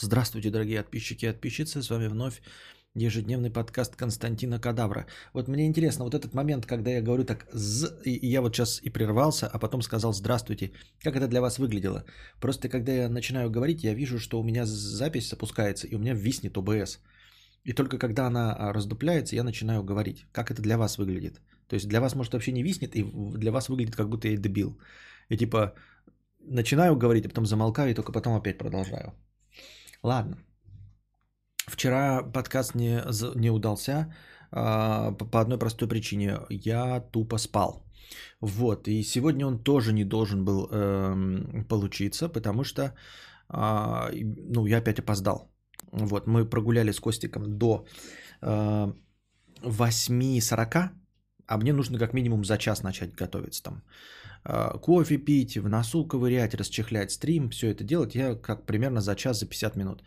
Здравствуйте, дорогие подписчики и подписчицы. С вами вновь ежедневный подкаст Константина Кадавра. Вот мне интересно, вот этот момент, когда я говорю так «з», и я вот сейчас и прервался, а потом сказал «здравствуйте», как это для вас выглядело? Просто когда я начинаю говорить, я вижу, что у меня запись запускается, и у меня виснет ОБС. И только когда она а, раздупляется, я начинаю говорить. Как это для вас выглядит? То есть для вас, может, вообще не виснет, и для вас выглядит, как будто я дебил. И типа начинаю говорить, а потом замолкаю, и только потом опять продолжаю. Ладно. Вчера подкаст не, не удался а, по одной простой причине. Я тупо спал. Вот, и сегодня он тоже не должен был э, получиться, потому что, э, ну, я опять опоздал. Вот, мы прогуляли с Костиком до э, 8.40, а мне нужно как минимум за час начать готовиться там. Э, кофе пить, в носу ковырять, расчехлять стрим, все это делать я как примерно за час, за 50 минут.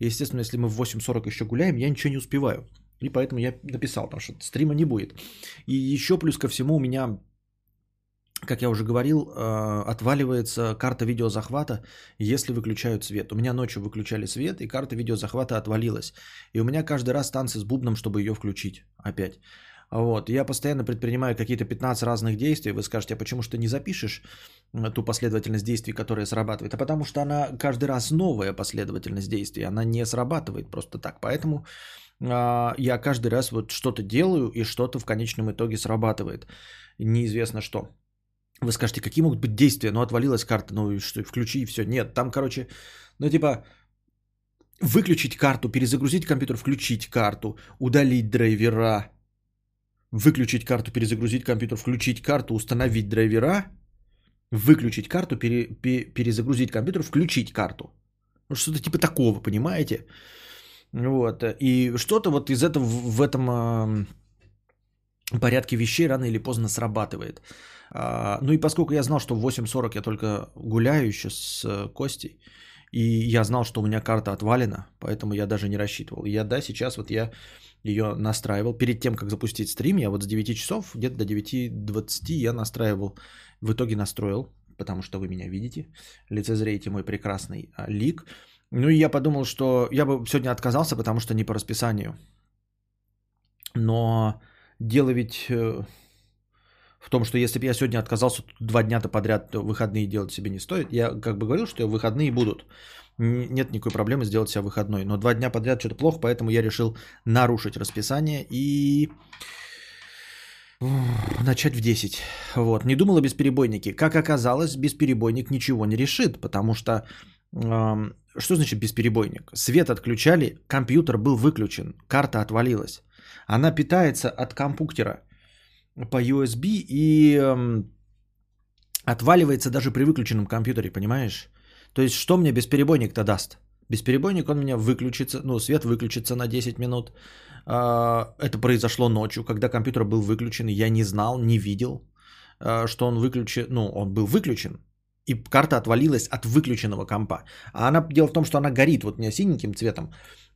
Естественно, если мы в 8.40 еще гуляем, я ничего не успеваю. И поэтому я написал, потому что стрима не будет. И еще плюс ко всему у меня, как я уже говорил, э, отваливается карта видеозахвата, если выключают свет. У меня ночью выключали свет, и карта видеозахвата отвалилась. И у меня каждый раз танцы с бубном, чтобы ее включить опять. Вот. Я постоянно предпринимаю какие-то 15 разных действий. Вы скажете, а почему что не запишешь ту последовательность действий, которая срабатывает? А потому что она каждый раз новая последовательность действий. Она не срабатывает просто так. Поэтому э, я каждый раз вот что-то делаю, и что-то в конечном итоге срабатывает. Неизвестно что. Вы скажете, какие могут быть действия? Ну, отвалилась карта, ну, что, включи и все. Нет, там, короче, ну, типа, выключить карту, перезагрузить компьютер, включить карту, удалить драйвера, выключить карту, перезагрузить компьютер, включить карту, установить драйвера, выключить карту, пере, пере, перезагрузить компьютер, включить карту. Ну, что-то типа такого, понимаете? Вот. И что-то вот из этого в этом порядке вещей рано или поздно срабатывает. А, ну и поскольку я знал, что в 8.40 я только гуляю еще с э, Костей, и я знал, что у меня карта отвалена, поэтому я даже не рассчитывал. Я, да, сейчас вот я ее настраивал. Перед тем, как запустить стрим, я вот с 9 часов, где-то до 9.20 я настраивал. В итоге настроил, потому что вы меня видите, лицезреете мой прекрасный а, лик. Ну и я подумал, что я бы сегодня отказался, потому что не по расписанию. Но дело ведь э, в том, что если бы я сегодня отказался два дня-то подряд, выходные делать себе не стоит. Я как бы говорил, что выходные будут. Нет никакой проблемы сделать себя выходной. Но два дня подряд что-то плохо, поэтому я решил нарушить расписание и начать в 10. Вот. Не думал о бесперебойнике. Как оказалось, бесперебойник ничего не решит, потому что э, что значит бесперебойник? Свет отключали, компьютер был выключен, карта отвалилась. Она питается от компьютера по USB и э, отваливается даже при выключенном компьютере, понимаешь? То есть что мне бесперебойник-то даст? Бесперебойник он меня выключится, ну, свет выключится на 10 минут. А, это произошло ночью, когда компьютер был выключен, я не знал, не видел, а, что он выключен, ну, он был выключен, и карта отвалилась от выключенного компа. А она, дело в том, что она горит вот у меня синеньким цветом,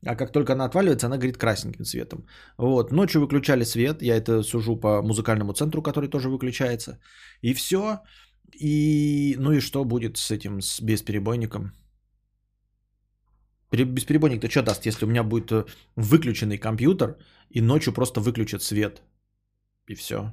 а как только она отваливается, она горит красненьким цветом. Вот, ночью выключали свет, я это сужу по музыкальному центру, который тоже выключается, и все. И, ну и что будет с этим, с бесперебойником? Бесперебойник-то что даст, если у меня будет э, выключенный компьютер и ночью просто выключат свет? И все.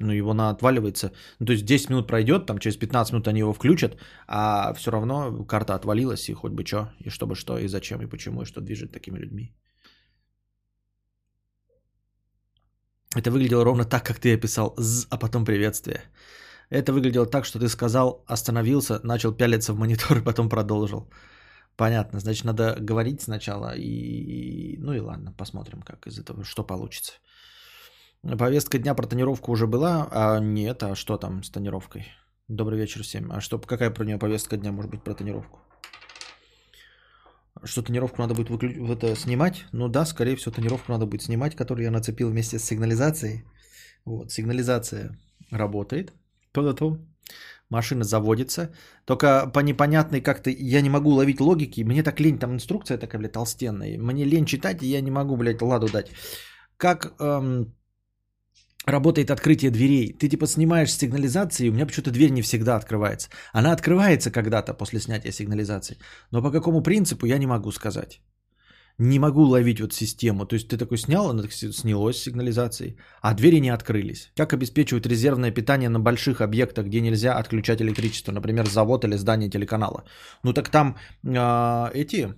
Ну, его на отваливается. Ну, то есть 10 минут пройдет, там через 15 минут они его включат, а все равно карта отвалилась, и хоть бы что, и чтобы что, и зачем, и почему, и что движет такими людьми. Это выглядело ровно так, как ты описал, а потом приветствие. Это выглядело так, что ты сказал, остановился, начал пялиться в монитор и потом продолжил. Понятно, значит, надо говорить сначала и... Ну и ладно, посмотрим, как из этого, что получится. Повестка дня про тонировку уже была, а нет, а что там с тонировкой? Добрый вечер всем. А что, какая про нее повестка дня может быть про тонировку? Что тонировку надо будет выклю... это снимать? Ну да, скорее всего, тонировку надо будет снимать, которую я нацепил вместе с сигнализацией. Вот, сигнализация работает то-то, машина заводится. Только по непонятной как-то я не могу ловить логики. Мне так лень, там инструкция такая, блядь, толстенная. Мне лень читать, и я не могу, блядь, ладу дать. Как эм, работает открытие дверей. Ты типа снимаешь сигнализации, и у меня почему-то дверь не всегда открывается. Она открывается когда-то после снятия сигнализации. Но по какому принципу, я не могу сказать. Не могу ловить вот систему. То есть ты такой снял, она так снялась сигнализацией, а двери не открылись. Как обеспечивают резервное питание на больших объектах, где нельзя отключать электричество? Например, завод или здание телеканала. Ну так там э, эти,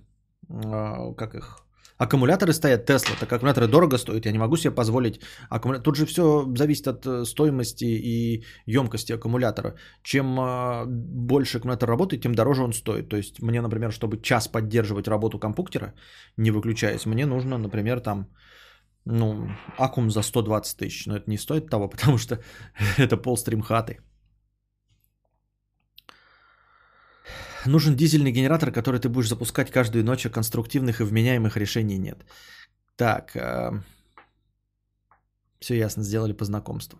э, как их, Аккумуляторы стоят, Тесла, так аккумуляторы дорого стоят, я не могу себе позволить. Аккумуля... Тут же все зависит от э, стоимости и емкости аккумулятора. Чем э, больше аккумулятор работает, тем дороже он стоит. То есть мне, например, чтобы час поддерживать работу компьютера, не выключаясь, мне нужно, например, там, ну, аккум за 120 тысяч. Но это не стоит того, потому что это полстрим хаты. Нужен дизельный генератор, который ты будешь запускать каждую ночь, а конструктивных и вменяемых решений нет. Так, э, все ясно, сделали по знакомству.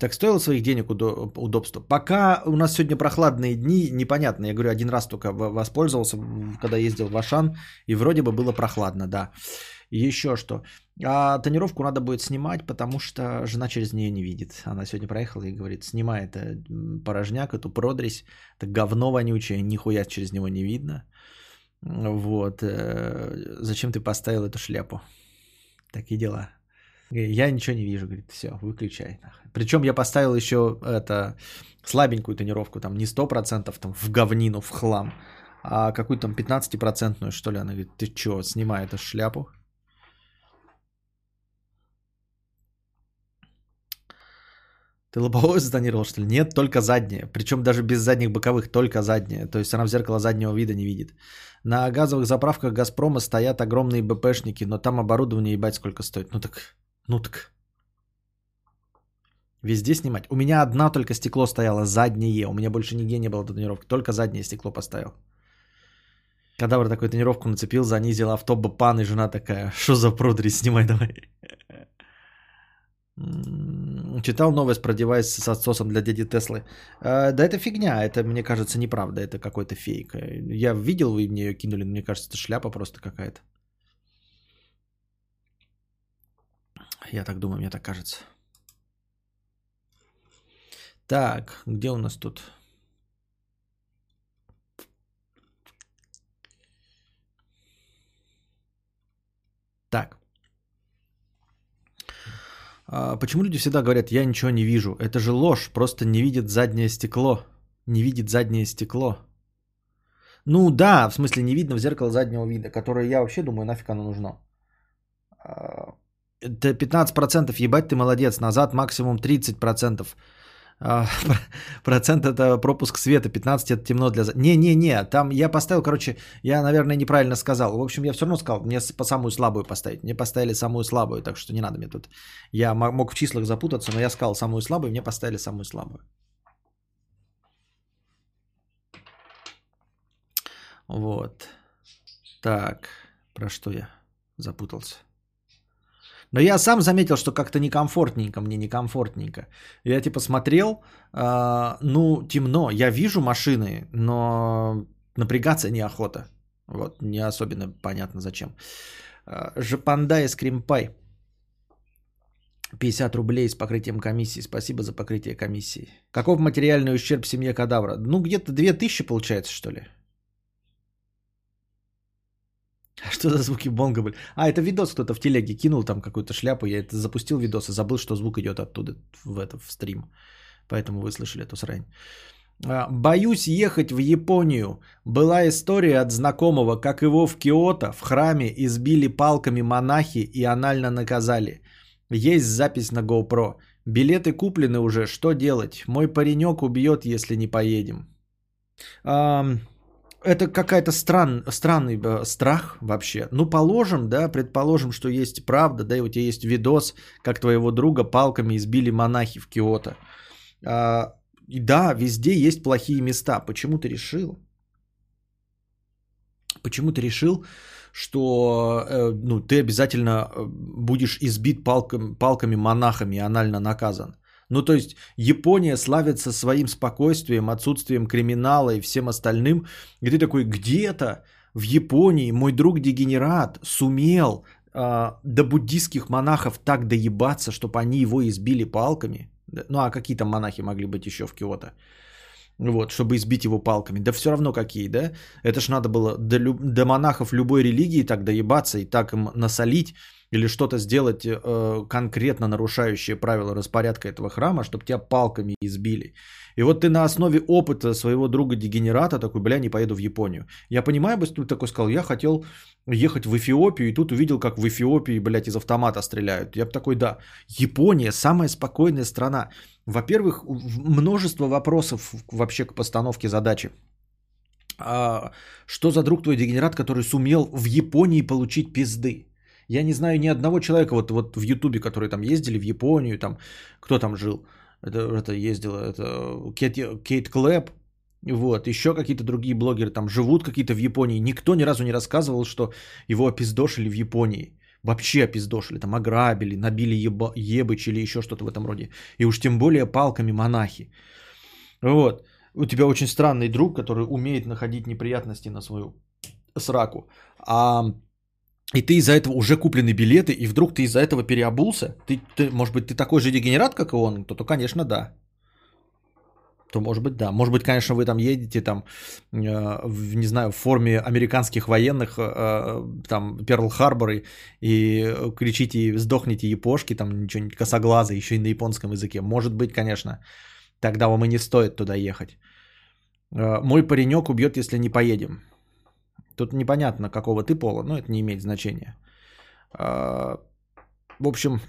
Так, стоило своих денег удобства? Пока у нас сегодня прохладные дни, непонятно. Я говорю, один раз только воспользовался, когда ездил в Ашан, и вроде бы было прохладно, да. Еще что. А тонировку надо будет снимать, потому что жена через нее не видит. Она сегодня проехала и говорит, снимай это порожняк, эту продресь, это говно вонючее, нихуя через него не видно. Вот. Э, зачем ты поставил эту шляпу? Такие дела. Я ничего не вижу, говорит, все, выключай. Причем я поставил еще это слабенькую тонировку, там не 100%, там в говнину, в хлам, а какую-то там 15% что ли. Она говорит, ты что, снимай эту шляпу. Ты лобовое затонировал, что ли? Нет, только заднее. Причем даже без задних боковых, только заднее. То есть она в зеркало заднего вида не видит. На газовых заправках Газпрома стоят огромные БПшники, но там оборудование ебать сколько стоит. Ну так, ну так. Везде снимать. У меня одна только стекло стояло, заднее. У меня больше нигде не было тонировки. Только заднее стекло поставил. Кадавр такой тонировку нацепил, занизил автоба пан, и жена такая, что за продри, снимай давай. Читал новость про девайс с отсосом для дяди Теслы. А, да это фигня, это, мне кажется, неправда, это какой-то фейк. Я видел, вы мне ее кинули, но мне кажется, это шляпа просто какая-то. Я так думаю, мне так кажется. Так, где у нас тут? Так. А почему люди всегда говорят, я ничего не вижу? Это же ложь, просто не видит заднее стекло. Не видит заднее стекло. Ну да, в смысле не видно в зеркало заднего вида, которое я вообще думаю, нафиг оно нужно. А, это 15% ебать ты молодец, назад максимум 30%. А, процент это пропуск света, 15 это темно для... Не-не-не, там я поставил, короче, я, наверное, неправильно сказал. В общем, я все равно сказал, мне по самую слабую поставить. Мне поставили самую слабую, так что не надо мне тут. Я мог в числах запутаться, но я сказал самую слабую, мне поставили самую слабую. Вот. Так, про что я запутался? Но я сам заметил, что как-то некомфортненько, мне некомфортненько. Я типа смотрел, э, ну, темно, я вижу машины, но напрягаться неохота. Вот, не особенно понятно зачем. Э, Жапанда и Скримпай. 50 рублей с покрытием комиссии. Спасибо за покрытие комиссии. Каков материальный ущерб семье кадавра? Ну, где-то 2000 получается, что ли? Что за звуки бонга были? А, это видос кто-то в телеге кинул, там какую-то шляпу. Я это запустил видос и забыл, что звук идет оттуда в, это, в стрим. Поэтому вы слышали эту срань. А, боюсь ехать в Японию. Была история от знакомого, как его в Киото в храме избили палками монахи и анально наказали. Есть запись на GoPro. Билеты куплены уже, что делать? Мой паренек убьет, если не поедем. Это какая-то стран, странный э, страх вообще. Ну, положим, да, предположим, что есть правда, да, и у тебя есть видос, как твоего друга палками избили монахи в Киото. А, и да, везде есть плохие места. Почему ты решил? Почему ты решил, что э, ну, ты обязательно э, будешь избит палками, палками монахами и анально наказан? Ну, то есть Япония славится своим спокойствием, отсутствием криминала и всем остальным. И ты такой, где-то в Японии мой друг дегенерат сумел а, до буддийских монахов так доебаться, чтобы они его избили палками. Ну а какие там монахи могли быть еще в Киото? Вот, чтобы избить его палками. Да все равно какие, да? Это ж надо было до, до монахов любой религии так доебаться и так им насолить или что-то сделать э, конкретно нарушающее правила распорядка этого храма, чтобы тебя палками избили. И вот ты на основе опыта своего друга-дегенерата такой, бля, не поеду в Японию. Я понимаю, бы ты такой сказал, я хотел ехать в Эфиопию, и тут увидел, как в Эфиопии, блядь, из автомата стреляют. Я бы такой, да, Япония самая спокойная страна. Во-первых, множество вопросов вообще к постановке задачи. А, что за друг твой дегенерат, который сумел в Японии получить пизды? Я не знаю ни одного человека вот, вот в Ютубе, которые там ездили в Японию, там, кто там жил, это, это ездила, это Кейт, Кейт Клэп, вот, еще какие-то другие блогеры там живут какие-то в Японии. Никто ни разу не рассказывал, что его опиздошили в Японии. Вообще опиздошили, там ограбили, набили еба, ебыч или еще что-то в этом роде. И уж тем более палками монахи. Вот. У тебя очень странный друг, который умеет находить неприятности на свою сраку. А и ты из-за этого уже куплены билеты, и вдруг ты из-за этого переобулся, ты, ты, может быть, ты такой же дегенерат, как и он, то, то, конечно, да. То, может быть, да. Может быть, конечно, вы там едете, там, э, в, не знаю, в форме американских военных, э, там, Перл-Харбор, и, и кричите, сдохните япошки, там, ничего, косоглазы, еще и на японском языке. Может быть, конечно. Тогда вам и не стоит туда ехать. Э, мой паренек убьет, если не поедем. Тут непонятно, какого ты пола, но это не имеет значения. А, в общем,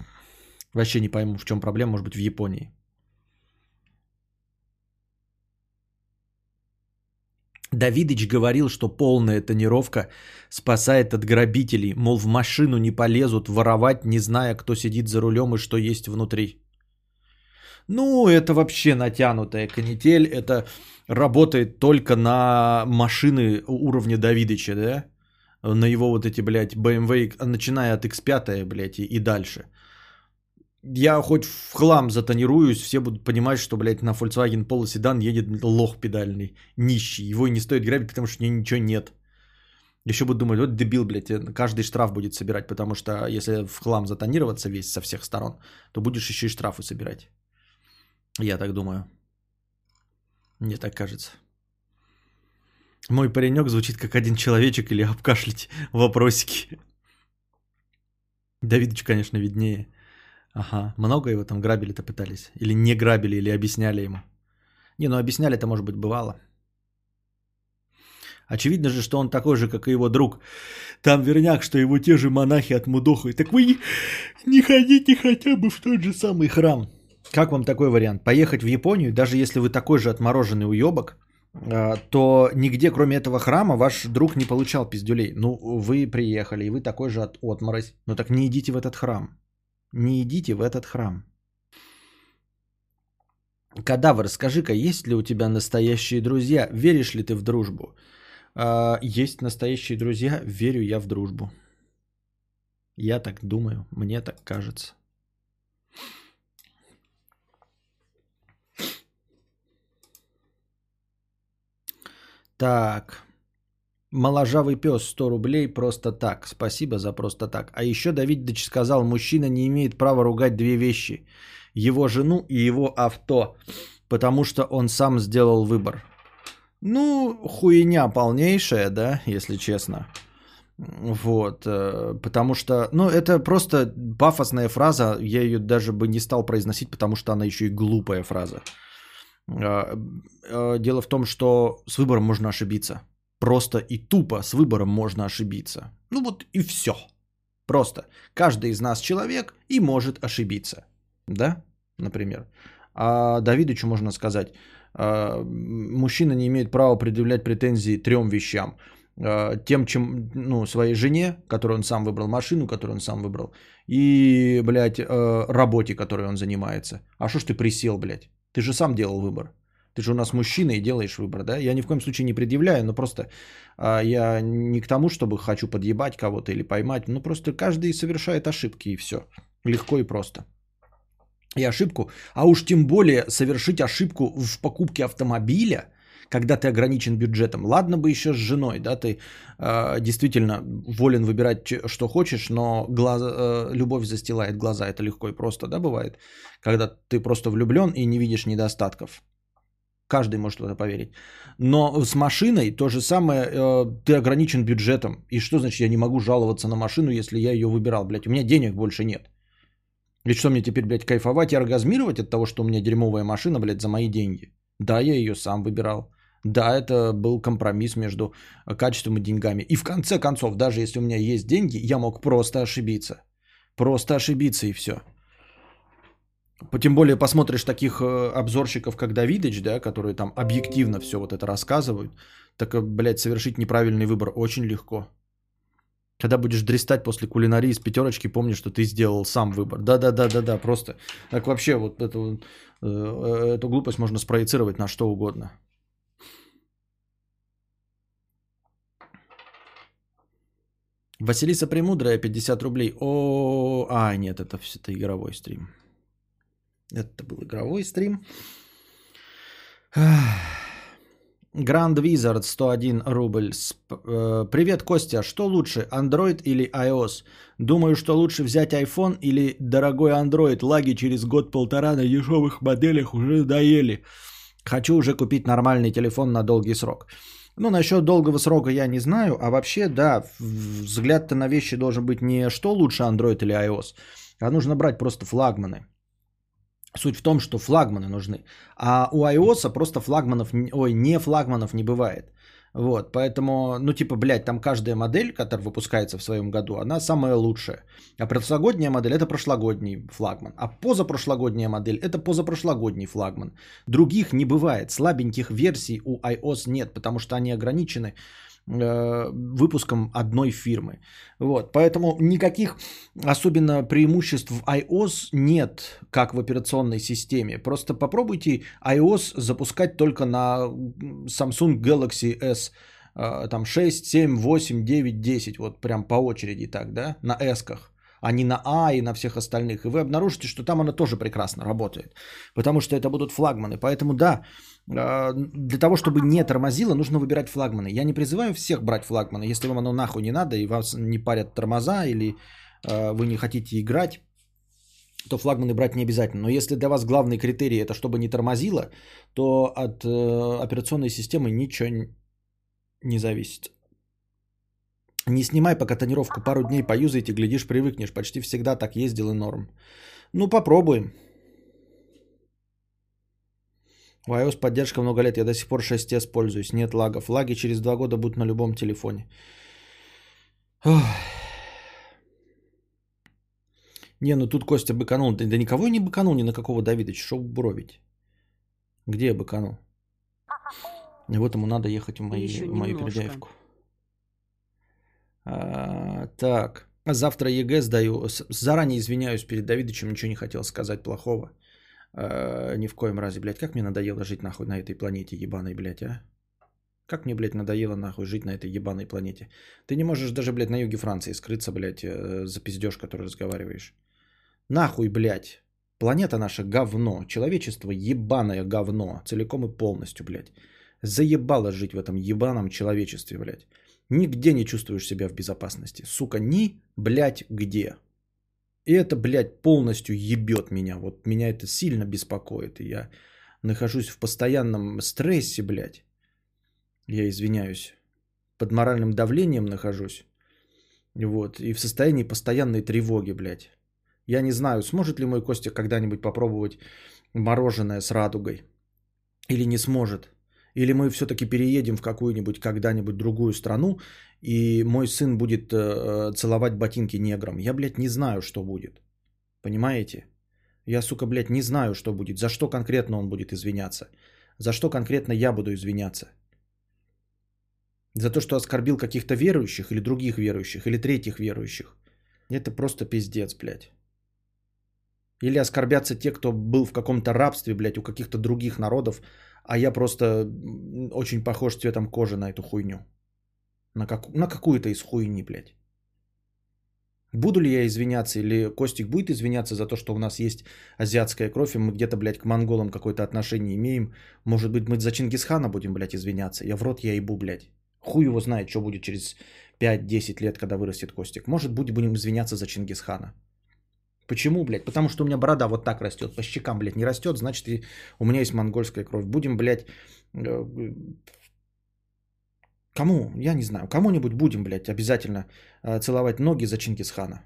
вообще не пойму, в чем проблема, может быть, в Японии. Давидыч говорил, что полная тонировка спасает от грабителей, мол, в машину не полезут воровать, не зная, кто сидит за рулем и что есть внутри. Ну, это вообще натянутая канитель, это работает только на машины уровня Давидыча, да? На его вот эти, блядь, BMW, начиная от X5, блядь, и, и дальше. Я хоть в хлам затонируюсь, все будут понимать, что, блядь, на Volkswagen Polo седан едет лох педальный, нищий. Его не стоит грабить, потому что у него ничего нет. Еще будут думать, вот дебил, блядь, э, каждый штраф будет собирать, потому что если в хлам затонироваться весь со всех сторон, то будешь еще и штрафы собирать. Я так думаю. Мне так кажется. Мой паренек звучит как один человечек или обкашлять вопросики. Давидыч, конечно, виднее. Ага, много его там грабили-то пытались? Или не грабили, или объясняли ему? Не, ну объясняли это, может быть, бывало. Очевидно же, что он такой же, как и его друг. Там верняк, что его те же монахи отмудохают. Так вы не ходите хотя бы в тот же самый храм. Как вам такой вариант? Поехать в Японию, даже если вы такой же отмороженный уебок, а, то нигде, кроме этого храма, ваш друг не получал пиздюлей. Ну, вы приехали, и вы такой же от отморозь. Ну так не идите в этот храм. Не идите в этот храм. Кадавр, скажи-ка, есть ли у тебя настоящие друзья? Веришь ли ты в дружбу? А, есть настоящие друзья, верю я в дружбу. Я так думаю, мне так кажется. Так. Моложавый пес 100 рублей просто так. Спасибо за просто так. А еще Давид Дыч сказал, мужчина не имеет права ругать две вещи. Его жену и его авто. Потому что он сам сделал выбор. Ну, хуйня полнейшая, да, если честно. Вот, э, потому что, ну, это просто пафосная фраза, я ее даже бы не стал произносить, потому что она еще и глупая фраза. А, а, дело в том, что с выбором можно ошибиться. Просто и тупо с выбором можно ошибиться. Ну вот и все. Просто каждый из нас человек и может ошибиться. Да, например. А Давидычу можно сказать, а, мужчина не имеет права предъявлять претензии трем вещам. Тем, чем, ну, своей жене, которую он сам выбрал, машину, которую он сам выбрал, и, блядь, работе, которой он занимается. А что ж ты присел, блядь? Ты же сам делал выбор. Ты же у нас мужчина и делаешь выбор, да? Я ни в коем случае не предъявляю, но просто а, я не к тому, чтобы хочу подъебать кого-то или поймать. Ну просто каждый совершает ошибки и все. Легко и просто. И ошибку, а уж тем более совершить ошибку в покупке автомобиля, когда ты ограничен бюджетом. Ладно бы еще с женой, да, ты э, действительно волен выбирать, что хочешь, но глаз, э, любовь застилает глаза, это легко и просто, да, бывает, когда ты просто влюблен и не видишь недостатков. Каждый может в это поверить. Но с машиной то же самое, э, ты ограничен бюджетом. И что значит, я не могу жаловаться на машину, если я ее выбирал, блядь? У меня денег больше нет. Ведь что мне теперь, блядь, кайфовать и оргазмировать от того, что у меня дерьмовая машина, блядь, за мои деньги? Да, я ее сам выбирал. Да, это был компромисс между качеством и деньгами. И в конце концов, даже если у меня есть деньги, я мог просто ошибиться. Просто ошибиться и все. Тем более посмотришь таких э, обзорщиков, как Давидыч, да, которые там объективно все вот это рассказывают, так, э, блядь, совершить неправильный выбор очень легко. Когда будешь дрестать после кулинарии с пятерочки, помни, что ты сделал сам выбор. Да-да-да-да-да, просто. Так вообще вот эту, э, эту глупость можно спроецировать на что угодно. Василиса Премудрая, 50 рублей. О, а, нет, это все это игровой стрим. Это был игровой стрим. Grand Wizard 101 рубль. Э, Привет, Костя. Что лучше, Android или iOS? Думаю, что лучше взять iPhone или дорогой Android. Лаги через год-полтора на дешевых моделях уже надоели. Хочу уже купить нормальный телефон на долгий срок. Ну, насчет долгого срока я не знаю, а вообще, да, взгляд-то на вещи должен быть не что лучше Android или iOS, а нужно брать просто флагманы. Суть в том, что флагманы нужны. А у iOS просто флагманов, ой, не флагманов не бывает. Вот, поэтому, ну, типа, блядь, там каждая модель, которая выпускается в своем году, она самая лучшая. А прошлогодняя модель – это прошлогодний флагман. А позапрошлогодняя модель – это позапрошлогодний флагман. Других не бывает. Слабеньких версий у iOS нет, потому что они ограничены выпуском одной фирмы. Вот, поэтому никаких особенно преимуществ в iOS нет, как в операционной системе. Просто попробуйте iOS запускать только на Samsung Galaxy S э, там 6, 7, 8, 9, 10, вот прям по очереди так, да, на S-ках а не на А и на всех остальных. И вы обнаружите, что там она тоже прекрасно работает. Потому что это будут флагманы. Поэтому да, для того, чтобы не тормозило, нужно выбирать флагманы. Я не призываю всех брать флагманы. Если вам оно нахуй не надо и вас не парят тормоза или а, вы не хотите играть, то флагманы брать не обязательно. Но если для вас главный критерий это чтобы не тормозило, то от э, операционной системы ничего не зависит. Не снимай пока тонировку, пару дней поюзайте, глядишь, привыкнешь. Почти всегда так ездил и норм. Ну, попробуем. У iOS поддержка много лет, я до сих пор 6s пользуюсь, нет лагов. Лаги через два года будут на любом телефоне. Ох. Не, ну тут Костя быканул. Да, да никого не быканул, ни на какого Давидыча. Что бровить? Где я быканул? И вот ему надо ехать в, мои, в мою передяевку. А, так, завтра ЕГЭ сдаю. Заранее извиняюсь перед Давидычем, ничего не хотел сказать плохого. А, ни в коем разе, блядь, как мне надоело жить нахуй на этой планете ебаной, блядь, а? Как мне, блядь, надоело нахуй жить на этой ебаной планете? Ты не можешь даже, блядь, на юге Франции скрыться, блядь, э, за пиздеж, который разговариваешь. Нахуй, блядь. Планета наша говно. Человечество ебаное говно. Целиком и полностью, блядь. Заебало жить в этом ебаном человечестве, блядь. Нигде не чувствуешь себя в безопасности. Сука, ни, блядь, где. И это, блядь, полностью ебет меня. Вот меня это сильно беспокоит. И я нахожусь в постоянном стрессе, блядь. Я извиняюсь. Под моральным давлением нахожусь. Вот. И в состоянии постоянной тревоги, блядь. Я не знаю, сможет ли мой Костя когда-нибудь попробовать мороженое с радугой. Или не сможет. Или мы все-таки переедем в какую-нибудь когда-нибудь другую страну, и мой сын будет э, целовать ботинки неграм. Я, блядь, не знаю, что будет. Понимаете? Я, сука, блядь, не знаю, что будет. За что конкретно он будет извиняться. За что конкретно я буду извиняться. За то, что оскорбил каких-то верующих или других верующих, или третьих верующих. Это просто пиздец, блядь. Или оскорбятся те, кто был в каком-то рабстве, блядь, у каких-то других народов, а я просто очень похож цветом кожи на эту хуйню. На, как... на какую-то из хуйни, блядь. Буду ли я извиняться, или Костик будет извиняться за то, что у нас есть азиатская кровь, и мы где-то, блядь, к монголам какое-то отношение имеем. Может быть, мы за Чингисхана будем, блядь, извиняться. Я в рот я ебу, блядь. Хуй его знает, что будет через 5-10 лет, когда вырастет Костик. Может, будем извиняться за Чингисхана. Почему, блядь? Потому что у меня борода вот так растет, по щекам, блядь, не растет, значит, и у меня есть монгольская кровь. Будем, блядь, э, кому, я не знаю, кому-нибудь будем, блядь, обязательно э, целовать ноги за Чингисхана.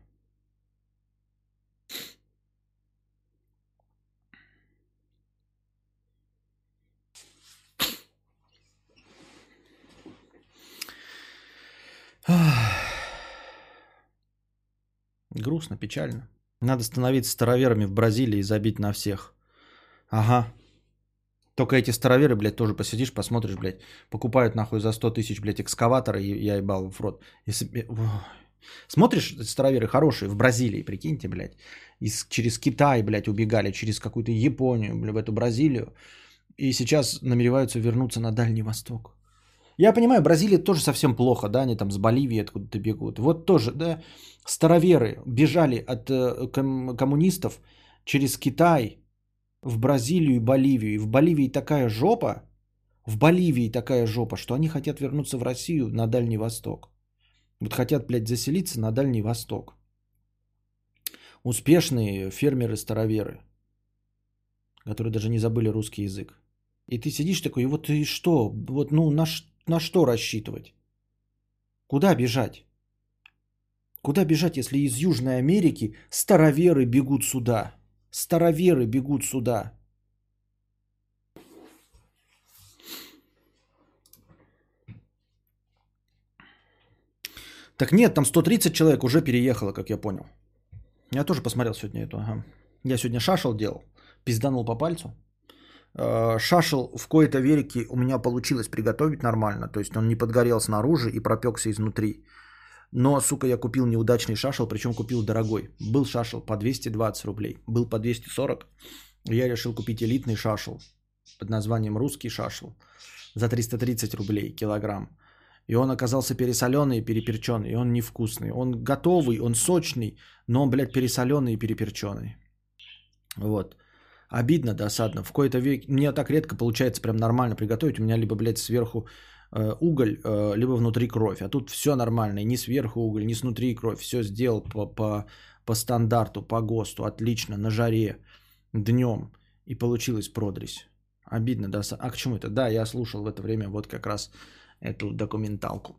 Грустно, печально. Надо становиться староверами в Бразилии и забить на всех. Ага. Только эти староверы, блядь, тоже посидишь, посмотришь, блядь, покупают нахуй за 100 тысяч, блядь, экскаватора, и я ебал в рот. Если... Смотришь, староверы хорошие, в Бразилии, прикиньте, блядь, из, через Китай, блядь, убегали, через какую-то Японию, блядь, в эту Бразилию, и сейчас намереваются вернуться на Дальний Восток. Я понимаю, Бразилия тоже совсем плохо, да, они там с Боливии откуда-то бегут. Вот тоже, да, староверы бежали от э, ком- коммунистов через Китай в Бразилию и Боливию. И в Боливии такая жопа, в Боливии такая жопа, что они хотят вернуться в Россию на Дальний Восток. Вот хотят, блядь, заселиться на Дальний Восток. Успешные фермеры-староверы, которые даже не забыли русский язык. И ты сидишь такой, и вот и что? Вот, ну, на, на что рассчитывать? Куда бежать? Куда бежать, если из Южной Америки староверы бегут сюда? Староверы бегут сюда. Так нет, там 130 человек уже переехало, как я понял. Я тоже посмотрел сегодня эту. Ага. Я сегодня шашел делал, пизданул по пальцу. Э, шашел в кои-то верике у меня получилось приготовить нормально. То есть он не подгорел снаружи и пропекся изнутри. Но, сука, я купил неудачный шашел, причем купил дорогой. Был шашел по 220 рублей, был по 240. Я решил купить элитный шашел под названием «Русский шашел» за 330 рублей килограмм. И он оказался пересоленный и переперченный, и он невкусный. Он готовый, он сочный, но он, блядь, пересоленный и переперченный. Вот. Обидно, досадно. В какой-то век... Мне так редко получается прям нормально приготовить. У меня либо, блядь, сверху э, уголь, э, либо внутри кровь. А тут все нормально. И ни сверху уголь, ни снутри кровь. Все сделал по, по, по стандарту, по ГОСТу. Отлично, на жаре, днем. И получилось продресь. Обидно, да? А к чему это? Да, я слушал в это время вот как раз эту документалку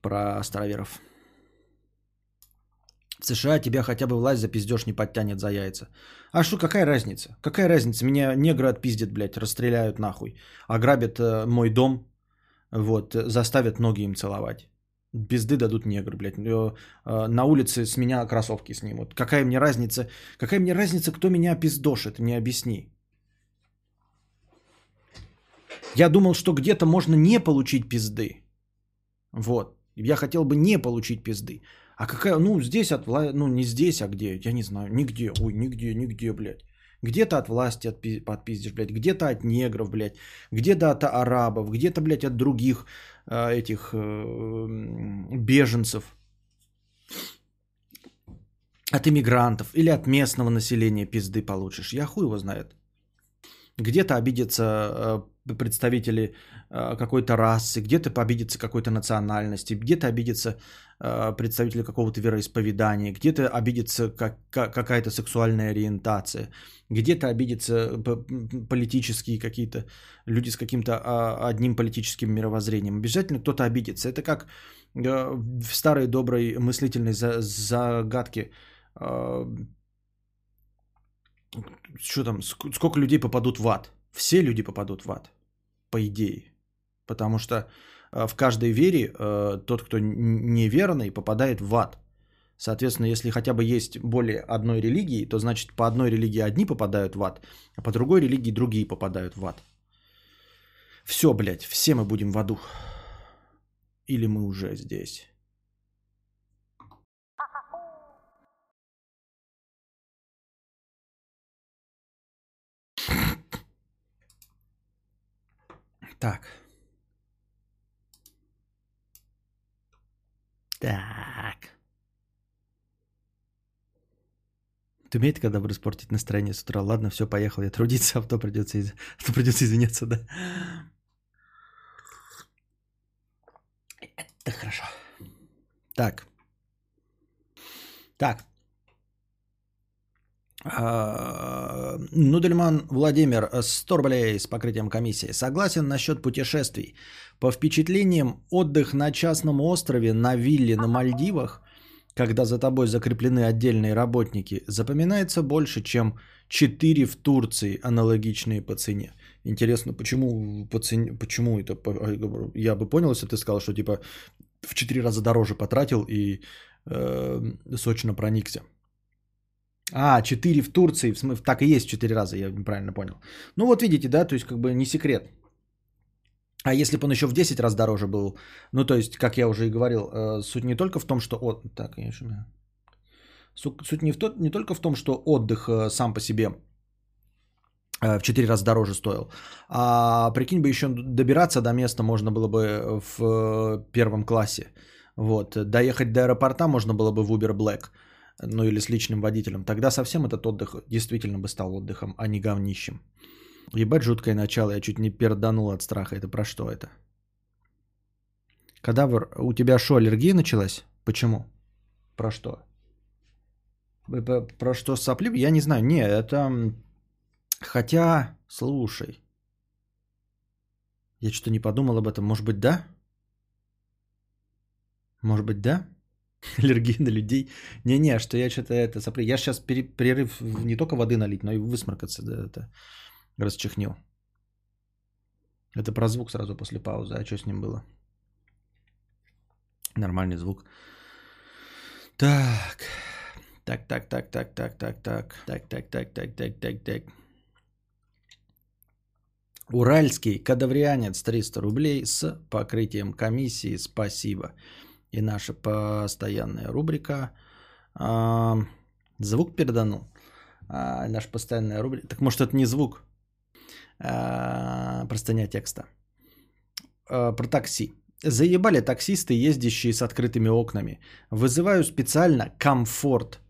про староверов. В США тебя хотя бы власть за пиздеж не подтянет за яйца. А что, какая разница? Какая разница? Меня негры отпиздят, блядь, расстреляют нахуй. Ограбят э, мой дом, вот, заставят ноги им целовать. Пизды дадут негры, блядь. Э, э, на улице с меня кроссовки снимут. Какая мне разница? Какая мне разница, кто меня пиздошит? Не объясни. Я думал, что где-то можно не получить пизды. Вот. Я хотел бы не получить пизды. А какая, ну, здесь от власти, ну, не здесь, а где, я не знаю, нигде, ой, нигде, нигде, блядь. Где-то от власти отпи- подпиздишь, блядь, где-то от негров, блядь, где-то от арабов, где-то, блядь, от других э, этих э, беженцев, от иммигрантов или от местного населения пизды получишь. Я хуй его знает. Где-то обидятся э, представители какой-то расы, где-то обидятся какой-то национальности, где-то обидятся э, представители какого-то вероисповедания, где-то обидится как, как, какая-то сексуальная ориентация, где-то обидятся политические какие-то люди с каким-то а, одним политическим мировоззрением. Обязательно кто-то обидится. Это как в старой доброй мыслительной загадке что там, сколько людей попадут в ад? Все люди попадут в ад, по идее. Потому что э, в каждой вере э, тот, кто неверный, попадает в ад. Соответственно, если хотя бы есть более одной религии, то значит по одной религии одни попадают в ад, а по другой религии другие попадают в ад. Все, блядь, все мы будем в аду. Или мы уже здесь. Так. Так. Ты умеет, когда бы испортить настроение с утра? Ладно, все, поехал, я трудиться, а то придется, из... а придется извиняться, да? Это хорошо. Так. Так. А, Нудельман Владимир, 100 рублей с покрытием комиссии. Согласен насчет путешествий. По впечатлениям, отдых на частном острове на вилле на Мальдивах, когда за тобой закреплены отдельные работники, запоминается больше, чем 4 в Турции, аналогичные по цене. Интересно, почему, по цене, почему это? Я бы понял, если ты сказал, что типа в 4 раза дороже потратил и э, сочно проникся. А, 4 в Турции, в смысле, так и есть 4 раза, я неправильно понял. Ну вот видите, да, то есть как бы не секрет. А если бы он еще в 10 раз дороже был, ну то есть, как я уже и говорил, э, суть не только в том, что... От... Так, конечно. Суть не, в то... не только в том, что отдых э, сам по себе э, в 4 раза дороже стоил. А прикинь бы, еще добираться до места можно было бы в первом классе. Вот. Доехать до аэропорта можно было бы в Uber Black ну или с личным водителем, тогда совсем этот отдых действительно бы стал отдыхом, а не говнищем. Ебать жуткое начало, я чуть не перданул от страха. Это про что это? Кадавр, у тебя что, аллергия началась? Почему? Про что? Про что сопли? Я не знаю. Не, это... Хотя, слушай. Я что-то не подумал об этом. Может быть, да? Может быть, да? Аллергия на людей. Не-не, что я что-то это сопли. Я сейчас перерыв не только воды налить, но и высморкаться. Да, это расчехнил. Это про звук сразу после паузы. А что с ним было? Нормальный звук. Так. Так, так, так, так, так, так, так. Так, так, так, так, так, так, так. Уральский кадаврианец 300 рублей с покрытием комиссии. Спасибо и наша постоянная рубрика. Звук переданул. А, наша постоянная рубрика. Так может это не звук? А, простыня текста. А, про такси. Заебали таксисты, ездящие с открытыми окнами. Вызываю специально комфорт,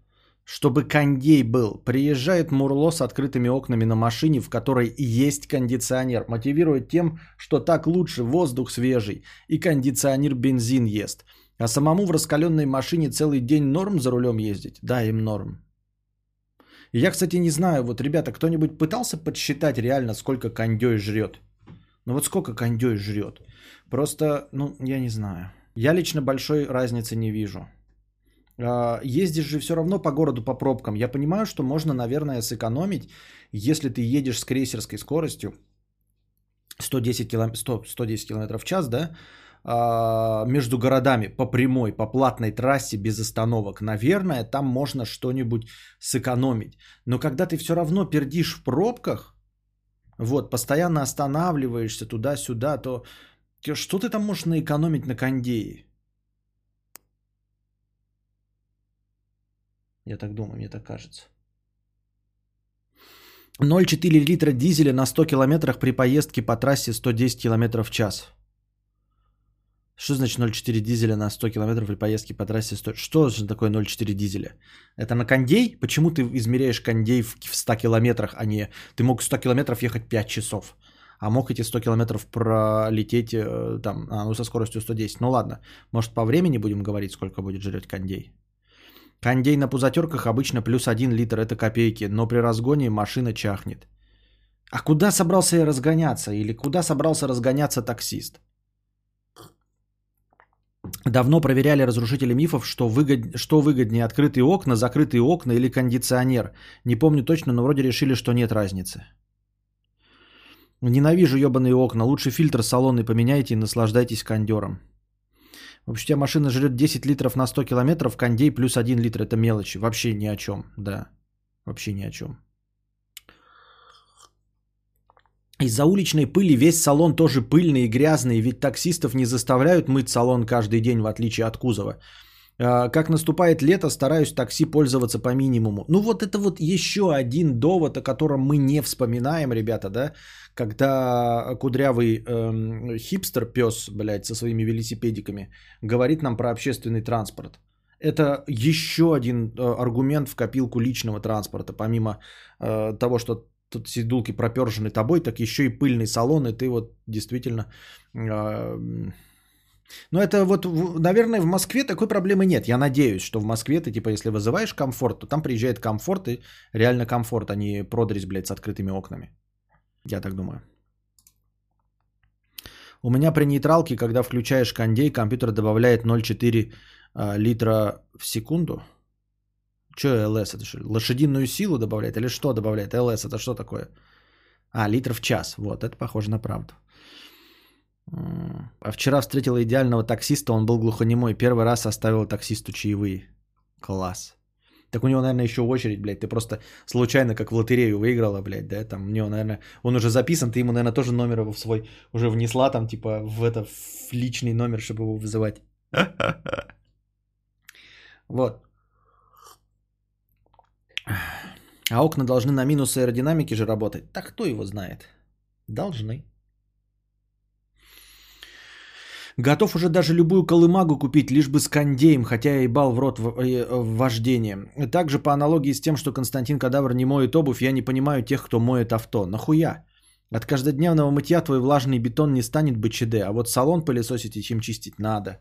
чтобы кондей был. Приезжает Мурло с открытыми окнами на машине, в которой есть кондиционер. Мотивирует тем, что так лучше, воздух свежий. И кондиционер бензин ест. А самому в раскаленной машине целый день норм за рулем ездить? Да, им норм. Я, кстати, не знаю, вот, ребята, кто-нибудь пытался подсчитать реально, сколько кондей жрет? Ну вот сколько кондей жрет? Просто, ну, я не знаю. Я лично большой разницы не вижу. А, ездишь же все равно по городу по пробкам. Я понимаю, что можно, наверное, сэкономить, если ты едешь с крейсерской скоростью 110 км, 100, 110 км в час, да, между городами по прямой, по платной трассе без остановок, наверное, там можно что-нибудь сэкономить. Но когда ты все равно пердишь в пробках, вот, постоянно останавливаешься туда-сюда, то что ты там можешь наэкономить на кондее? Я так думаю, мне так кажется. 0,4 литра дизеля на 100 километрах при поездке по трассе 110 км в час. Что значит 0,4 дизеля на 100 км при поездке по трассе 100? Что же такое 0,4 дизеля? Это на кондей? Почему ты измеряешь кондей в 100 километрах, а не... Ты мог 100 километров ехать 5 часов, а мог эти 100 километров пролететь э, там, а, ну, со скоростью 110. Ну ладно, может по времени будем говорить, сколько будет жрать кондей? Кондей на пузатерках обычно плюс 1 литр, это копейки, но при разгоне машина чахнет. А куда собрался я разгоняться? Или куда собрался разгоняться таксист? Давно проверяли разрушители мифов, что, выгод... что выгоднее, открытые окна, закрытые окна или кондиционер. Не помню точно, но вроде решили, что нет разницы. Ненавижу ебаные окна. Лучше фильтр салонный поменяйте и наслаждайтесь кондером. Вообще, у тебя машина жрет 10 литров на 100 километров, кондей плюс 1 литр. Это мелочи. Вообще ни о чем. Да. Вообще ни о чем. Из-за уличной пыли весь салон тоже пыльный и грязный, ведь таксистов не заставляют мыть салон каждый день, в отличие от кузова. А, как наступает лето, стараюсь такси пользоваться по минимуму. Ну вот это вот еще один довод, о котором мы не вспоминаем, ребята, да? Когда кудрявый эм, хипстер, пес, блядь, со своими велосипедиками, говорит нам про общественный транспорт. это еще один э, аргумент в копилку личного транспорта. Помимо э, того, что тут сидулки пропержены тобой, так еще и пыльный салон, и ты вот действительно... Э, но это вот, наверное, в Москве такой проблемы нет. Я надеюсь, что в Москве ты, типа, если вызываешь комфорт, то там приезжает комфорт и реально комфорт, а не продресь, блядь, с открытыми окнами. Я так думаю. У меня при нейтралке, когда включаешь кондей, компьютер добавляет 0,4 э, литра в секунду. Что ЛС? Это что, лошадиную силу добавляет или что добавляет? ЛС это что такое? А, литр в час. Вот, это похоже на правду. А вчера встретила идеального таксиста, он был глухонемой. Первый раз оставил таксисту чаевые. Класс. Так у него, наверное, еще очередь, блядь. Ты просто случайно, как в лотерею выиграла, блядь, да? Там у него, наверное, он уже записан, ты ему, наверное, тоже номер в свой уже внесла, там, типа, в это, в личный номер, чтобы его вызывать. Вот. А окна должны на минус аэродинамики же работать. Так кто его знает? Должны. Готов уже даже любую колымагу купить, лишь бы с кондеем, хотя я ебал в рот в, э, вождение. Также по аналогии с тем, что Константин Кадавр не моет обувь, я не понимаю тех, кто моет авто. Нахуя? От каждодневного мытья твой влажный бетон не станет БЧД, а вот салон пылесосить и чем чистить надо.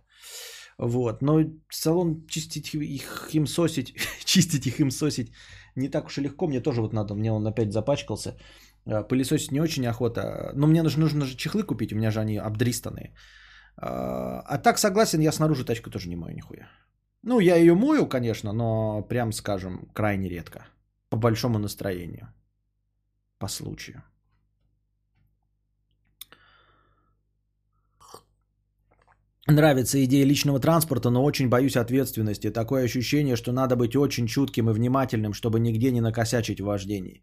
Вот, но салон чистить их им сосить, чистить их им сосить не так уж и легко. Мне тоже вот надо, мне он опять запачкался. А, пылесосить не очень охота. Но мне нужно, нужно же чехлы купить, у меня же они обдристанные. А, а так согласен, я снаружи тачку тоже не мою нихуя. Ну, я ее мою, конечно, но прям скажем, крайне редко. По большому настроению. По случаю. Нравится идея личного транспорта, но очень боюсь ответственности. Такое ощущение, что надо быть очень чутким и внимательным, чтобы нигде не накосячить в вождении.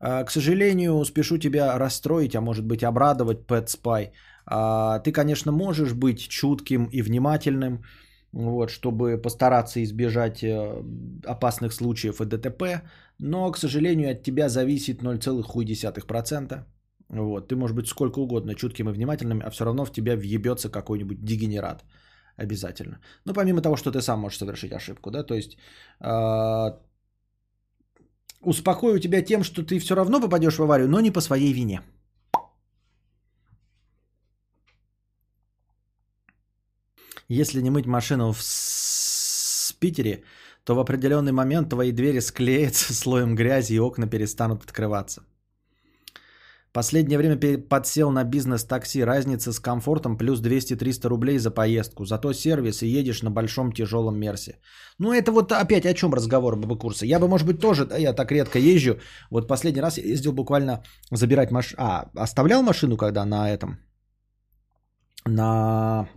А, к сожалению, спешу тебя расстроить, а может быть обрадовать, Pet Spy. А, ты, конечно, можешь быть чутким и внимательным, вот, чтобы постараться избежать э, опасных случаев и ДТП, но, к сожалению, от тебя зависит 0,1%. Вот, ты можешь быть сколько угодно чутким и внимательным, а все равно в тебя въебется какой-нибудь дегенерат. Обязательно. Ну, помимо того, что ты сам можешь совершить ошибку, да, то есть э, успокою тебя тем, что ты все равно попадешь в аварию, но не по своей вине. Если не мыть машину в Питере, то в определенный момент твои двери склеятся слоем грязи и окна перестанут открываться. Последнее время подсел на бизнес-такси. Разница с комфортом плюс 200-300 рублей за поездку. Зато сервис и едешь на большом тяжелом Мерсе. Ну это вот опять о чем разговор ББ-курса. Я бы, может быть, тоже, да, я так редко езжу. Вот последний раз я ездил буквально забирать машину. А, оставлял машину, когда на этом, на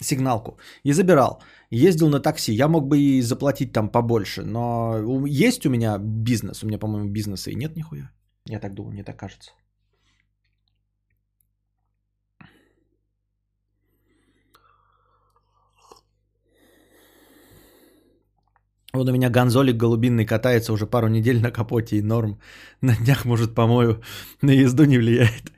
сигналку и забирал. Ездил на такси. Я мог бы и заплатить там побольше, но есть у меня бизнес. У меня, по-моему, бизнеса и нет нихуя. Я так думаю, мне так кажется. Вот у меня гонзолик голубинный катается уже пару недель на капоте и норм. На днях, может, помою. На езду не влияет.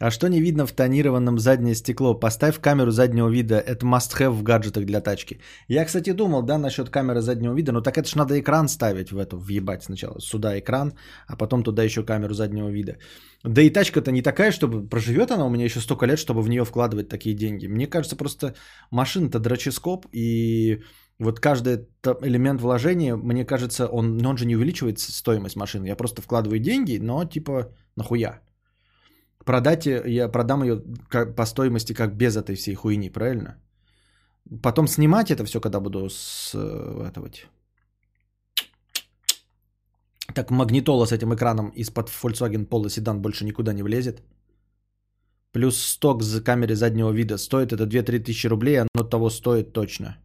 А что не видно в тонированном заднее стекло? Поставь камеру заднего вида. Это must-have в гаджетах для тачки. Я, кстати, думал, да, насчет камеры заднего вида. Но так это ж надо экран ставить в эту, въебать сначала. Сюда экран, а потом туда еще камеру заднего вида. Да и тачка-то не такая, чтобы проживет она у меня еще столько лет, чтобы в нее вкладывать такие деньги. Мне кажется, просто машина-то дроческоп, и вот каждый элемент вложения, мне кажется, он, он же не увеличивает стоимость машины. Я просто вкладываю деньги, но типа нахуя? Продать, я продам ее по стоимости как без этой всей хуйни, правильно? Потом снимать это все, когда буду с э, этого. Так магнитола с этим экраном из-под Volkswagen Polo седан больше никуда не влезет. Плюс сток за камеры заднего вида. Стоит это 2-3 тысячи рублей, оно того стоит точно.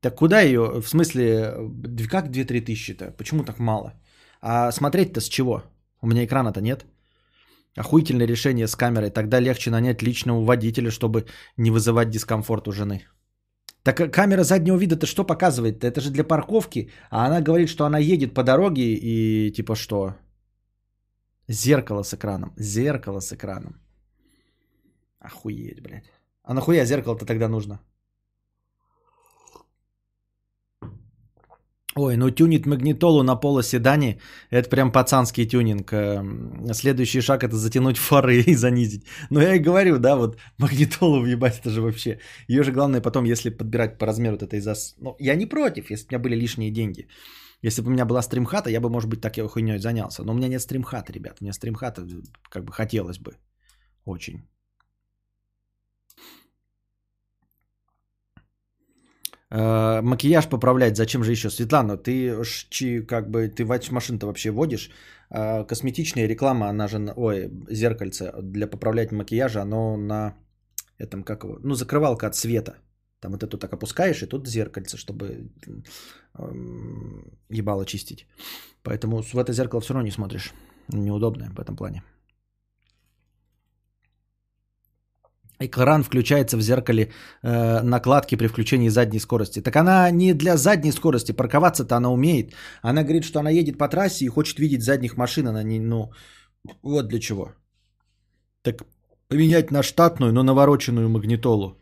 Так куда ее? В смысле, как 2-3 тысячи-то? Почему так мало? А смотреть-то с чего? У меня экрана-то нет. Охуительное решение с камерой. Тогда легче нанять личного водителя, чтобы не вызывать дискомфорт у жены. Так камера заднего вида-то что показывает? Это же для парковки. А она говорит, что она едет по дороге и типа что? Зеркало с экраном. Зеркало с экраном. Охуеть, блядь. А нахуя зеркало-то тогда нужно? Ой, ну тюнить магнитолу на полоседане – это прям пацанский тюнинг. Эм, следующий шаг – это затянуть фары и занизить. Но я и говорю, да, вот магнитолу въебать, это же вообще... Ее же главное потом, если подбирать по размеру вот этой зас... Ну, я не против, если бы у меня были лишние деньги. Если бы у меня была стримхата, я бы, может быть, такой хуйней занялся. Но у меня нет стримхата, ребят. У меня стримхата как бы хотелось бы. Очень. Э, макияж поправлять, зачем же еще? Светлана, ты чи, как бы, ты машин-то вообще водишь? Э, косметичная реклама, она же, ой, зеркальце для поправлять макияжа, оно на этом, как его, ну, закрывалка от света. Там вот эту так опускаешь, и тут зеркальце, чтобы ебало чистить. Поэтому в это зеркало все равно не смотришь. Неудобное в этом плане. Экран включается в зеркале э, накладки при включении задней скорости. Так она не для задней скорости, парковаться-то она умеет. Она говорит, что она едет по трассе и хочет видеть задних машин. Она не, ну, вот для чего. Так поменять на штатную, но навороченную магнитолу.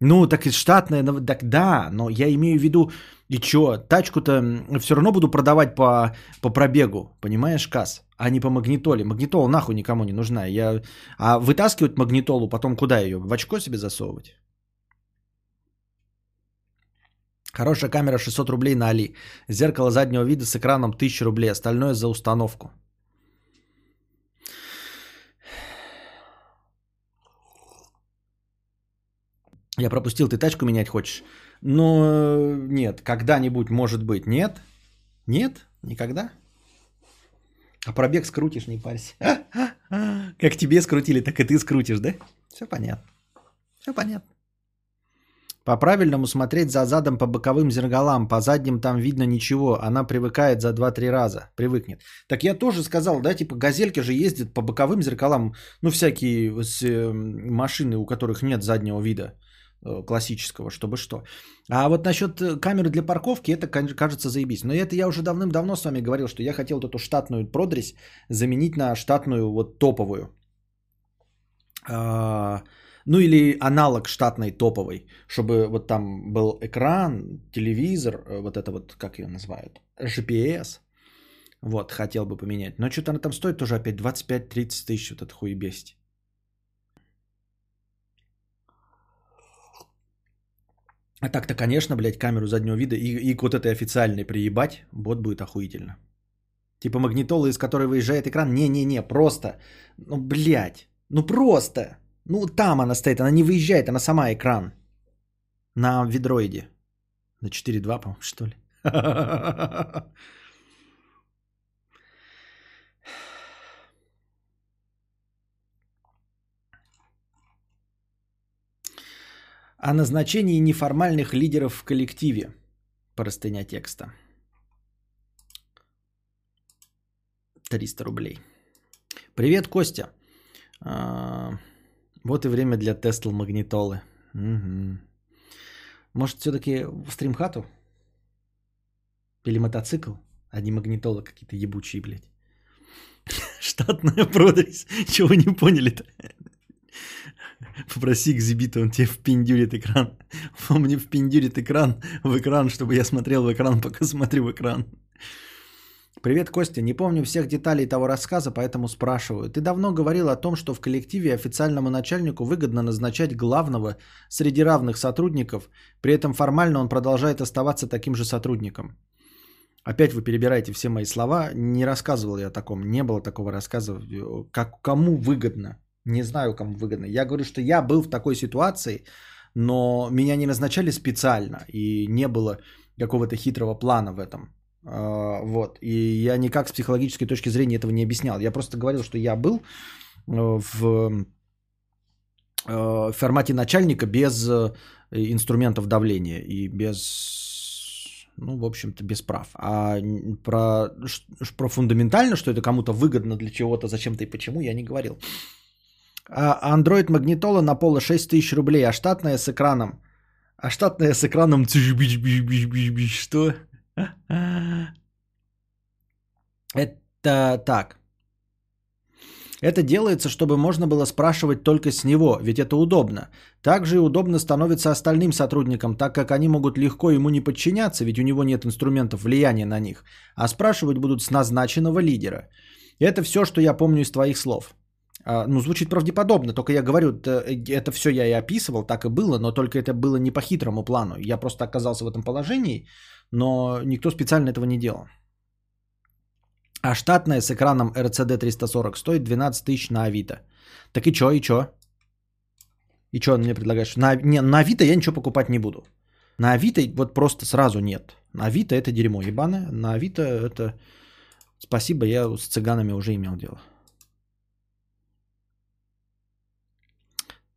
Ну, так и штатная, так да, но я имею в виду, и чё, тачку-то все равно буду продавать по, по пробегу, понимаешь, Кас, а не по магнитоле. Магнитола нахуй никому не нужна. Я... А вытаскивать магнитолу, потом куда ее? В очко себе засовывать? Хорошая камера 600 рублей на Али. Зеркало заднего вида с экраном 1000 рублей. Остальное за установку. Я пропустил, ты тачку менять хочешь? Ну, нет, когда-нибудь, может быть, нет. Нет, никогда. А пробег скрутишь, не парься. Как тебе скрутили, так и ты скрутишь, да? Все понятно. Все понятно. По-правильному смотреть за задом по боковым зеркалам, по задним там видно ничего, она привыкает за 2-3 раза, привыкнет. Так я тоже сказал, да, типа газельки же ездят по боковым зеркалам, ну всякие э, машины, у которых нет заднего вида. Э, классического, чтобы что. А вот насчет э, камеры для парковки, это кажется заебись. Но это я уже давным-давно с вами говорил, что я хотел вот эту штатную продресь заменить на штатную вот топовую. А, ну или аналог штатной топовой, чтобы вот там был экран, телевизор, э, вот это вот, как ее называют, GPS. Вот, хотел бы поменять. Но что-то она там стоит тоже опять 25-30 тысяч, вот это хуебесть. А так-то, конечно, блядь, камеру заднего вида и, и к вот этой официальной приебать, бот будет охуительно. Типа магнитола, из которой выезжает экран. Не-не-не, просто. Ну, блядь. Ну, просто. Ну, там она стоит, она не выезжает, она сама экран. На ведроиде. На 4.2, по-моему, что ли. о назначении неформальных лидеров в коллективе. Простыня текста. 300 рублей. Привет, Костя. А, вот и время для Тесла магнитолы. Угу. Может, все-таки в стримхату? Или мотоцикл? А не магнитолы какие-то ебучие, блядь. Штатная продресь. Чего не поняли-то? Попроси экзибита, он тебе впендюрит экран. Он мне впендюрит экран в экран, чтобы я смотрел в экран, пока смотрю в экран. Привет, Костя. Не помню всех деталей того рассказа, поэтому спрашиваю. Ты давно говорил о том, что в коллективе официальному начальнику выгодно назначать главного среди равных сотрудников, при этом формально он продолжает оставаться таким же сотрудником. Опять вы перебираете все мои слова. Не рассказывал я о таком. Не было такого рассказа. Как, кому выгодно? Не знаю, кому выгодно. Я говорю, что я был в такой ситуации, но меня не назначали специально, и не было какого-то хитрого плана в этом. А, вот. И я никак с психологической точки зрения этого не объяснял. Я просто говорил, что я был э, в э, формате начальника без э, инструментов давления и без, ну, в общем-то, без прав. А про, про фундаментально, что это кому-то выгодно для чего-то, зачем-то и почему, я не говорил. А Android магнитола на поло 6 тысяч рублей, а штатная с экраном. А штатная с экраном... Что? Это так. Это делается, чтобы можно было спрашивать только с него, ведь это удобно. Также и удобно становится остальным сотрудникам, так как они могут легко ему не подчиняться, ведь у него нет инструментов влияния на них, а спрашивать будут с назначенного лидера. Это все, что я помню из твоих слов. А, ну, звучит правдеподобно, только я говорю, это, это все я и описывал, так и было, но только это было не по хитрому плану. Я просто оказался в этом положении, но никто специально этого не делал. А штатная с экраном RCD 340 стоит 12 тысяч на Авито. Так и чё, и чё? И чё мне предлагаешь? На, не, на Авито я ничего покупать не буду. На Авито вот просто сразу нет. На Авито это дерьмо ебаное. На Авито это... Спасибо, я с цыганами уже имел дело.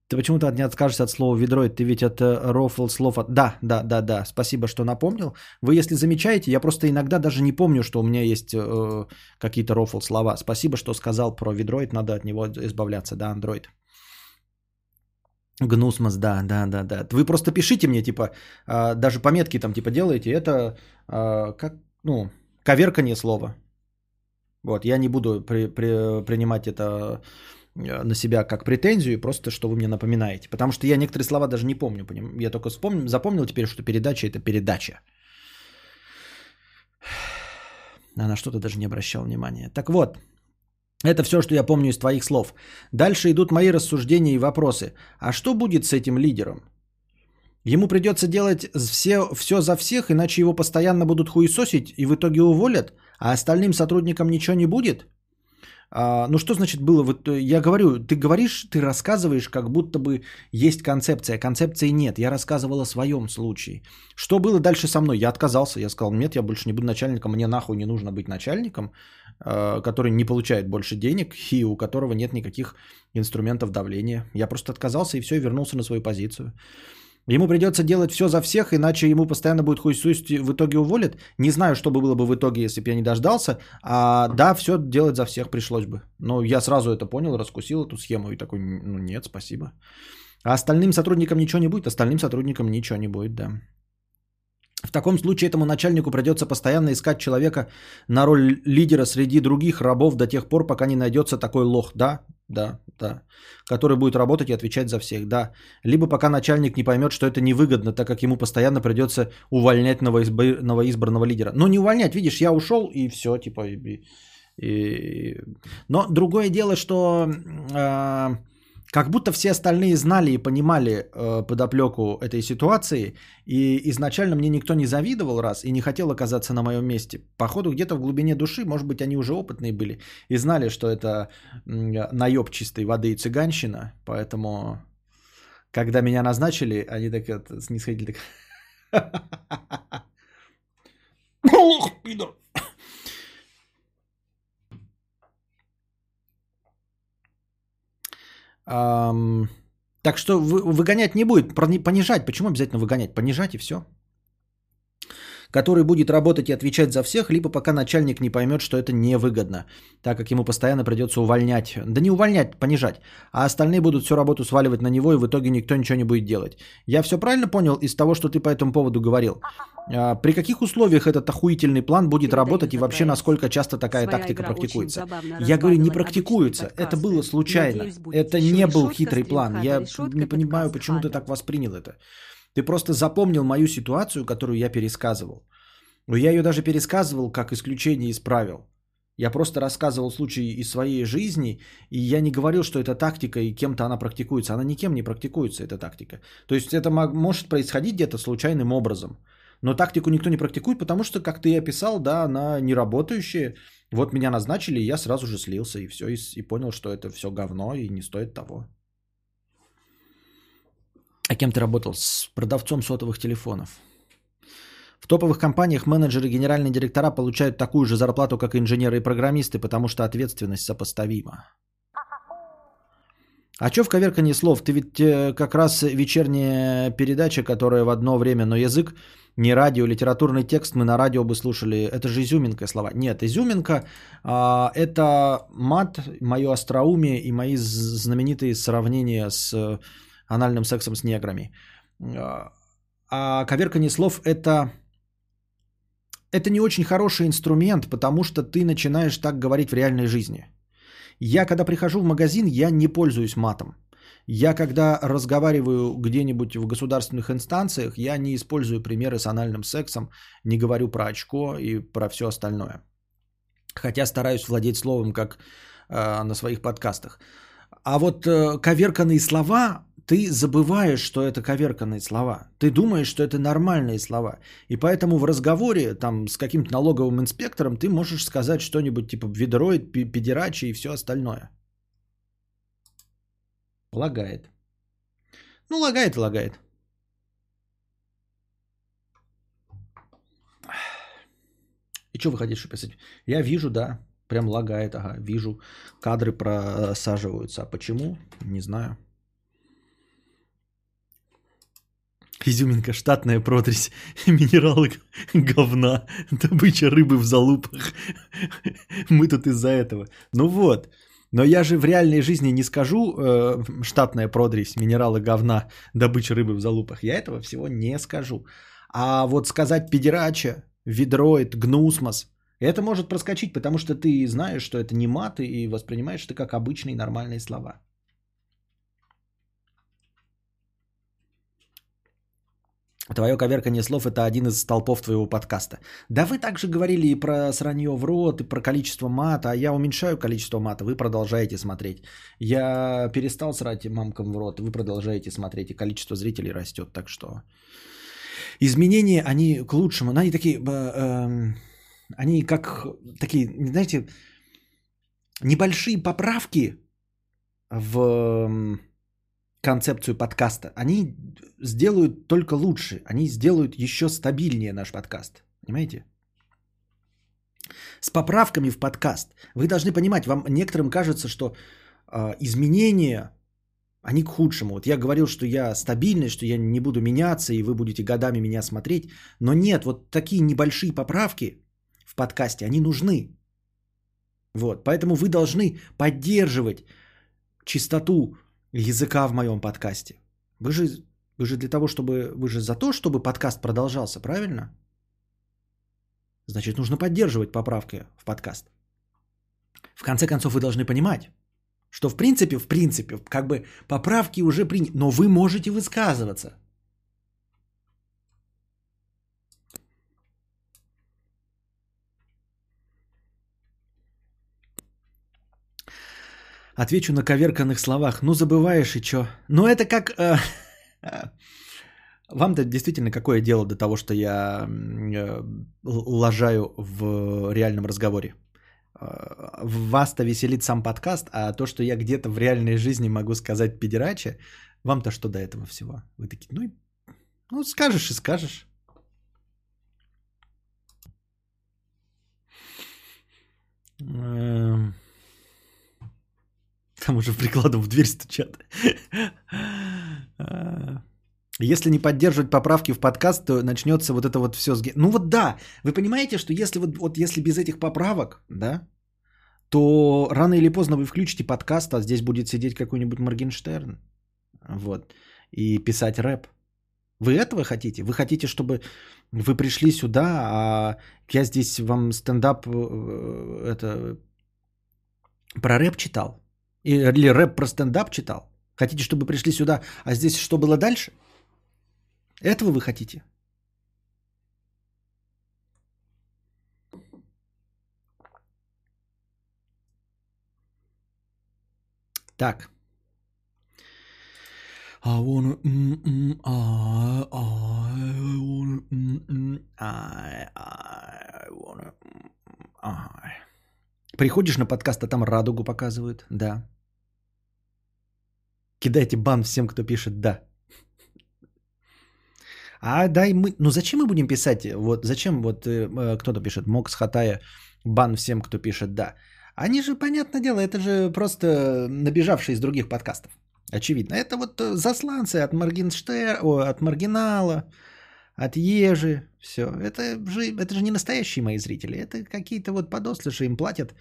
Ты почему-то не откажешься от слова ведроид, ты ведь от э, рофл слов от... Да, да, да, да, спасибо, что напомнил. Вы, если замечаете, я просто иногда даже не помню, что у меня есть э, какие-то рофл слова. Спасибо, что сказал про ведроид, надо от него избавляться, да, андроид. Гнусмос, да, да, да, да. Вы просто пишите мне, типа, э, даже пометки там, типа, делаете, это э, как, ну, коверкание слова. Вот, я не буду при, при, принимать это на себя как претензию, просто что вы мне напоминаете. Потому что я некоторые слова даже не помню. Я только вспомнил, запомнил теперь, что передача это передача. А на что-то даже не обращал внимания. Так вот, это все, что я помню из твоих слов. Дальше идут мои рассуждения и вопросы. А что будет с этим лидером? Ему придется делать все, все за всех, иначе его постоянно будут хуесосить и в итоге уволят, а остальным сотрудникам ничего не будет? А, ну что значит было? Вот э, я говорю, ты говоришь, ты рассказываешь, как будто бы есть концепция. Концепции нет. Я рассказывал о своем случае. Что было дальше со мной? Я отказался. Я сказал, нет, я больше не буду начальником. Мне нахуй не нужно быть начальником, а, который не получает больше денег и у которого нет никаких инструментов давления. Я просто отказался и все, и вернулся на свою позицию. Ему придется делать все за всех, иначе ему постоянно будет хуй в итоге уволят. Не знаю, что бы было бы в итоге, если бы я не дождался. А да, все делать за всех пришлось бы. Но я сразу это понял, раскусил эту схему и такой, ну нет, спасибо. А остальным сотрудникам ничего не будет, остальным сотрудникам ничего не будет, да. В таком случае этому начальнику придется постоянно искать человека на роль лидера среди других рабов до тех пор, пока не найдется такой лох. Да, да, да. Который будет работать и отвечать за всех, да. Либо пока начальник не поймет, что это невыгодно, так как ему постоянно придется увольнять новоизб... новоизбранного лидера. Но не увольнять, видишь, я ушел и все, типа. И... И... Но другое дело, что э, как будто все остальные знали и понимали э, подоплеку этой ситуации, и изначально мне никто не завидовал раз и не хотел оказаться на моем месте. Походу, где-то в глубине души, может быть, они уже опытные были и знали, что это наеб чистой воды и цыганщина, поэтому, когда меня назначили, они так это, снисходили так... пидор! Так что вы, выгонять не будет, понижать. Почему обязательно выгонять? Понижать и все. Который будет работать и отвечать за всех, либо пока начальник не поймет, что это невыгодно, так как ему постоянно придется увольнять. Да не увольнять, понижать. А остальные будут всю работу сваливать на него, и в итоге никто ничего не будет делать. Я все правильно понял из того, что ты по этому поводу говорил? А, при каких условиях этот охуительный план будет работать и вообще насколько часто такая тактика практикуется? Я говорю, не практикуется. Это было случайно. Это не был хитрый план. Я не понимаю, почему ты так воспринял это. Ты просто запомнил мою ситуацию, которую я пересказывал. Но я ее даже пересказывал как исключение из правил. Я просто рассказывал случаи из своей жизни, и я не говорил, что это тактика и кем-то она практикуется. Она никем не практикуется, эта тактика. То есть это может происходить где-то случайным образом. Но тактику никто не практикует, потому что, как ты и описал, да, она не работающая. Вот меня назначили, и я сразу же слился, и все, и, и понял, что это все говно и не стоит того. А кем ты работал? С продавцом сотовых телефонов. В топовых компаниях менеджеры и генеральные директора получают такую же зарплату, как инженеры и программисты, потому что ответственность сопоставима. А что в коверкании слов? Ты ведь э, как раз вечерняя передача, которая в одно время, но язык не радио, литературный текст мы на радио бы слушали. Это же изюминка слова. Нет, изюминка а, это мат, мое остроумие и мои знаменитые сравнения с анальным сексом с неграми. А, а коверкание слов это это не очень хороший инструмент, потому что ты начинаешь так говорить в реальной жизни. Я когда прихожу в магазин, я не пользуюсь матом. Я когда разговариваю где-нибудь в государственных инстанциях, я не использую примеры с анальным сексом, не говорю про очко и про все остальное. Хотя стараюсь владеть словом, как э, на своих подкастах. А вот э, коверканные слова, ты забываешь, что это коверканные слова. Ты думаешь, что это нормальные слова. И поэтому в разговоре там, с каким-то налоговым инспектором ты можешь сказать что-нибудь типа ведроид, педерачи и все остальное. Лагает. Ну, лагает и лагает. И что вы хотите писать? Я вижу, да. Прям лагает, ага, вижу. Кадры просаживаются. А почему? Не знаю. Изюминка, штатная протрись, минералы говна, добыча рыбы в залупах. Мы тут из-за этого. Ну вот, но я же в реальной жизни не скажу э, штатная продресь, минералы говна, добыча рыбы в залупах. Я этого всего не скажу. А вот сказать педерача, ведроид, гнусмос, это может проскочить, потому что ты знаешь, что это не маты и воспринимаешь это как обычные нормальные слова. Твое коверкание слов – это один из столпов твоего подкаста. Да вы также говорили и про сранье в рот, и про количество мата, а я уменьшаю количество мата, вы продолжаете смотреть. Я перестал срать мамкам в рот, вы продолжаете смотреть, и количество зрителей растет, так что... Изменения, они к лучшему, они такие, э, они как такие, знаете, небольшие поправки в концепцию подкаста, они сделают только лучше, они сделают еще стабильнее наш подкаст. Понимаете? С поправками в подкаст. Вы должны понимать, вам некоторым кажется, что э, изменения, они к худшему. Вот я говорил, что я стабильный, что я не буду меняться, и вы будете годами меня смотреть. Но нет, вот такие небольшие поправки в подкасте, они нужны. Вот, поэтому вы должны поддерживать чистоту языка в моем подкасте. Вы же, вы же для того, чтобы... Вы же за то, чтобы подкаст продолжался, правильно? Значит, нужно поддерживать поправки в подкаст. В конце концов, вы должны понимать, что в принципе, в принципе, как бы поправки уже приняты, но вы можете высказываться. Отвечу на коверканных словах. Ну, забываешь и чё? Ну, это как... Э, вам-то действительно какое дело до того, что я э, лажаю в реальном разговоре? Э, вас-то веселит сам подкаст, а то, что я где-то в реальной жизни могу сказать педераче, вам-то что до этого всего? Вы такие, ну, ну скажешь и скажешь. Эм... Там уже прикладом в дверь стучат. Если не поддерживать поправки в подкаст, то начнется вот это вот все. С... Ну вот да, вы понимаете, что если вот, вот если без этих поправок, да, то рано или поздно вы включите подкаст, а здесь будет сидеть какой-нибудь Моргенштерн, вот, и писать рэп. Вы этого хотите? Вы хотите, чтобы вы пришли сюда, а я здесь вам стендап э, это про рэп читал? Или рэп про стендап читал? Хотите, чтобы пришли сюда, а здесь что было дальше? Этого вы хотите? Так. I wanna, mm, mm, I, I wanna, mm, mm, I, I wanna, mm, I. Приходишь на подкаст, а там радугу показывают. Да. Кидайте бан всем, кто пишет «да». А дай мы... Ну зачем мы будем писать? Вот зачем вот э, э кто-то пишет Мокс Хатая бан всем, кто пишет «да». Они же, понятное дело, это же просто набежавшие из других подкастов. Очевидно. Это вот э, засланцы от Моргенштер... О, от Маргинала, от Ежи, все. Это же, это же не настоящие мои зрители. Это какие-то вот подослыши, им платят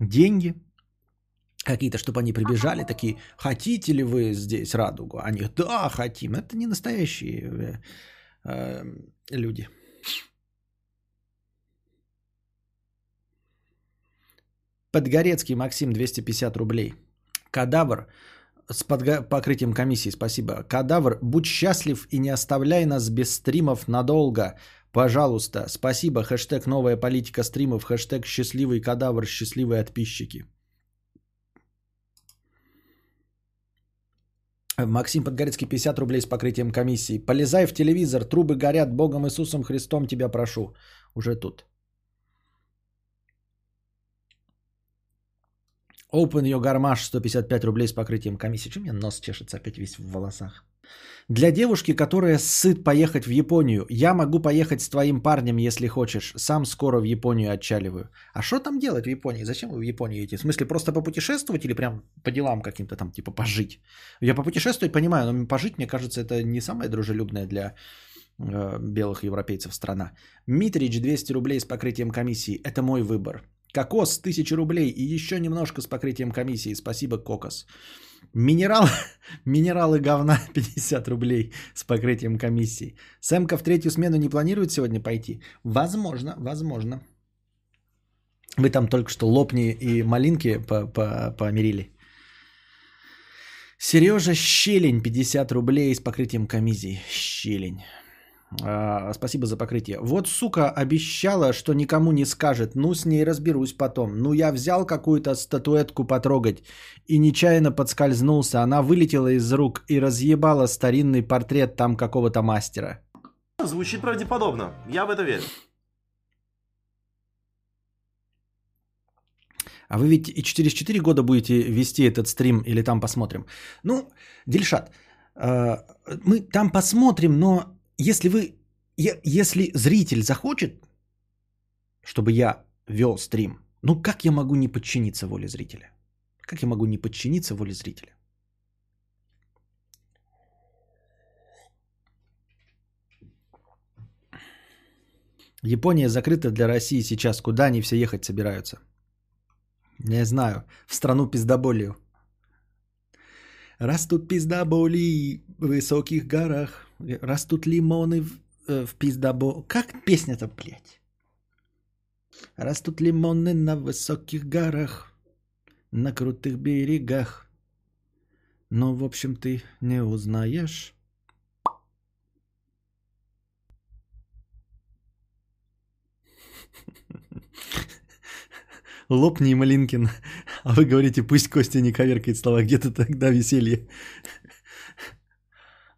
деньги какие-то, чтобы они прибежали, такие, хотите ли вы здесь радугу? Они, да, хотим. Это не настоящие э, э, люди. Подгорецкий Максим 250 рублей. Кадавр с подга- покрытием комиссии, спасибо. Кадавр, будь счастлив и не оставляй нас без стримов надолго. Пожалуйста, спасибо. Хэштег новая политика стримов. Хэштег счастливый кадавр, счастливые подписчики. Максим Подгорецкий 50 рублей с покрытием комиссии. Полезай в телевизор, трубы горят, Богом Иисусом Христом тебя прошу. Уже тут. Open your гармаш 155 рублей с покрытием комиссии. Чем у меня нос чешется опять весь в волосах? Для девушки, которая сыт поехать в Японию, я могу поехать с твоим парнем, если хочешь. Сам скоро в Японию отчаливаю. А что там делать в Японии? Зачем вы в Японию едете? В смысле, просто попутешествовать или прям по делам каким-то там, типа пожить? Я попутешествовать понимаю, но пожить, мне кажется, это не самое дружелюбное для э, белых европейцев страна. Митрич 200 рублей с покрытием комиссии. Это мой выбор. Кокос 1000 рублей и еще немножко с покрытием комиссии. Спасибо, Кокос. Минерал, минералы говна 50 рублей с покрытием комиссии. Сэмка в третью смену не планирует сегодня пойти? Возможно, возможно. Вы там только что лопни и малинки по- по- помирили. Сережа Щелень 50 рублей с покрытием комиссии. Щелень. А, спасибо за покрытие. Вот сука обещала, что никому не скажет. Ну, с ней разберусь потом. Ну, я взял какую-то статуэтку потрогать и нечаянно подскользнулся. Она вылетела из рук и разъебала старинный портрет там какого-то мастера. Звучит правдеподобно. Я в это верю. А вы ведь и через 4 года будете вести этот стрим или там посмотрим? Ну, Дельшат, э, мы там посмотрим, но если вы, если зритель захочет, чтобы я вел стрим, ну как я могу не подчиниться воле зрителя? Как я могу не подчиниться воле зрителя? Япония закрыта для России сейчас. Куда они все ехать собираются? Не знаю. В страну пиздоболию. Растут пиздоболи в высоких горах. Растут лимоны в, э, в пиздобо... Как песня-то, блядь? Растут лимоны на высоких горах, на крутых берегах. Но, в общем, ты не узнаешь. Лопни, Малинкин. А вы говорите, пусть Костя не коверкает слова. Где-то тогда веселье.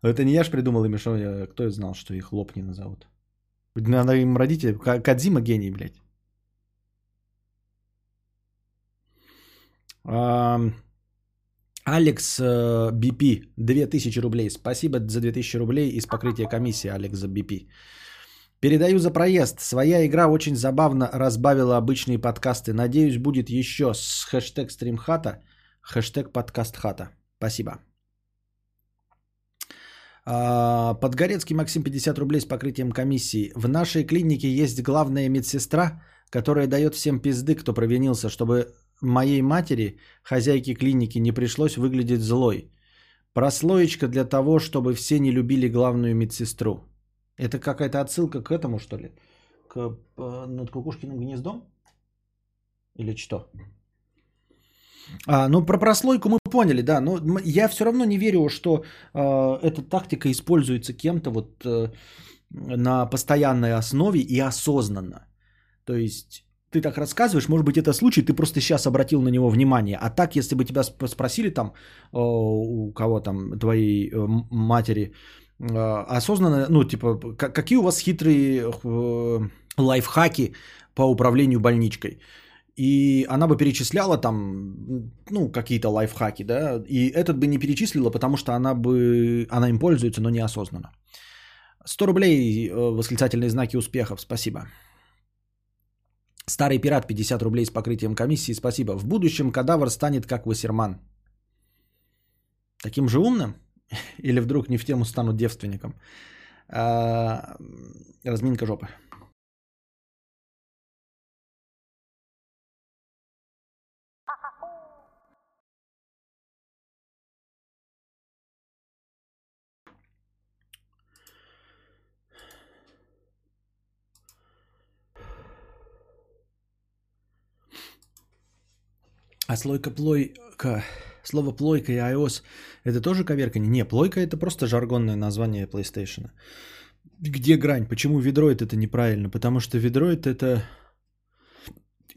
Это не я ж придумал им, что я, кто знал, что их лопни назовут. Надо им родители. Ка- Кадзима гений, блядь. Алекс э, BP, 2000 рублей. Спасибо за 2000 рублей из покрытия комиссии, Алекс за BP. Передаю за проезд. Своя игра очень забавно разбавила обычные подкасты. Надеюсь, будет еще с хэштег стримхата, хэштег подкаст хата. Спасибо. А, Подгорецкий Максим 50 рублей с покрытием комиссии. В нашей клинике есть главная медсестра, которая дает всем пизды, кто провинился, чтобы моей матери, хозяйке клиники, не пришлось выглядеть злой. Прослоечка для того, чтобы все не любили главную медсестру. Это какая-то отсылка к этому, что ли? К э, над Кукушкиным гнездом? Или что? А, ну, про прослойку мы поняли, да. Но я все равно не верю, что э, эта тактика используется кем-то вот э, на постоянной основе и осознанно. То есть ты так рассказываешь, может быть, это случай, ты просто сейчас обратил на него внимание. А так, если бы тебя сп- спросили там, э, у кого там, твоей э, матери, э, осознанно, ну, типа, какие у вас хитрые лайфхаки по управлению больничкой? И она бы перечисляла там, ну, какие-то лайфхаки, да, и этот бы не перечислила, потому что она бы, она им пользуется, но неосознанно. 100 рублей, э, восклицательные знаки успехов, спасибо. Старый пират 50 рублей с покрытием комиссии, спасибо. В будущем кадавр станет как Вассерман. Таким же умным? Или вдруг не в тему станут девственником? А, разминка жопы. А слойка плойка, слово плойка и iOS это тоже коверкание? Не, плойка это просто жаргонное название PlayStation. Где грань? Почему ведроид это неправильно? Потому что ведроид это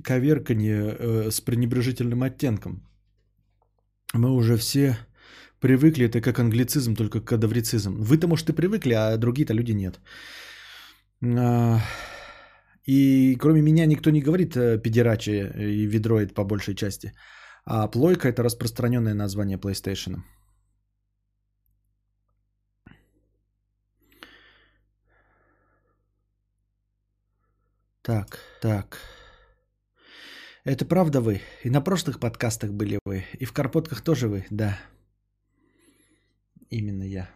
коверкание э, с пренебрежительным оттенком. Мы уже все привыкли, это как англицизм, только кадаврицизм. Вы-то, может, и привыкли, а другие-то люди нет. А, и кроме меня никто не говорит э, педерачи и ведроид по большей части. А плойка это распространенное название PlayStation. Так, так. Это правда вы? И на прошлых подкастах были вы, и в Карпотках тоже вы, да. Именно я.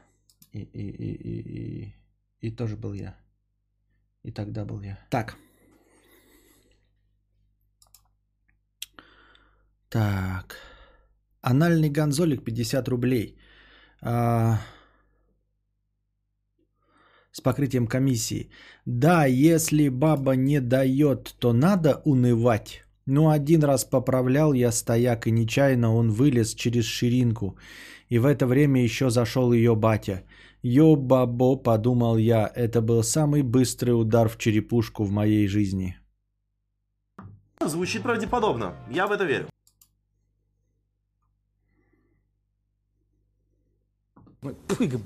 И, и, и, и, и, и тоже был я. И тогда был я. Так. Так. Анальный гонзолик 50 рублей. А... С покрытием комиссии. Да, если баба не дает, то надо унывать. Ну, один раз поправлял я стояк, и нечаянно он вылез через ширинку. И в это время еще зашел ее батя. Ё-бабо, подумал я, это был самый быстрый удар в черепушку в моей жизни. Звучит правдеподобно. Я в это верю. Ой,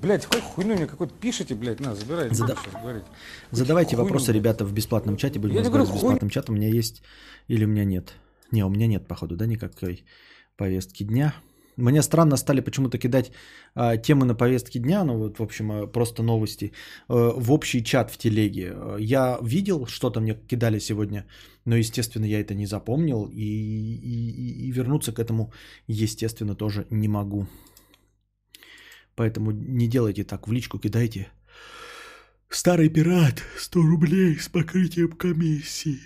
блядь, хоть хуйню мне какой-то пишите, блядь, на, забирайте. Зада... говорить. Задавайте Хуйню, вопросы, ребята, в бесплатном чате. Будем Я не разговаривать говорю, с бесплатным чатом. У меня есть или у меня нет. Не, у меня нет, походу, да, никакой повестки дня. Мне странно стали почему-то кидать а, темы на повестке дня, ну вот, в общем, а, просто новости, а, в общий чат в телеге. Я видел, что-то мне кидали сегодня, но, естественно, я это не запомнил, и, и, и вернуться к этому, естественно, тоже не могу. Поэтому не делайте так, в личку кидайте. Старый пират, 100 рублей с покрытием комиссии.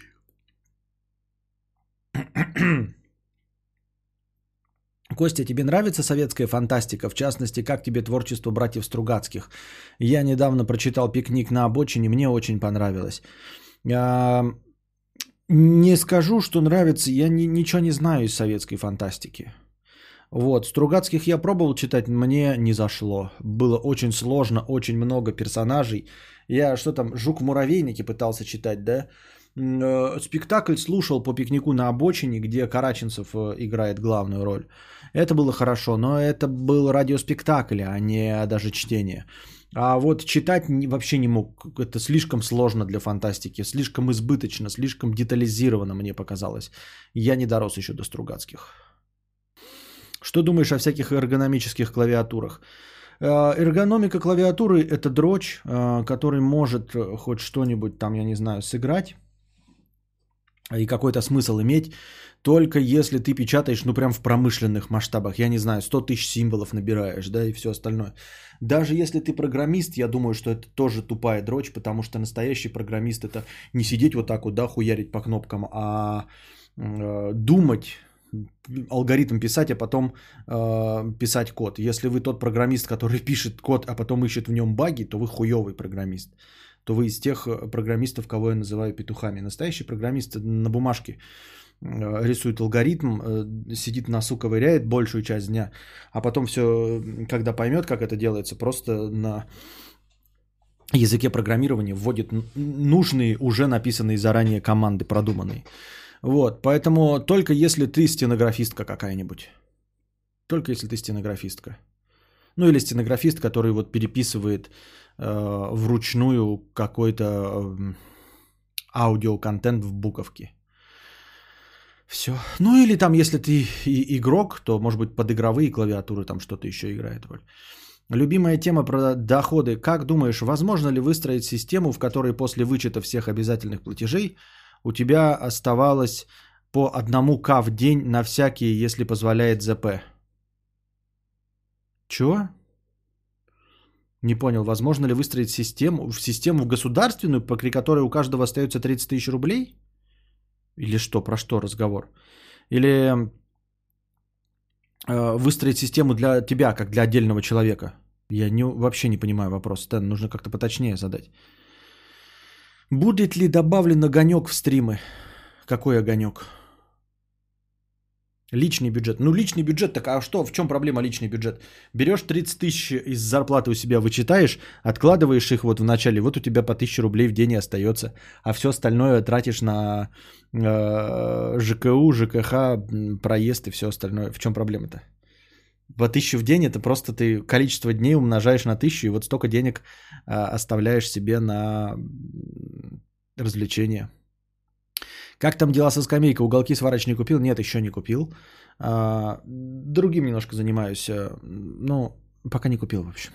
Костя, тебе нравится советская фантастика? В частности, как тебе творчество братьев Стругацких? Я недавно прочитал «Пикник на обочине», мне очень понравилось. А, не скажу, что нравится, я ни, ничего не знаю из советской фантастики. Вот, Стругацких я пробовал читать, мне не зашло. Было очень сложно, очень много персонажей. Я что там, Жук в муравейнике пытался читать, да? Э, спектакль слушал по пикнику на обочине, где Караченцев э, играет главную роль. Это было хорошо, но это был радиоспектакль, а не даже чтение. А вот читать вообще не мог. Это слишком сложно для фантастики, слишком избыточно, слишком детализировано мне показалось. Я не дорос еще до Стругацких. Что думаешь о всяких эргономических клавиатурах? Э, эргономика клавиатуры – это дрочь, который может хоть что-нибудь там, я не знаю, сыграть и какой-то смысл иметь, только если ты печатаешь, ну, прям в промышленных масштабах, я не знаю, 100 тысяч символов набираешь, да, и все остальное. Даже если ты программист, я думаю, что это тоже тупая дрочь, потому что настоящий программист это не сидеть вот так вот, да, хуярить по кнопкам, а э, думать, алгоритм писать, а потом э, писать код. Если вы тот программист, который пишет код, а потом ищет в нем баги, то вы хуевый программист то вы из тех э, программистов, кого я называю петухами. Настоящий программист на бумажке э, рисует алгоритм, э, сидит носу ковыряет большую часть дня, а потом все, когда поймет, как это делается, просто на языке программирования вводит нужные, уже написанные заранее команды, продуманные. Вот, поэтому только если ты стенографистка какая-нибудь. Только если ты стенографистка. Ну или стенографист, который вот переписывает Э, вручную какой-то эм, аудиоконтент в буковке. Все. Ну или там, если ты игрок, то может быть под игровые клавиатуры там что-то еще играет роль. Любимая тема про доходы. Как думаешь, возможно ли выстроить систему, в которой после вычета всех обязательных платежей у тебя оставалось по одному К в день на всякие, если позволяет ЗП? Чего? Не понял, возможно ли выстроить систему, в систему государственную, при которой у каждого остается 30 тысяч рублей? Или что, про что разговор? Или э, выстроить систему для тебя, как для отдельного человека? Я не, вообще не понимаю вопрос. Это нужно как-то поточнее задать. Будет ли добавлен огонек в стримы? Какой огонек? Личный бюджет. Ну, личный бюджет, так а что, в чем проблема личный бюджет? Берешь 30 тысяч из зарплаты у себя, вычитаешь, откладываешь их вот в начале, вот у тебя по 1000 рублей в день остается, а все остальное тратишь на э, ЖКУ, ЖКХ, проезд и все остальное. В чем проблема-то? По 1000 в день это просто ты количество дней умножаешь на 1000, и вот столько денег э, оставляешь себе на развлечения. Как там дела со скамейкой? Уголки сварочный купил? Нет, еще не купил. А, другим немножко занимаюсь. Э, ну, пока не купил, в общем.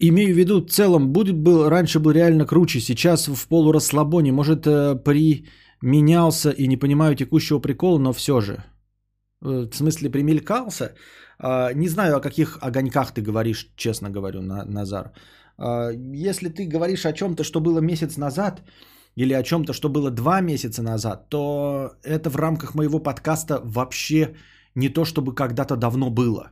Имею в виду, в целом, будет был, раньше был реально круче, сейчас в полурасслабоне. Может, э, применялся и не понимаю текущего прикола, но все же. Э, в смысле, примелькался? А, не знаю, о каких огоньках ты говоришь, честно говорю, Назар. А, если ты говоришь о чем-то, что было месяц назад, или о чем-то, что было два месяца назад, то это в рамках моего подкаста вообще не то, чтобы когда-то давно было.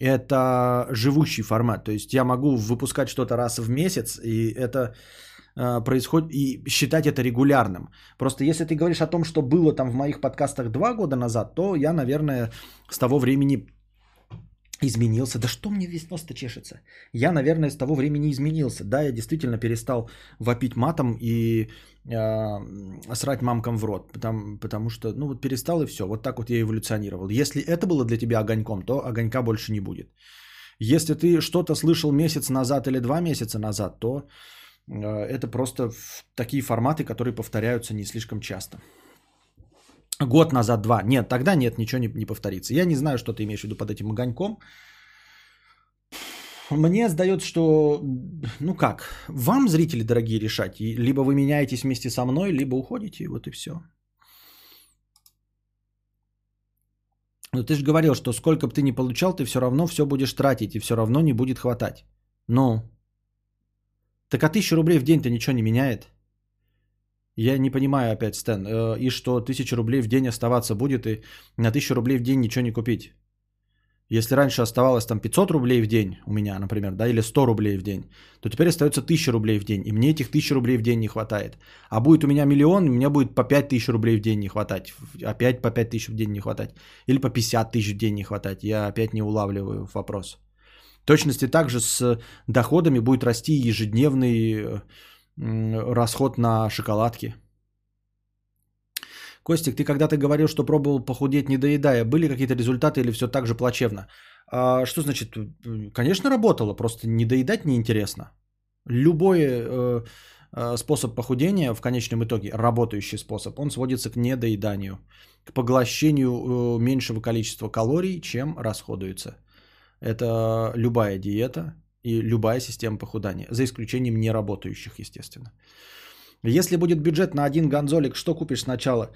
Это живущий формат. То есть я могу выпускать что-то раз в месяц, и это э, происходит, и считать это регулярным. Просто если ты говоришь о том, что было там в моих подкастах два года назад, то я, наверное, с того времени изменился. Да что мне весь нос-то чешется? Я, наверное, с того времени изменился. Да, я действительно перестал вопить матом и э, срать мамкам в рот. Потому, потому что, ну вот перестал и все. Вот так вот я эволюционировал. Если это было для тебя огоньком, то огонька больше не будет. Если ты что-то слышал месяц назад или два месяца назад, то э, это просто такие форматы, которые повторяются не слишком часто. Год назад, два. Нет, тогда нет, ничего не, не повторится. Я не знаю, что ты имеешь в виду под этим огоньком. Мне сдается, что, ну как, вам, зрители дорогие, решать. Либо вы меняетесь вместе со мной, либо уходите, вот и все. Но ты же говорил, что сколько бы ты ни получал, ты все равно все будешь тратить, и все равно не будет хватать. Ну, так а тысячу рублей в день-то ничего не меняет. Я не понимаю опять, Стэн, э, и что тысяча рублей в день оставаться будет, и на тысячу рублей в день ничего не купить. Если раньше оставалось там 500 рублей в день у меня, например, да, или 100 рублей в день, то теперь остается 1000 рублей в день, и мне этих 1000 рублей в день не хватает. А будет у меня миллион, меня будет по 5000 рублей в день не хватать, опять по 5000 в день не хватать, или по 50 тысяч в день не хватать. Я опять не улавливаю вопрос. В точности также с доходами будет расти ежедневный расход на шоколадки. Костик, ты когда-то говорил, что пробовал похудеть, не доедая. Были какие-то результаты или все так же плачевно? А, что значит? Конечно, работало, просто не доедать неинтересно. Любой э, э, способ похудения в конечном итоге, работающий способ, он сводится к недоеданию, к поглощению э, меньшего количества калорий, чем расходуется. Это любая диета, и любая система похудания, за исключением неработающих, естественно. Если будет бюджет на один гонзолик, что купишь сначала?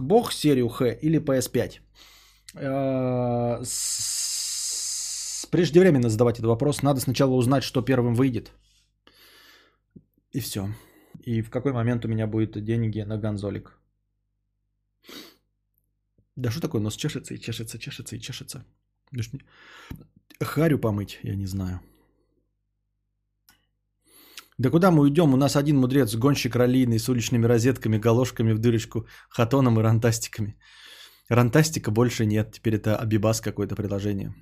Бог серию Х или PS5? Э, преждевременно задавать этот вопрос. Надо сначала узнать, что первым выйдет. И все. И в какой момент у меня будет деньги на гонзолик. Да что такое? Нос чешется и чешется, чешется и чешется. Харю помыть, я не знаю. Да куда мы уйдем? У нас один мудрец, гонщик раллийный с уличными розетками, галошками в дырочку, хатоном и рантастиками. Рантастика больше нет, теперь это Абибас какое-то приложение.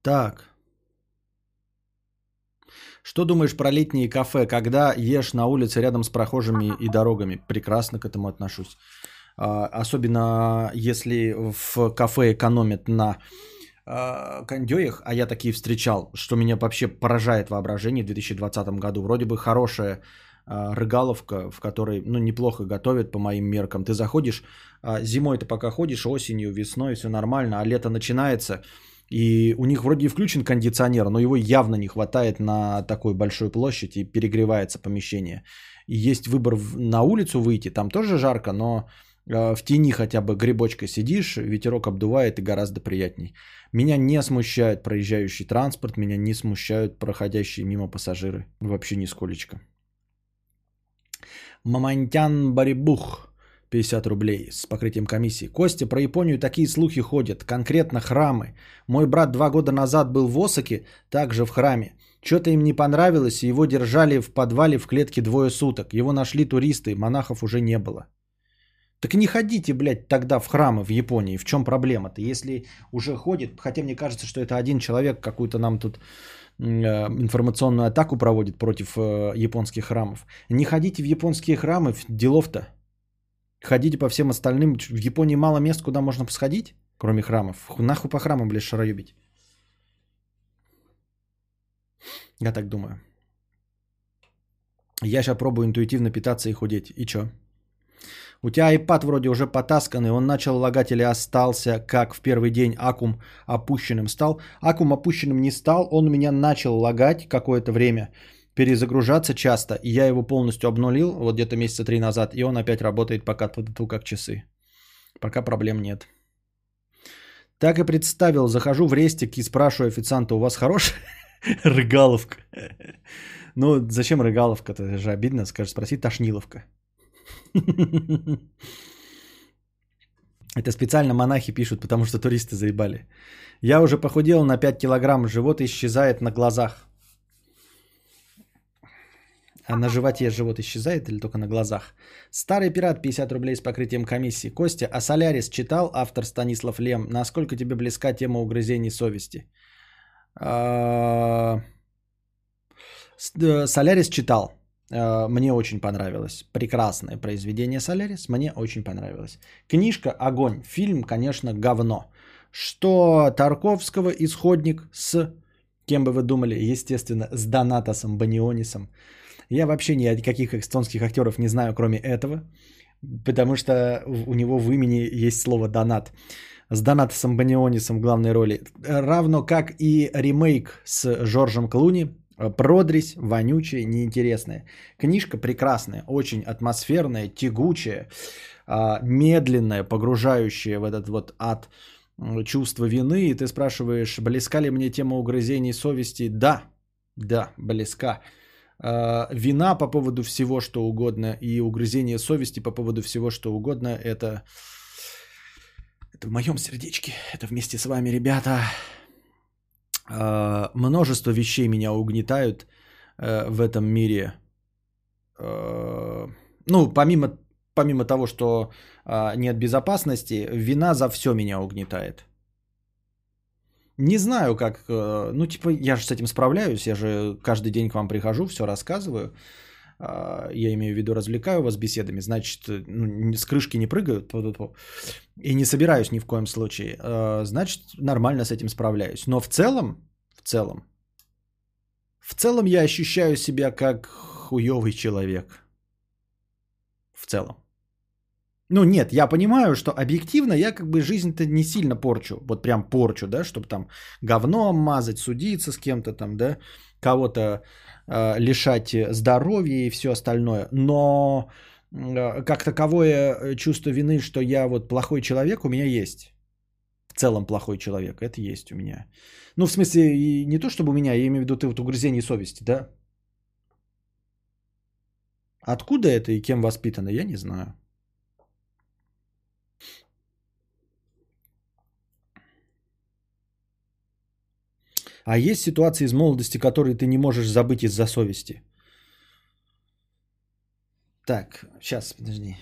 Так. Что думаешь про летние кафе, когда ешь на улице рядом с прохожими и дорогами? Прекрасно к этому отношусь. А, особенно если в кафе экономят на кондеях, а я такие встречал, что меня вообще поражает воображение в 2020 году. Вроде бы хорошая э, рыгаловка, в которой ну, неплохо готовят по моим меркам. Ты заходишь, э, зимой ты пока ходишь, осенью, весной все нормально, а лето начинается, и у них вроде и включен кондиционер, но его явно не хватает на такой большой площади, перегревается помещение. И есть выбор на улицу выйти, там тоже жарко, но в тени хотя бы грибочкой сидишь, ветерок обдувает и гораздо приятней. Меня не смущает проезжающий транспорт, меня не смущают проходящие мимо пассажиры. Вообще нисколечко. Мамантян Барибух. 50 рублей с покрытием комиссии. Костя, про Японию такие слухи ходят, конкретно храмы. Мой брат два года назад был в Осаке, также в храме. Что-то им не понравилось, и его держали в подвале в клетке двое суток. Его нашли туристы, монахов уже не было. Так не ходите, блядь, тогда в храмы в Японии. В чем проблема-то? Если уже ходит, хотя мне кажется, что это один человек какую-то нам тут э, информационную атаку проводит против э, японских храмов. Не ходите в японские храмы, делов-то. Ходите по всем остальным. В Японии мало мест, куда можно сходить, кроме храмов. Нахуй по храмам, блядь, шароебить. Я так думаю. Я сейчас пробую интуитивно питаться и худеть. И чё? У тебя iPad вроде уже потасканный, он начал лагать или остался, как в первый день аккум опущенным стал. Аккум опущенным не стал, он у меня начал лагать какое-то время, перезагружаться часто, я его полностью обнулил, вот где-то месяца три назад, и он опять работает пока ту как часы. Пока проблем нет. Так и представил, захожу в рестик и спрашиваю официанта, у вас хорошая рыгаловка? Ну, зачем рыгаловка? Это же обидно, скажешь, спроси тошниловка. Это специально монахи пишут, потому что туристы заебали. Я уже похудел на 5 килограмм, живот исчезает на глазах. А на животе живот исчезает или только на глазах? Старый пират 50 рублей с покрытием комиссии. Костя, а Солярис читал автор Станислав Лем? Насколько тебе близка тема угрызений совести? А, э, Солярис читал. Э, мне очень понравилось. Прекрасное произведение Солярис. Мне очень понравилось. Книжка «Огонь». Фильм, конечно, говно. Что Тарковского исходник с, кем бы вы думали, естественно, с Донатосом Банионисом. Я вообще ни каких эстонских актеров не знаю, кроме этого. Потому что у него в имени есть слово «донат». С Донатосом Банионисом в главной роли. Равно как и ремейк с Жоржем Клуни – продресь, вонючая, неинтересная. Книжка прекрасная, очень атмосферная, тягучая, а, медленная, погружающая в этот вот ад чувство вины. И ты спрашиваешь, близка ли мне тема угрызений совести? Да, да, близка. А, вина по поводу всего, что угодно, и угрызение совести по поводу всего, что угодно, это, это в моем сердечке. Это вместе с вами, ребята. А, множество вещей меня угнетают э, в этом мире. Э, ну, помимо, помимо того, что а, нет безопасности, вина за все меня угнетает. Не знаю, как... Э, ну, типа, я же с этим справляюсь. Я же каждый день к вам прихожу, все рассказываю. А, я имею в виду, развлекаю вас беседами. Значит, ну, с крышки не прыгаю. И не собираюсь ни в коем случае. Значит, нормально с этим справляюсь. Но в целом, в целом, в целом я ощущаю себя как хуёвый человек. В целом. Ну нет, я понимаю, что объективно я как бы жизнь-то не сильно порчу. Вот прям порчу, да, чтобы там говно мазать, судиться с кем-то там, да, кого-то э, лишать здоровья и все остальное. Но э, как таковое чувство вины, что я вот плохой человек, у меня есть. В целом плохой человек, это есть у меня. Ну, в смысле, и не то, чтобы у меня, я имею в виду ты вот угрызение совести, да? Откуда это и кем воспитано, я не знаю. А есть ситуации из молодости, которые ты не можешь забыть из-за совести. Так, сейчас, подожди.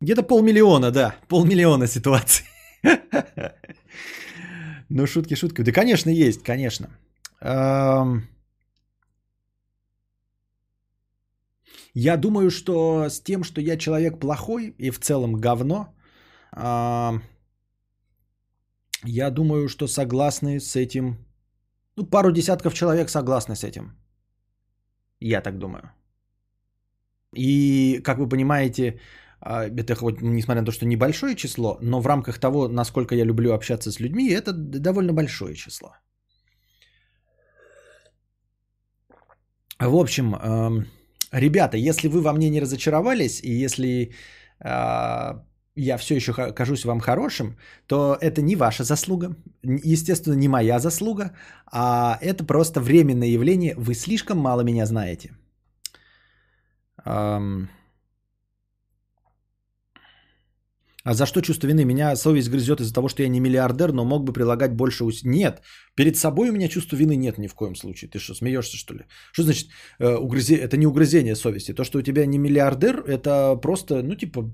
Где-то полмиллиона, да, полмиллиона ситуаций. Ну, шутки шутки. Да, конечно, есть, конечно. Я думаю, что с тем, что я человек плохой и в целом говно, я думаю, что согласны с этим. Ну, пару десятков человек согласны с этим. Я так думаю. И, как вы понимаете, а, это хоть, несмотря на то, что небольшое число, но в рамках того, насколько я люблю общаться с людьми, это довольно большое число. В общем, ребята, если вы во мне не разочаровались, и если а, я все еще кажусь вам хорошим, то это не ваша заслуга, естественно, не моя заслуга, а это просто временное явление. Вы слишком мало меня знаете. А за что чувство вины? Меня совесть грызет из-за того, что я не миллиардер, но мог бы прилагать больше усилий. Нет, перед собой у меня чувства вины нет ни в коем случае. Ты что, смеешься что ли? Что значит э, угрызе... это не угрызение совести? То, что у тебя не миллиардер, это просто, ну типа,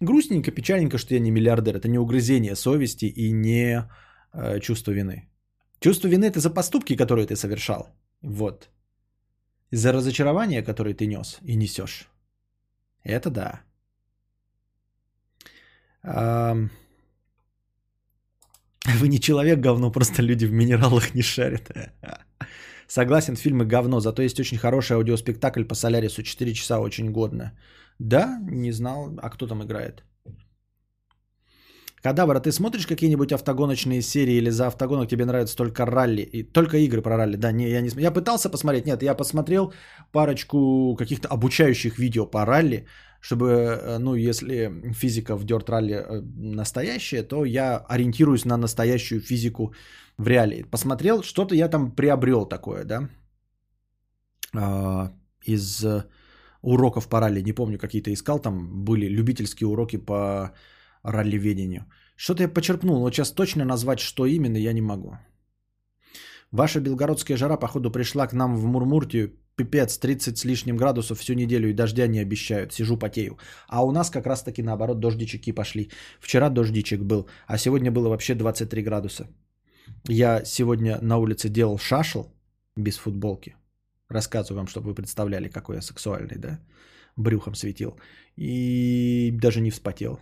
грустненько, печальненько, что я не миллиардер. Это не угрызение совести и не э, чувство вины. Чувство вины это за поступки, которые ты совершал. Вот. За разочарование, которое ты нес и несешь. Это да. Вы не человек говно, просто люди в минералах не шарят. Согласен, фильмы говно, зато есть очень хороший аудиоспектакль по Солярису, 4 часа очень годно. Да, не знал, а кто там играет? Кадавра, ты смотришь какие-нибудь автогоночные серии или за автогонок тебе нравятся только ралли? И только игры про ралли? Да, не, я не Я пытался посмотреть, нет, я посмотрел парочку каких-то обучающих видео по ралли, чтобы, э, ну, если физика в Dirt Rally э, настоящая, то я ориентируюсь на настоящую физику в реалии. Посмотрел, что-то я там приобрел такое, да, а, из уроков по ралли, не помню, какие-то искал, там были любительские уроки по ралливедению. Что-то я почерпнул, но сейчас точно назвать, что именно, я не могу. Ваша белгородская жара, походу, пришла к нам в Мурмуртию пипец, 30 с лишним градусов всю неделю и дождя не обещают, сижу потею. А у нас как раз таки наоборот дождички пошли. Вчера дождичек был, а сегодня было вообще 23 градуса. Я сегодня на улице делал шашел без футболки. Рассказываю вам, чтобы вы представляли, какой я сексуальный, да? Брюхом светил. И даже не вспотел.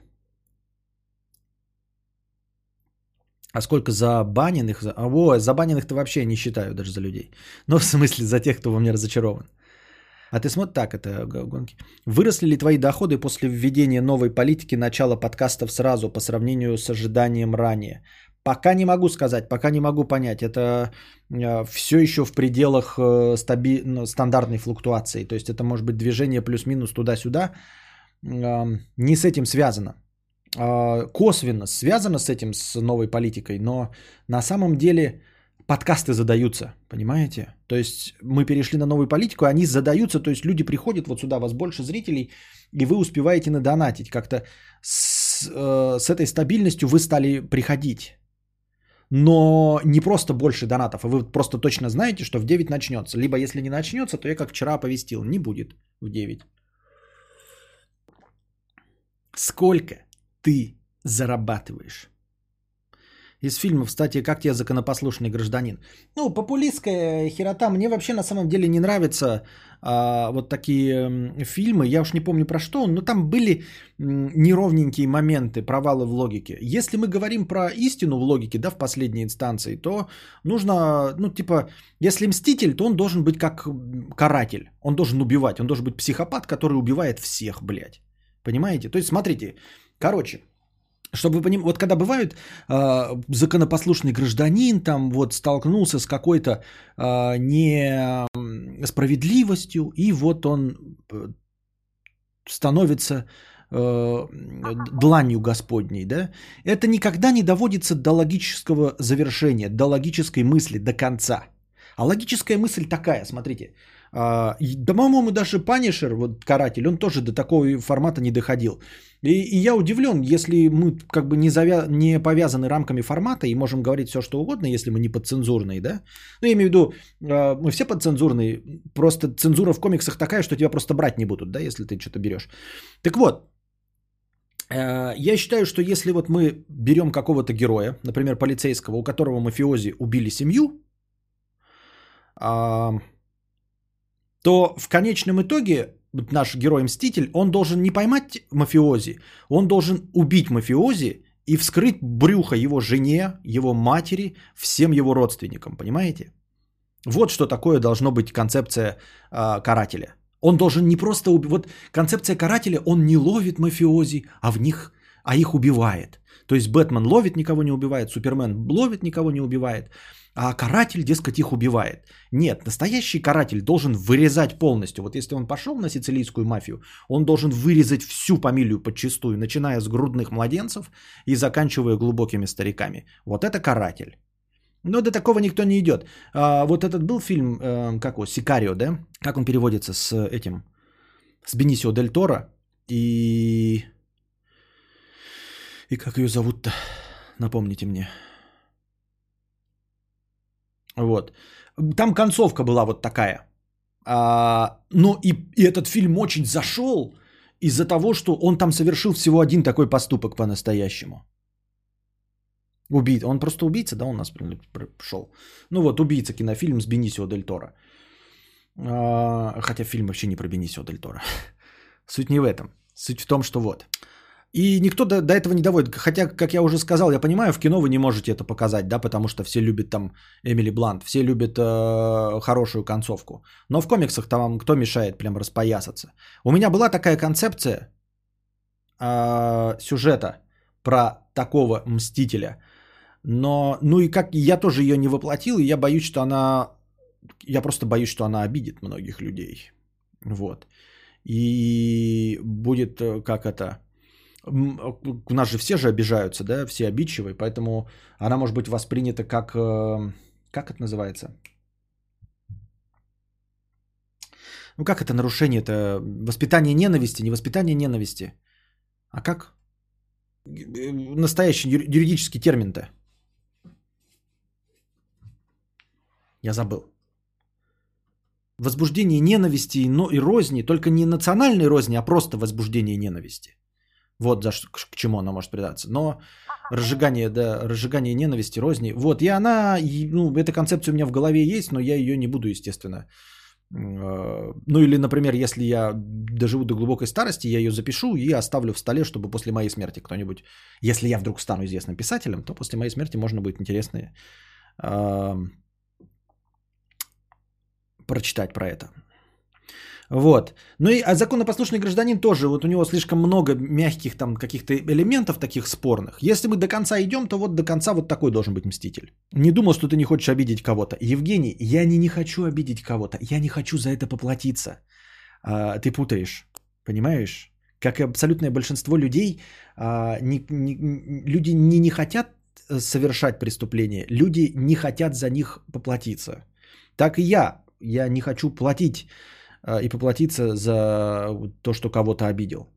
А сколько забаненных? О, забаненных-то вообще не считаю даже за людей. Но в смысле за тех, кто во мне разочарован. А ты смотри, так это гонки. Выросли ли твои доходы после введения новой политики начала подкастов сразу по сравнению с ожиданием ранее? Пока не могу сказать, пока не могу понять. Это э, все еще в пределах э, стаби... Ну, стандартной флуктуации. То есть это может быть движение плюс-минус туда-сюда. Не с этим связано. А, косвенно связано с этим, с новой политикой, но на самом деле подкасты задаются, понимаете? То есть мы перешли на новую политику, они задаются, то есть люди приходят вот сюда, вас больше зрителей, и вы успеваете надонатить. Как-то с, э, с этой стабильностью вы стали приходить. Но не просто больше донатов, а вы просто точно знаете, что в 9 начнется. Либо если не начнется, то я как вчера оповестил, не будет в 9. Сколько ты зарабатываешь. Из фильмов, кстати, как тебе законопослушный гражданин? Ну, популистская херота. Мне вообще на самом деле не нравятся а, вот такие фильмы. Я уж не помню про что, но там были неровненькие моменты, провалы в логике. Если мы говорим про истину в логике, да, в последней инстанции, то нужно, ну, типа, если мститель, то он должен быть как каратель. Он должен убивать. Он должен быть психопат, который убивает всех, блядь. Понимаете? То есть, смотрите, Короче, чтобы вы понимали, вот когда бывают э, законопослушный гражданин, там вот столкнулся с какой-то э, несправедливостью, и вот он э, становится э, дланью Господней, да, это никогда не доводится до логического завершения, до логической мысли, до конца. А логическая мысль такая, смотрите, а, да, по-моему, даже Панишер, вот каратель, он тоже до такого формата не доходил. И, и я удивлен, если мы как бы не, завя... не повязаны рамками формата и можем говорить все, что угодно, если мы не подцензурные, да? Ну, я имею в виду, а, мы все подцензурные, просто цензура в комиксах такая, что тебя просто брать не будут, да, если ты что-то берешь. Так вот, а, я считаю, что если вот мы берем какого-то героя, например, полицейского, у которого мафиози убили семью, то в конечном итоге наш герой-мститель, он должен не поймать мафиози, он должен убить мафиози и вскрыть брюхо его жене, его матери, всем его родственникам, понимаете? Вот что такое должно быть концепция э, карателя. Он должен не просто убить, вот концепция карателя, он не ловит мафиози, а в них, а их убивает. То есть Бэтмен ловит, никого не убивает, Супермен ловит, никого не убивает а каратель, дескать, их убивает. Нет, настоящий каратель должен вырезать полностью. Вот если он пошел на сицилийскую мафию, он должен вырезать всю фамилию подчистую, начиная с грудных младенцев и заканчивая глубокими стариками. Вот это каратель. Но до такого никто не идет. А, вот этот был фильм, э, как его, Сикарио, да? Как он переводится с этим, с Бенисио Дель Торо и И как ее зовут-то? Напомните мне. Вот. Там концовка была вот такая. А, но и, и этот фильм очень зашел из-за того, что он там совершил всего один такой поступок по-настоящему. Убийца. Он просто убийца, да, у нас шел. Ну вот, убийца кинофильм с Бенисио Дель Торо. А, хотя фильм вообще не про Бенисио Дель Торо. Суть не в этом. Суть в том, что вот. И никто до, до этого не доводит. Хотя, как я уже сказал, я понимаю, в кино вы не можете это показать, да, потому что все любят там Эмили Блант, все любят э, хорошую концовку. Но в комиксах там кто мешает прям распоясаться? У меня была такая концепция э, сюжета про такого мстителя. Но, ну и как я тоже ее не воплотил, и я боюсь, что она, я просто боюсь, что она обидит многих людей. Вот. И будет, э, как это, у нас же все же обижаются, да, все обидчивые, поэтому она может быть воспринята как, э, как это называется? Ну как это нарушение это воспитание ненависти, не воспитание ненависти, а как э, настоящий юридический термин-то? Я забыл. Возбуждение ненависти и розни, только не национальной розни, а просто возбуждение ненависти. Вот за что, к чему она может придаться. Но разжигание, да, разжигание ненависти, розни. Вот, и она, ну, эта концепция у меня в голове есть, но я ее не буду, естественно. Э, ну или, например, если я доживу до глубокой старости, я ее запишу и оставлю в столе, чтобы после моей смерти кто-нибудь, если я вдруг стану известным писателем, то после моей смерти можно будет интересно прочитать про это. Вот. Ну и а законопослушный гражданин тоже, вот у него слишком много мягких там каких-то элементов таких спорных. Если мы до конца идем, то вот до конца вот такой должен быть мститель. Не думал, что ты не хочешь обидеть кого-то. Евгений, я не, не хочу обидеть кого-то. Я не хочу за это поплатиться. А, ты путаешь. Понимаешь? Как и абсолютное большинство людей, а, не, не, люди не, не хотят совершать преступления. Люди не хотят за них поплатиться. Так и я. Я не хочу платить и поплатиться за то, что кого-то обидел.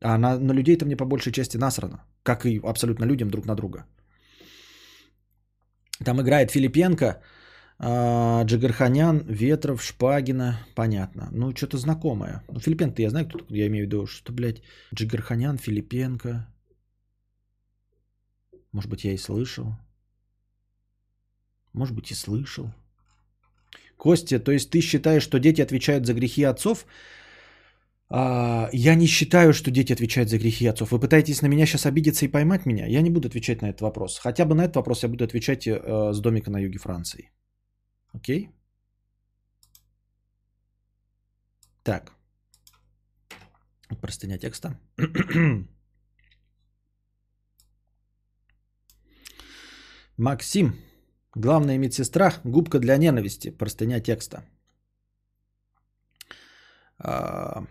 А на, на людей-то мне по большей части насрано, как и абсолютно людям друг на друга. Там играет Филипенко, а, Джигарханян, Ветров, Шпагина, понятно. Ну, что-то знакомое. Ну, Филипенко я знаю, кто я имею в виду, что, блядь, Джигарханян, Филипенко. Может быть, я и слышал. Может быть, и слышал. Костя, то есть ты считаешь, что дети отвечают за грехи отцов? А, я не считаю, что дети отвечают за грехи отцов. Вы пытаетесь на меня сейчас обидеться и поймать меня? Я не буду отвечать на этот вопрос. Хотя бы на этот вопрос я буду отвечать э, с домика на юге Франции. Окей? Так. Простыня текста. Максим. Главная медсестра – губка для ненависти, простыня текста. А,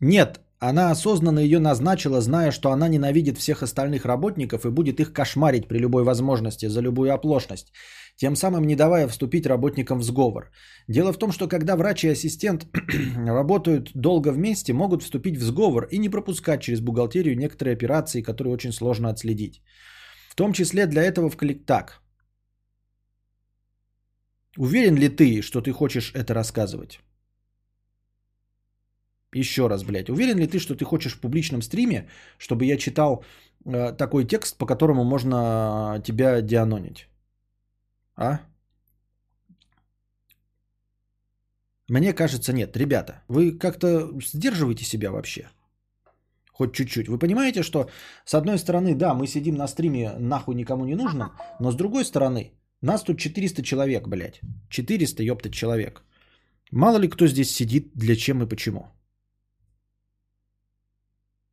нет, она осознанно ее назначила, зная, что она ненавидит всех остальных работников и будет их кошмарить при любой возможности за любую оплошность, тем самым не давая вступить работникам в сговор. Дело в том, что когда врач и ассистент работают долго вместе, могут вступить в сговор и не пропускать через бухгалтерию некоторые операции, которые очень сложно отследить. В том числе для этого в коллектак. Уверен ли ты, что ты хочешь это рассказывать? Еще раз, блядь. Уверен ли ты, что ты хочешь в публичном стриме, чтобы я читал э, такой текст, по которому можно тебя дианонить? А? Мне кажется, нет. Ребята, вы как-то сдерживаете себя вообще? Хоть чуть-чуть. Вы понимаете, что с одной стороны, да, мы сидим на стриме нахуй никому не нужно, но с другой стороны, нас тут 400 человек, блядь. 400, ёпта, человек. Мало ли кто здесь сидит, для чем и почему.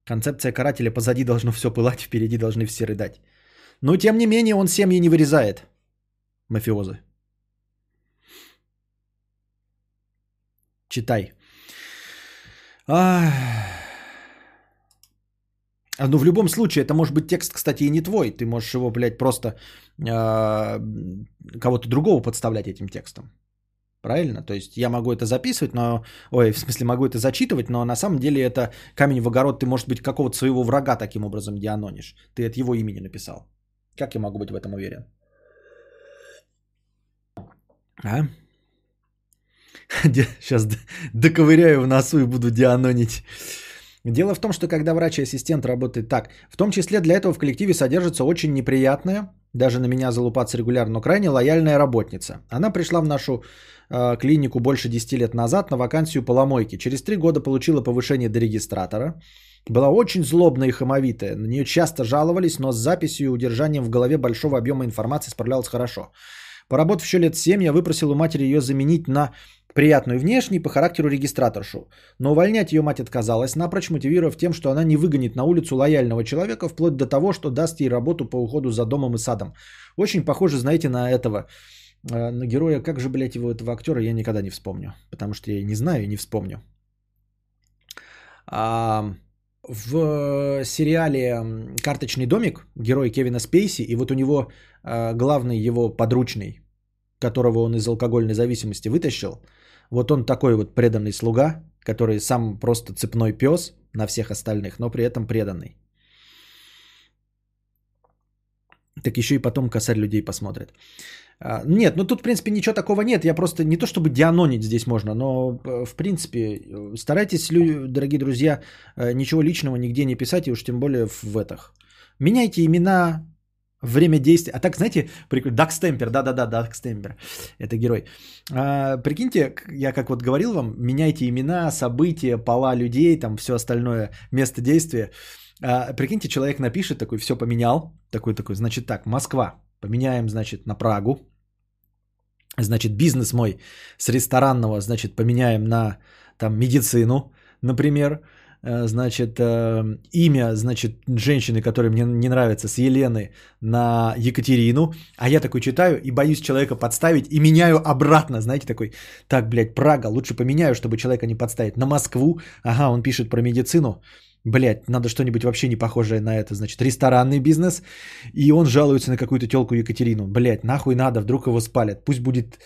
Концепция карателя позади должно все пылать, впереди должны все рыдать. Но тем не менее он семьи не вырезает. Мафиозы. Читай. Ах. А, ну, в любом случае, это может быть текст, кстати, и не твой. Ты можешь его, блядь, просто э, кого-то другого подставлять этим текстом. Правильно? То есть я могу это записывать, но... Ой, в смысле, могу это зачитывать, но на самом деле это камень в огород. Ты, может быть, какого-то своего врага таким образом дианонишь. Ты от его имени написал. Как я могу быть в этом уверен? А? Сейчас доковыряю в носу и буду дианонить. Дело в том, что когда врач и ассистент работает так, в том числе для этого в коллективе содержится очень неприятная, даже на меня залупаться регулярно, но крайне лояльная работница. Она пришла в нашу э, клинику больше 10 лет назад на вакансию поломойки. Через 3 года получила повышение до регистратора. Была очень злобная и хамовитая. На нее часто жаловались, но с записью и удержанием в голове большого объема информации справлялась хорошо. Поработав еще лет 7, я выпросил у матери ее заменить на приятную внешне по характеру регистраторшу. Но увольнять ее мать отказалась, напрочь мотивировав тем, что она не выгонит на улицу лояльного человека, вплоть до того, что даст ей работу по уходу за домом и садом. Очень похоже, знаете, на этого, э, на героя, как же, блядь, его этого актера, я никогда не вспомню, потому что я не знаю и не вспомню. А, в сериале «Карточный домик» герой Кевина Спейси, и вот у него э, главный его подручный, которого он из алкогольной зависимости вытащил, вот он такой вот преданный слуга, который сам просто цепной пес на всех остальных, но при этом преданный. Так еще и потом косарь людей посмотрит. А, нет, ну тут, в принципе, ничего такого нет. Я просто не то, чтобы дианонить здесь можно, но, э, в принципе, э, старайтесь, дорогие друзья, э, ничего личного нигде не писать, и уж тем более в этих. Меняйте имена, Время действия. А так, знаете, прикольно. Дакстемпер, да-да-да, Дакстемпер. Это герой. А, прикиньте, я как вот говорил вам, меняйте имена, события, пола людей, там все остальное, место действия. А, прикиньте, человек напишет такой, все поменял. Такой-такой, значит так, Москва. Поменяем, значит, на Прагу. Значит, бизнес мой с ресторанного, значит, поменяем на там медицину, например. Значит, э, имя, значит, женщины, которая мне не нравится, с Елены на Екатерину, а я такой читаю и боюсь человека подставить и меняю обратно, знаете, такой, так, блядь, Прага, лучше поменяю, чтобы человека не подставить, на Москву, ага, он пишет про медицину, блядь, надо что-нибудь вообще не похожее на это, значит, ресторанный бизнес, и он жалуется на какую-то телку Екатерину, блядь, нахуй надо, вдруг его спалят, пусть будет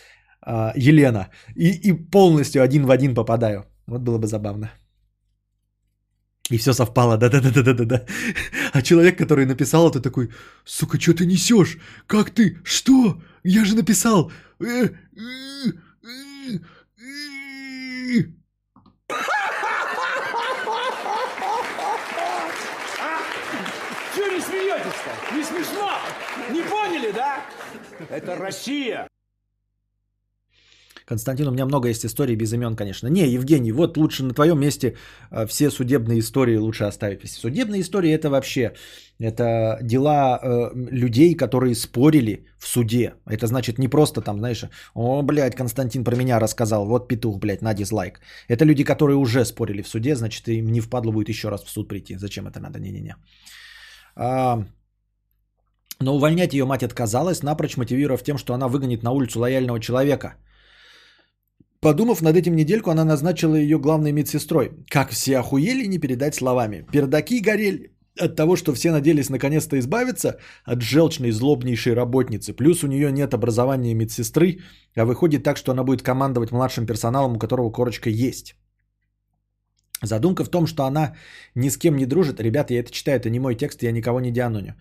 э, Елена, и, и полностью один в один попадаю, вот было бы забавно. И все совпало, да-да-да-да-да-да. А человек, который написал это, такой, сука, что ты несешь? Как ты? Что? Я же написал. Э, э, э, Чего не смеетесь-то? Не смешно? Не поняли, да? Это Россия. Константин, у меня много есть историй без имен, конечно. Не, Евгений, вот лучше на твоем месте э, все судебные истории лучше оставить. Судебные истории это вообще, это дела э, людей, которые спорили в суде. Это значит не просто там, знаешь, о, блядь, Константин про меня рассказал, вот петух, блядь, на дизлайк. Это люди, которые уже спорили в суде, значит, им не впадло будет еще раз в суд прийти. Зачем это надо? Не-не-не. А, но увольнять ее мать отказалась, напрочь мотивировав тем, что она выгонит на улицу лояльного человека – Подумав над этим недельку, она назначила ее главной медсестрой. Как все охуели, не передать словами. Пердаки горели от того, что все надеялись наконец-то избавиться от желчной, злобнейшей работницы. Плюс у нее нет образования медсестры, а выходит так, что она будет командовать младшим персоналом, у которого корочка есть. Задумка в том, что она ни с кем не дружит. Ребята, я это читаю, это не мой текст, я никого не дианоню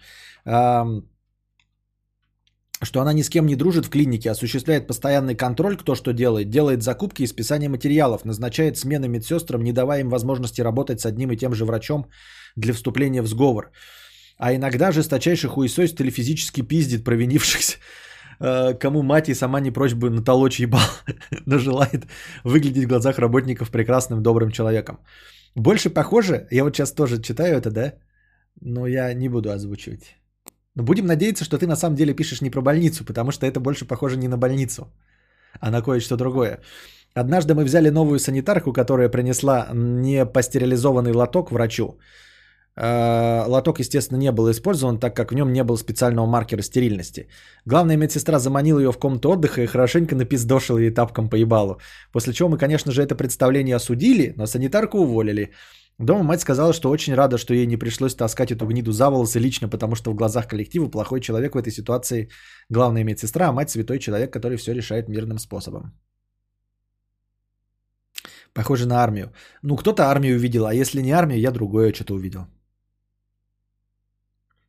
что она ни с кем не дружит в клинике, осуществляет постоянный контроль, кто что делает, делает закупки и списание материалов, назначает смены медсестрам, не давая им возможности работать с одним и тем же врачом для вступления в сговор. А иногда жесточайший хуесость или физически пиздит провинившихся, э, кому мать и сама не прочь бы натолочь ебал, но желает выглядеть в глазах работников прекрасным, добрым человеком. Больше похоже, я вот сейчас тоже читаю это, да, но я не буду озвучивать. Будем надеяться, что ты на самом деле пишешь не про больницу, потому что это больше похоже не на больницу, а на кое-что другое. Однажды мы взяли новую санитарку, которая принесла не пастерилизованный лоток врачу. Э, лоток, естественно, не был использован, так как в нем не было специального маркера стерильности. Главная медсестра заманила ее в комнату отдыха и хорошенько напиздошила ей тапком по ебалу. После чего мы, конечно же, это представление осудили, но санитарку уволили. Дома мать сказала, что очень рада, что ей не пришлось таскать эту гниду за волосы лично, потому что в глазах коллектива плохой человек в этой ситуации главная медсестра, а мать святой человек, который все решает мирным способом. Похоже на армию. Ну, кто-то армию увидел, а если не армию, я другое что-то увидел.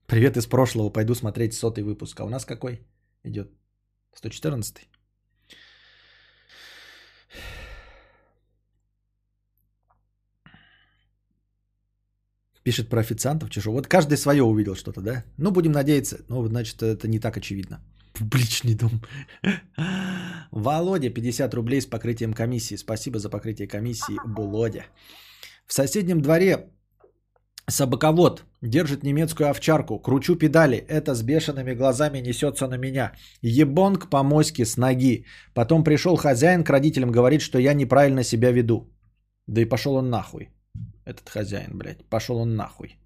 Привет из прошлого. Пойду смотреть сотый выпуск. А у нас какой идет? 114. Пишет про официантов чешу. Вот каждый свое увидел что-то, да? Ну, будем надеяться. Ну, значит, это не так очевидно. Публичный дом. Володя, 50 рублей с покрытием комиссии. Спасибо за покрытие комиссии, Володя. В соседнем дворе собаковод держит немецкую овчарку. Кручу педали. Это с бешеными глазами несется на меня. Ебонг по моське с ноги. Потом пришел хозяин к родителям, говорит, что я неправильно себя веду. Да и пошел он нахуй. Этот хозяин, блядь. Пошел он нахуй.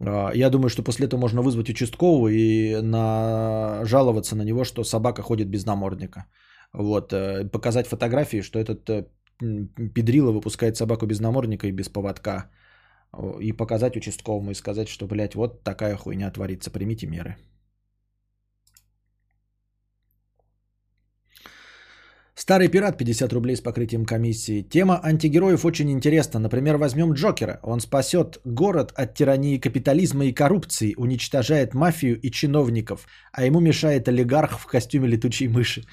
А, я думаю, что после этого можно вызвать участкового и на... жаловаться на него, что собака ходит без намордника. Вот, э, показать фотографии, что этот э, педрила выпускает собаку без намордника и без поводка. И показать участковому и сказать, что, блядь, вот такая хуйня творится, примите меры. Старый пират 50 рублей с покрытием комиссии. Тема антигероев очень интересна. Например, возьмем Джокера. Он спасет город от тирании капитализма и коррупции, уничтожает мафию и чиновников, а ему мешает олигарх в костюме летучей мыши.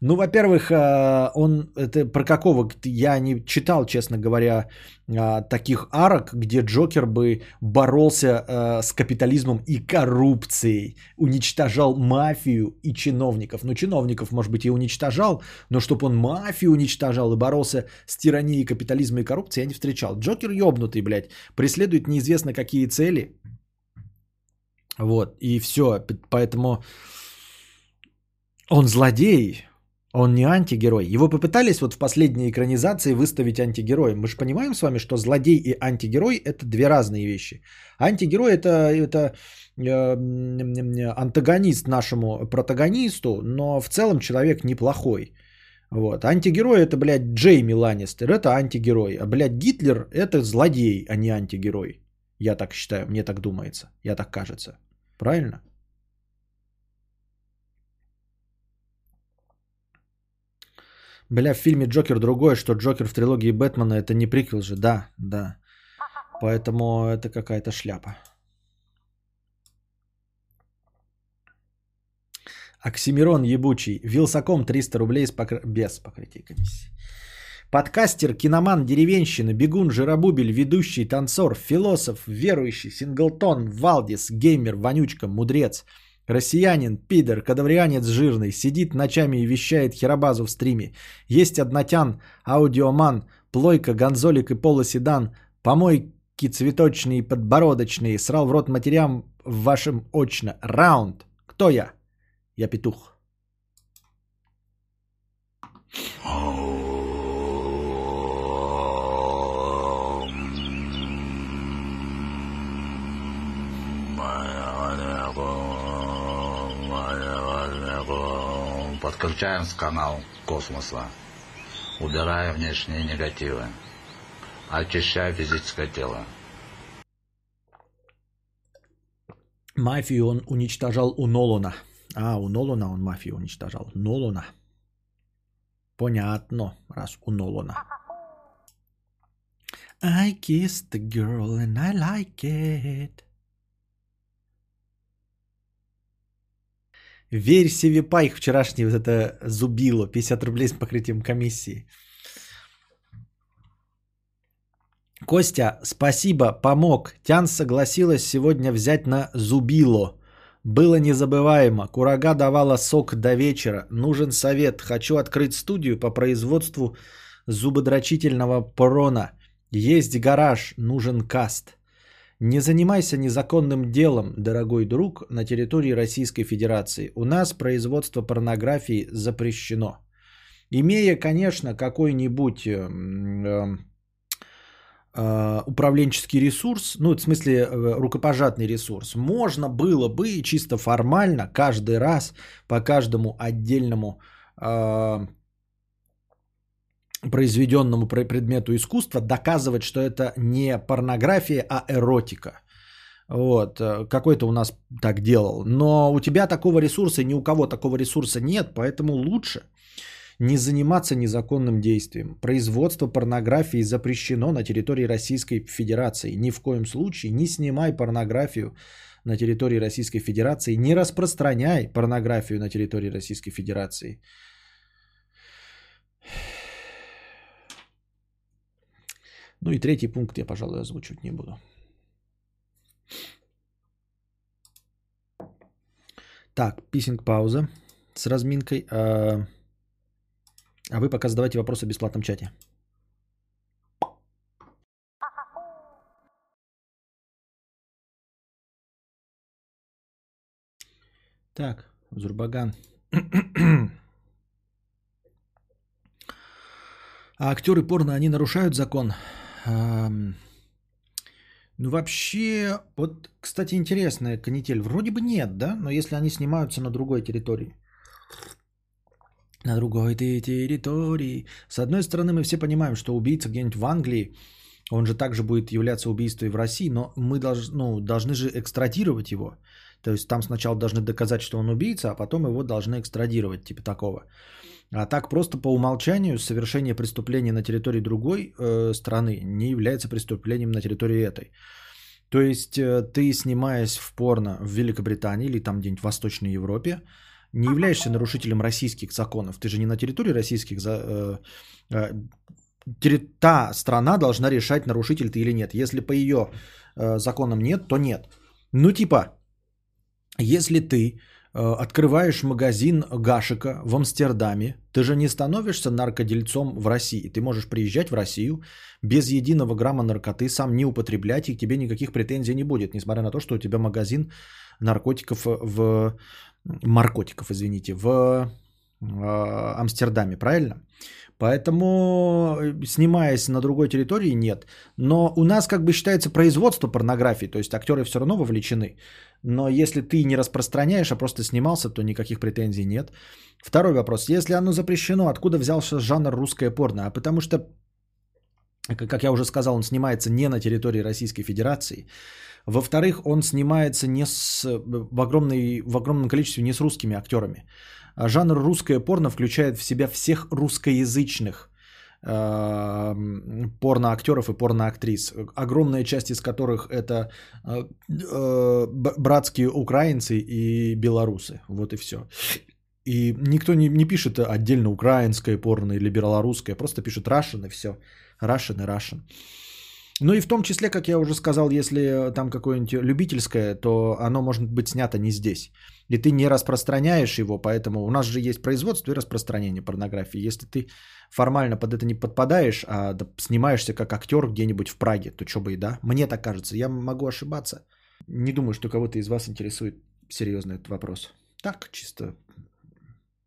Ну, во-первых, э, он это про какого? Я не читал, честно говоря, э, таких арок, где Джокер бы боролся э, с капитализмом и коррупцией, уничтожал мафию и чиновников. Ну, чиновников, может быть, и уничтожал, но чтобы он мафию уничтожал и боролся с тиранией капитализма и коррупцией, я не встречал. Джокер ебнутый, блядь, преследует неизвестно какие цели. Вот, и все. Поэтому он злодей, он не антигерой. Его попытались вот в последней экранизации выставить антигероем. Мы же понимаем с вами, что злодей и антигерой это две разные вещи. Антигерой это, это э, антагонист нашему протагонисту, но в целом человек неплохой. Вот. Антигерой это, блядь, Джейми Ланнистер, это антигерой. А, блядь, Гитлер это злодей, а не антигерой. Я так считаю, мне так думается, я так кажется. Правильно? Бля, в фильме Джокер другое, что Джокер в трилогии Бэтмена это не приквел же, да, да. Поэтому это какая-то шляпа. Оксимирон ебучий. Вилсаком 300 рублей с покр... без покрытия комиссии. Подкастер, киноман, деревенщина, бегун, жиробубель, ведущий, танцор, философ, верующий, синглтон, валдис, геймер, вонючка, мудрец – Россиянин, пидор, кадаврианец жирный, сидит ночами и вещает херабазу в стриме. Есть однотян, аудиоман, плойка, гонзолик и полоседан, помойки цветочные и подбородочные, срал в рот матерям в вашем очно. Раунд. Кто я? Я петух. Подключаем с канал космоса. Убирая внешние негативы. Очищая физическое тело. Мафию он уничтожал у Нолана. А, у Нолана он мафию уничтожал. Нолана. Понятно, раз у Нолана. I kissed the girl and I like it. Верь себе пайк вчерашний вот это зубило. 50 рублей с покрытием комиссии. Костя, спасибо, помог. Тян согласилась сегодня взять на зубило. Было незабываемо. Курага давала сок до вечера. Нужен совет. Хочу открыть студию по производству зубодрочительного порона. Есть гараж, нужен каст. Не занимайся незаконным делом, дорогой друг, на территории Российской Федерации. У нас производство порнографии запрещено. Имея, конечно, какой-нибудь э, э, э, управленческий ресурс, ну, в смысле э, рукопожатный ресурс, можно было бы чисто формально каждый раз по каждому отдельному э, произведенному предмету искусства доказывать, что это не порнография, а эротика. Вот, э, какой-то у нас так делал. Но у тебя такого ресурса, ни у кого такого ресурса нет, поэтому лучше Не заниматься незаконным действием. Производство порнографии запрещено на территории Российской Федерации. Ни в коем случае не снимай порнографию на территории Российской Федерации. Не распространяй порнографию на территории Российской Федерации. Ну и третий пункт я, пожалуй, озвучивать не буду. Так, писинг пауза с разминкой. А, а вы пока задавайте вопросы в бесплатном чате. Так, Зурбаган. А актеры порно, они нарушают закон? Ну, вообще, вот, кстати, интересная канитель. Вроде бы нет, да? Но если они снимаются на другой территории. На другой территории. С одной стороны, мы все понимаем, что убийца где-нибудь в Англии, он же также будет являться убийством в России, но мы долж, ну, должны же экстрадировать его. То есть там сначала должны доказать, что он убийца, а потом его должны экстрадировать, типа такого. А так просто по умолчанию совершение преступления на территории другой э, страны не является преступлением на территории этой. То есть э, ты, снимаясь в порно в Великобритании или там где-нибудь в Восточной Европе, не являешься нарушителем российских законов. Ты же не на территории российских... Э, э, та страна должна решать, нарушитель ты или нет. Если по ее э, законам нет, то нет. Ну типа, если ты открываешь магазин Гашика в Амстердаме, ты же не становишься наркодельцом в России. Ты можешь приезжать в Россию без единого грамма наркоты, сам не употреблять, и к тебе никаких претензий не будет, несмотря на то, что у тебя магазин наркотиков в... Наркотиков, извините, в э, Амстердаме, правильно? Поэтому, э, снимаясь на другой территории, нет. Но у нас как бы считается производство порнографии, то есть актеры все равно вовлечены. Но если ты не распространяешь, а просто снимался, то никаких претензий нет. Второй вопрос. Если оно запрещено, откуда взялся жанр русское порно? А потому что, как я уже сказал, он снимается не на территории Российской Федерации. Во-вторых, он снимается не с, в, огромной, в огромном количестве не с русскими актерами. А Жанр русское порно включает в себя всех русскоязычных э, порноактеров и порноактрис, огромная часть из которых это э, э, братские украинцы и белорусы. Вот и все. И никто не, не пишет отдельно украинское порно или белорусское, просто пишет Russian и все. Russian и Russian. Ну и в том числе, как я уже сказал, если там какое-нибудь любительское, то оно может быть снято не здесь. И ты не распространяешь его, поэтому у нас же есть производство и распространение порнографии. Если ты формально под это не подпадаешь, а снимаешься как актер где-нибудь в Праге, то что бы и да. Мне так кажется, я могу ошибаться. Не думаю, что кого-то из вас интересует серьезно этот вопрос. Так, чисто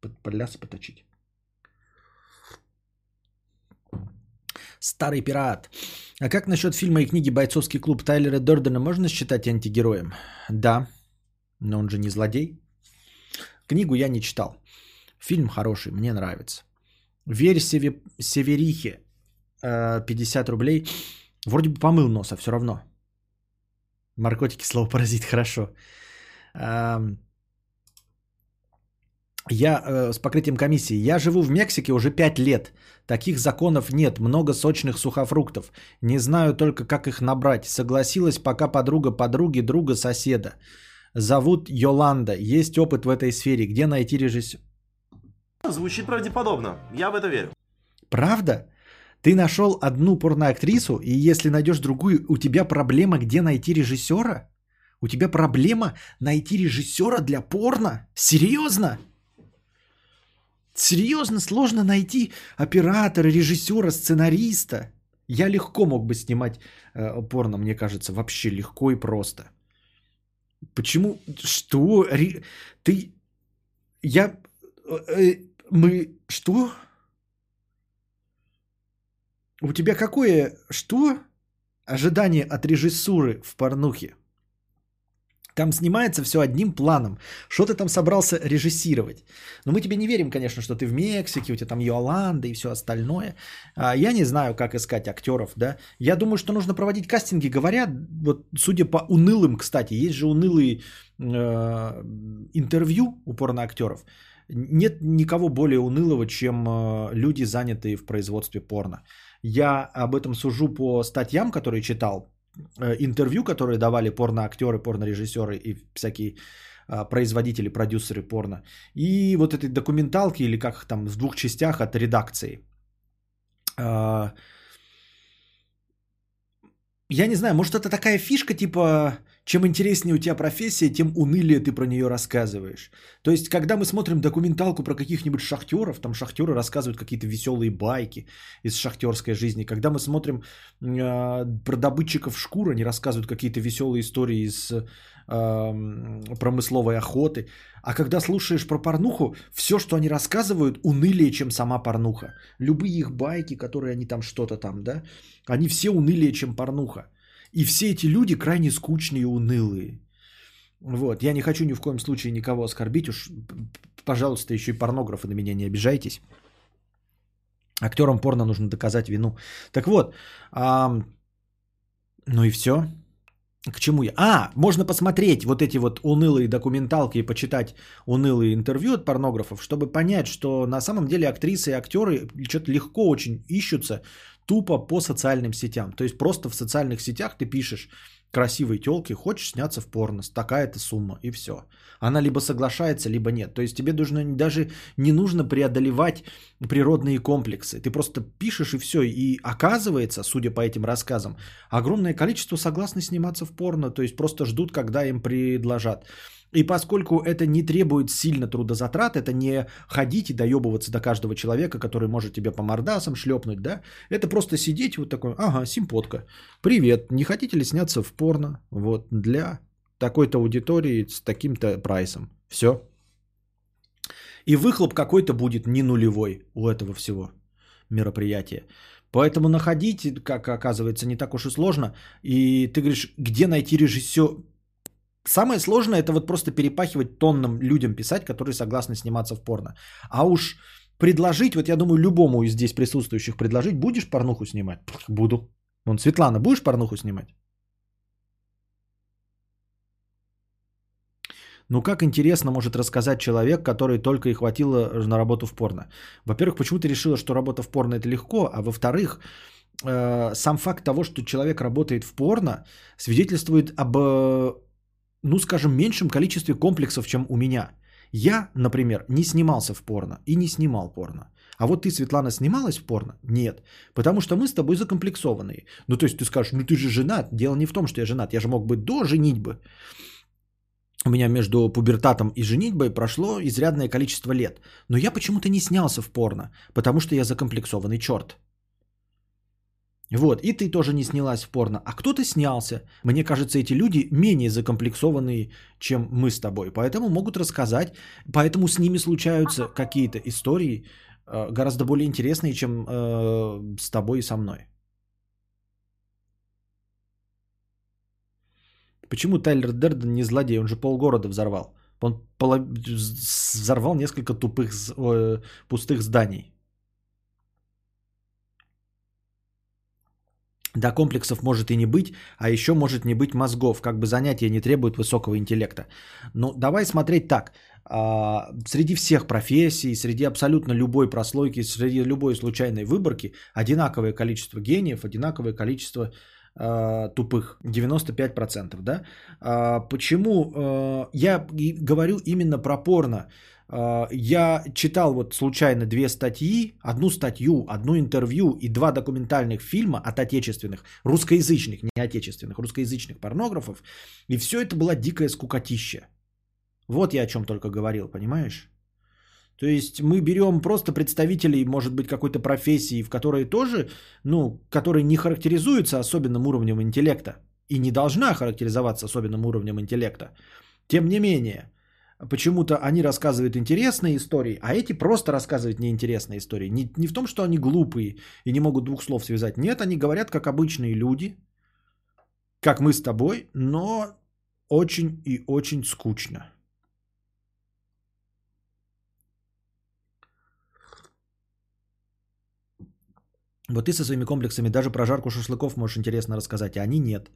под, под поточить. Старый пират. А как насчет фильма и книги «Бойцовский клуб» Тайлера Дордена можно считать антигероем? Да, но он же не злодей. Книгу я не читал. Фильм хороший, мне нравится. Верь Севе... Северихе, э, 50 рублей. Вроде бы помыл носа, все равно. Наркотики, слово паразит, хорошо. Эм, Я э, с покрытием комиссии. Я живу в Мексике уже 5 лет. Таких законов нет. Много сочных сухофруктов. Не знаю только, как их набрать. Согласилась пока подруга подруги, друга соседа. Зовут Йоланда. Есть опыт в этой сфере. Где найти режиссера? Звучит правдеподобно. Я в это верю. Правда? Ты нашел одну порноактрису, и если найдешь другую, у тебя проблема, где найти режиссера? У тебя проблема найти режиссера для порно? Серьезно? Серьезно сложно найти оператора, режиссера, сценариста? Я легко мог бы снимать э, порно, мне кажется, вообще легко и просто. Почему? Что? Ре- Ты... Я... э, э, Мы... Что? У тебя какое... Что? Ожидание от режиссуры в порнухе. Там снимается все одним планом. Что ты там собрался режиссировать? Но мы тебе не верим, конечно, что ты в Мексике, у тебя там Йоланда и все остальное. А, Я не знаю, как искать актеров, да. Я думаю, что нужно проводить кастинги. Говорят, вот судя по унылым, кстати, есть же унылые э, интервью у порноактеров. Нет никого более унылого, чем э, люди, занятые в производстве порно. Я об этом сужу по статьям, которые читал, интервью, которые давали порноактеры, порнорежиссеры и всякие э, производители, продюсеры порно. И вот этой документалки, или как их там, в двух частях от редакции. Э, Я не знаю, может это такая фишка, типа, чем интереснее у тебя профессия, тем унылее ты про нее рассказываешь. То есть, когда мы смотрим документалку про каких-нибудь шахтеров, там шахтеры рассказывают какие-то веселые байки из шахтерской жизни. Когда мы смотрим э, про добытчиков шкур, они рассказывают какие-то веселые истории из э, промысловой охоты. А когда слушаешь про порнуху, все, что они рассказывают, унылее, чем сама порнуха. Любые их байки, которые они там что-то там, да, они все унылее, чем порнуха. И все эти люди крайне скучные и унылые. Вот, я не хочу ни в коем случае никого оскорбить, уж, пожалуйста, еще и порнографы на меня не обижайтесь. Актерам порно нужно доказать вину. Так вот, а, ну и все. К чему я? А, можно посмотреть вот эти вот унылые документалки и почитать унылые интервью от порнографов, чтобы понять, что на самом деле актрисы и актеры что-то легко очень ищутся тупо по социальным сетям. То есть просто в социальных сетях ты пишешь красивой телки, хочешь сняться в порно, такая-то сумма, и все. Она либо соглашается, либо нет. То есть тебе нужно, даже не нужно преодолевать природные комплексы. Ты просто пишешь и все. И оказывается, судя по этим рассказам, огромное количество согласны сниматься в порно. То есть просто ждут, когда им предложат. И поскольку это не требует сильно трудозатрат, это не ходить и доебываться до каждого человека, который может тебе по мордасам шлепнуть, да, это просто сидеть вот такой, ага, симпотка, привет, не хотите ли сняться в порно, вот, для такой-то аудитории с таким-то прайсом, все. И выхлоп какой-то будет не нулевой у этого всего мероприятия. Поэтому находить, как оказывается, не так уж и сложно. И ты говоришь, где найти режиссер, Самое сложное это вот просто перепахивать тонным людям писать, которые согласны сниматься в порно. А уж предложить, вот я думаю, любому из здесь присутствующих предложить, будешь порнуху снимать? Буду. Вон, Светлана, будешь порнуху снимать? Ну как интересно может рассказать человек, который только и хватило на работу в порно? Во-первых, почему ты решила, что работа в порно это легко, а во-вторых, э, сам факт того, что человек работает в порно, свидетельствует об ну, скажем, меньшем количестве комплексов, чем у меня. Я, например, не снимался в порно и не снимал порно. А вот ты, Светлана, снималась в порно? Нет. Потому что мы с тобой закомплексованные. Ну, то есть ты скажешь, ну ты же женат. Дело не в том, что я женат. Я же мог быть до женитьбы. У меня между пубертатом и женитьбой прошло изрядное количество лет. Но я почему-то не снялся в порно, потому что я закомплексованный черт. Вот, и ты тоже не снялась в порно, а кто-то снялся. Мне кажется, эти люди менее закомплексованные, чем мы с тобой, поэтому могут рассказать, поэтому с ними случаются какие-то истории э, гораздо более интересные, чем э, с тобой и со мной. Почему Тайлер Дерден не злодей? Он же полгорода взорвал. Он поло... взорвал несколько тупых, э, пустых зданий. Да, комплексов может и не быть, а еще может не быть мозгов, как бы занятия не требуют высокого интеллекта. Ну, давай смотреть так. А, среди всех профессий, среди абсолютно любой прослойки, среди любой случайной выборки одинаковое количество гениев, одинаковое количество а, тупых. 95%, да? А, почему я говорю именно про порно? А, я читал вот случайно две статьи, одну статью, одно интервью и два документальных фильма от отечественных, русскоязычных, не отечественных, русскоязычных порнографов. И все это было дикое скукотище. Вот я о чем только говорил, понимаешь? То есть мы берем просто представителей, может быть, какой-то профессии, в которой тоже, ну, которые не характеризуются особенным уровнем интеллекта и не должна характеризоваться особенным уровнем интеллекта. Тем не менее, почему-то они рассказывают интересные истории, а эти просто рассказывают неинтересные истории. Не, не в том, что они глупые и не могут двух слов связать. Нет, они говорят как обычные люди, как мы с тобой, но очень и очень скучно. Вот ты со своими комплексами даже про жарку шашлыков можешь интересно рассказать, а они нет.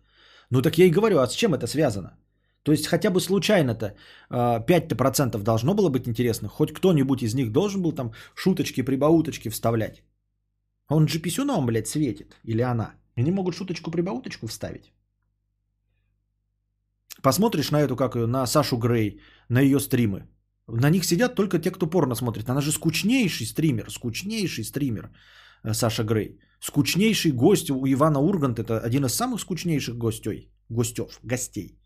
Ну так я и говорю, а с чем это связано? То есть хотя бы случайно-то э, 5% должно было быть интересно. Хоть кто-нибудь из них должен был там шуточки, прибауточки вставлять. Он же писюном, блядь, светит. Или она. Они могут шуточку-прибауточку вставить. Посмотришь на эту, как на Сашу Грей, на ее стримы. На них сидят только те, кто порно смотрит. Она же скучнейший стример, скучнейший стример э, Саша Грей. Скучнейший гость у Ивана Ургант. Это один из самых скучнейших гостей. Гостев, гостей.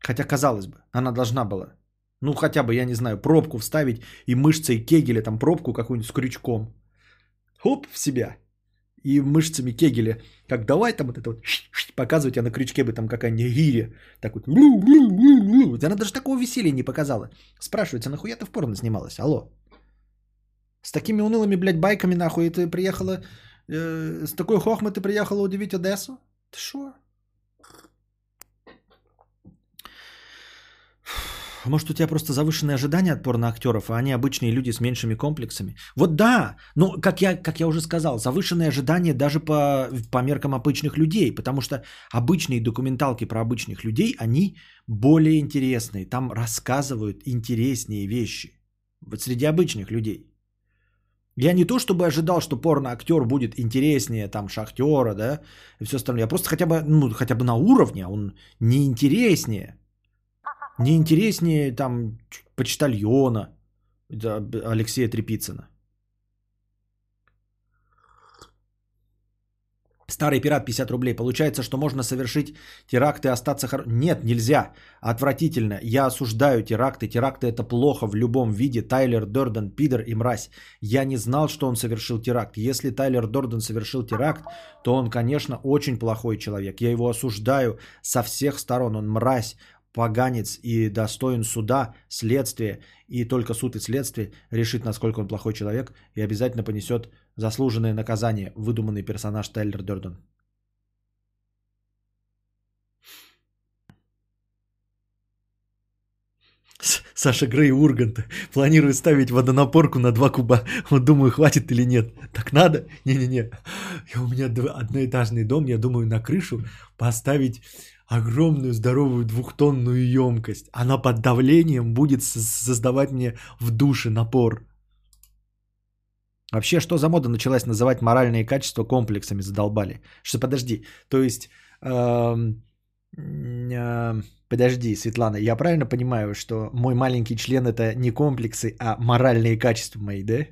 Хотя, казалось бы, она должна была. Ну, хотя бы, я не знаю, пробку вставить и мышцей кегеля, там пробку какую-нибудь с крючком. Хоп, в себя. И мышцами кегеля. Как давай там вот это вот показывать, а на крючке бы там какая-нибудь гиря. Так вот. Она даже такого веселья не показала. Спрашивается, нахуя ты в порно снималась? Алло. С такими унылыми, блядь, байками нахуй ты приехала... Э, с такой хохмой ты приехала удивить Одессу? Ты шо? Может, у тебя просто завышенные ожидания от порноактеров, а они обычные люди с меньшими комплексами? Вот да, но, как я, как я уже сказал, завышенные ожидания даже по, по меркам обычных людей, потому что обычные документалки про обычных людей, они более интересные, там рассказывают интереснее вещи вот среди обычных людей. Я не то чтобы ожидал, что порноактер будет интереснее там шахтера, да, и все остальное. Я просто хотя бы, ну, хотя бы на уровне, он не интереснее не интереснее там почтальона Алексея Трепицына. Старый пират 50 рублей. Получается, что можно совершить теракт и остаться хор... Нет, нельзя. Отвратительно. Я осуждаю теракты. Теракты это плохо в любом виде. Тайлер Дорден, пидор и мразь. Я не знал, что он совершил теракт. Если Тайлер Дорден совершил теракт, то он, конечно, очень плохой человек. Я его осуждаю со всех сторон. Он мразь поганец и достоин суда, следствия, и только суд и следствие решит, насколько он плохой человек, и обязательно понесет заслуженное наказание, выдуманный персонаж Тайлер Дерден. Саша Грей Ургант планирует ставить водонапорку на 2 куба. Вот думаю, хватит или нет. Так надо? Не-не-не. У меня одноэтажный дом, я думаю, на крышу поставить огромную здоровую двухтонную емкость. Она под давлением будет создавать мне в душе напор. Вообще, что за мода началась называть моральные качества комплексами, задолбали? Что, подожди, то есть, эм, э, подожди, Светлана, я правильно понимаю, что мой маленький член это не комплексы, а моральные качества мои, да?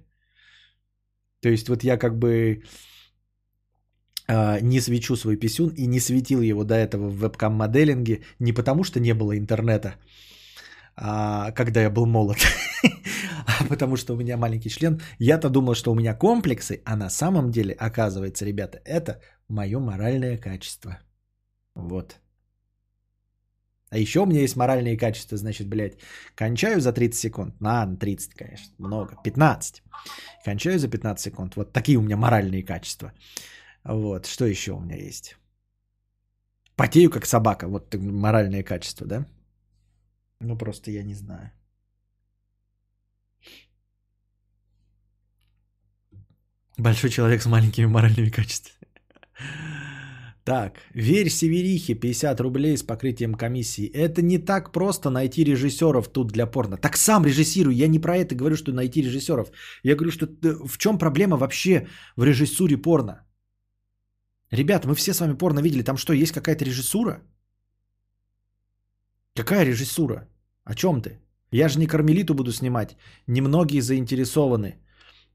То есть, вот я как бы не свечу свой писюн и не светил его до этого в вебкам-моделинге не потому, что не было интернета, а, когда я был молод, а потому что у меня маленький член. Я-то думал, что у меня комплексы, а на самом деле, оказывается, ребята, это мое моральное качество. Вот. А еще у меня есть моральные качества, значит, блядь, кончаю за 30 секунд. На, 30, конечно, много. 15. Кончаю за 15 секунд. Вот такие у меня моральные качества. Вот, что еще у меня есть? Потею как собака, вот моральное качество, да? Ну просто я не знаю. Большой человек с маленькими моральными качествами. Так, верь Северихе, 50 рублей с покрытием комиссии. Это не так просто найти режиссеров тут для порно. Так сам режиссирую, я не про это говорю, что найти режиссеров. Я говорю, что э, в чем проблема вообще в режиссуре порно? Ребята, мы все с вами порно видели. Там что, есть какая-то режиссура? Какая режиссура? О чем ты? Я же не кармелиту буду снимать. Немногие заинтересованы.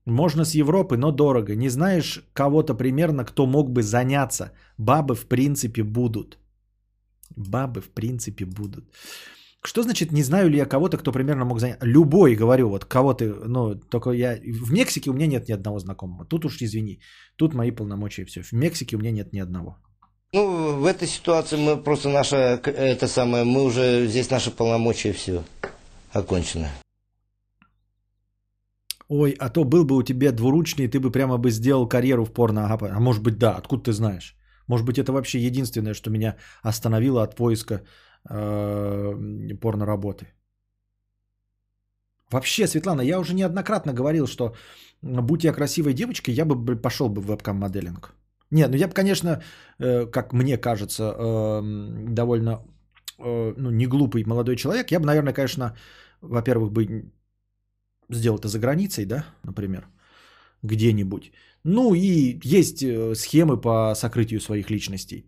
Можно с Европы, но дорого. Не знаешь кого-то примерно, кто мог бы заняться. Бабы в принципе будут. Бабы в принципе будут. Что значит, не знаю ли я кого-то, кто примерно мог занять? Любой, говорю, вот кого ты, ну, только я... В Мексике у меня нет ни одного знакомого. Тут уж извини, тут мои полномочия все. В Мексике у меня нет ни одного. Ну, в этой ситуации мы просто наша, это самое, мы уже, здесь наши полномочия все окончено. Ой, а то был бы у тебя двуручный, ты бы прямо бы сделал карьеру в порно. А может быть, да, откуда ты знаешь? Может быть, это вообще единственное, что меня остановило от поиска э, порно-работы. Вообще, Светлана, я уже неоднократно говорил, что будь я красивой девочкой, я бы пошел бы в вебкам-моделинг. Нет, ну я бы, конечно, э, как мне кажется, э, довольно э, ну, не глупый молодой человек, я бы, наверное, конечно, во-первых, бы сделал это за границей, да, например, где-нибудь. Ну и есть схемы по сокрытию своих личностей.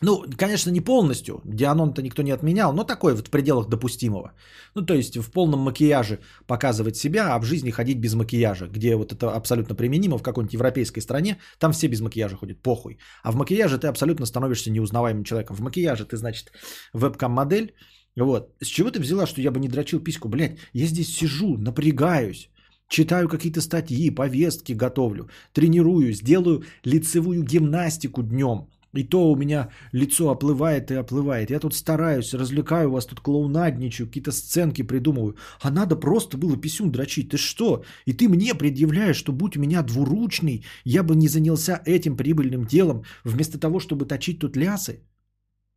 Ну, конечно, не полностью. Дианон-то никто не отменял, но такой вот в пределах допустимого. Ну, то есть в полном макияже показывать себя, а в жизни ходить без макияжа, где вот это абсолютно применимо в какой-нибудь европейской стране, там все без макияжа ходят, похуй. А в макияже ты абсолютно становишься неузнаваемым человеком. В макияже ты, значит, вебкам-модель. Вот. С чего ты взяла, что я бы не дрочил письку? Блядь, я здесь сижу, напрягаюсь. Читаю какие-то статьи, повестки готовлю, тренируюсь, делаю лицевую гимнастику днем. И то у меня лицо оплывает и оплывает. Я тут стараюсь, развлекаю вас, тут клоунадничаю, какие-то сценки придумываю. А надо просто было писюн дрочить. Ты что? И ты мне предъявляешь, что будь у меня двуручный, я бы не занялся этим прибыльным делом, вместо того, чтобы точить тут лясы?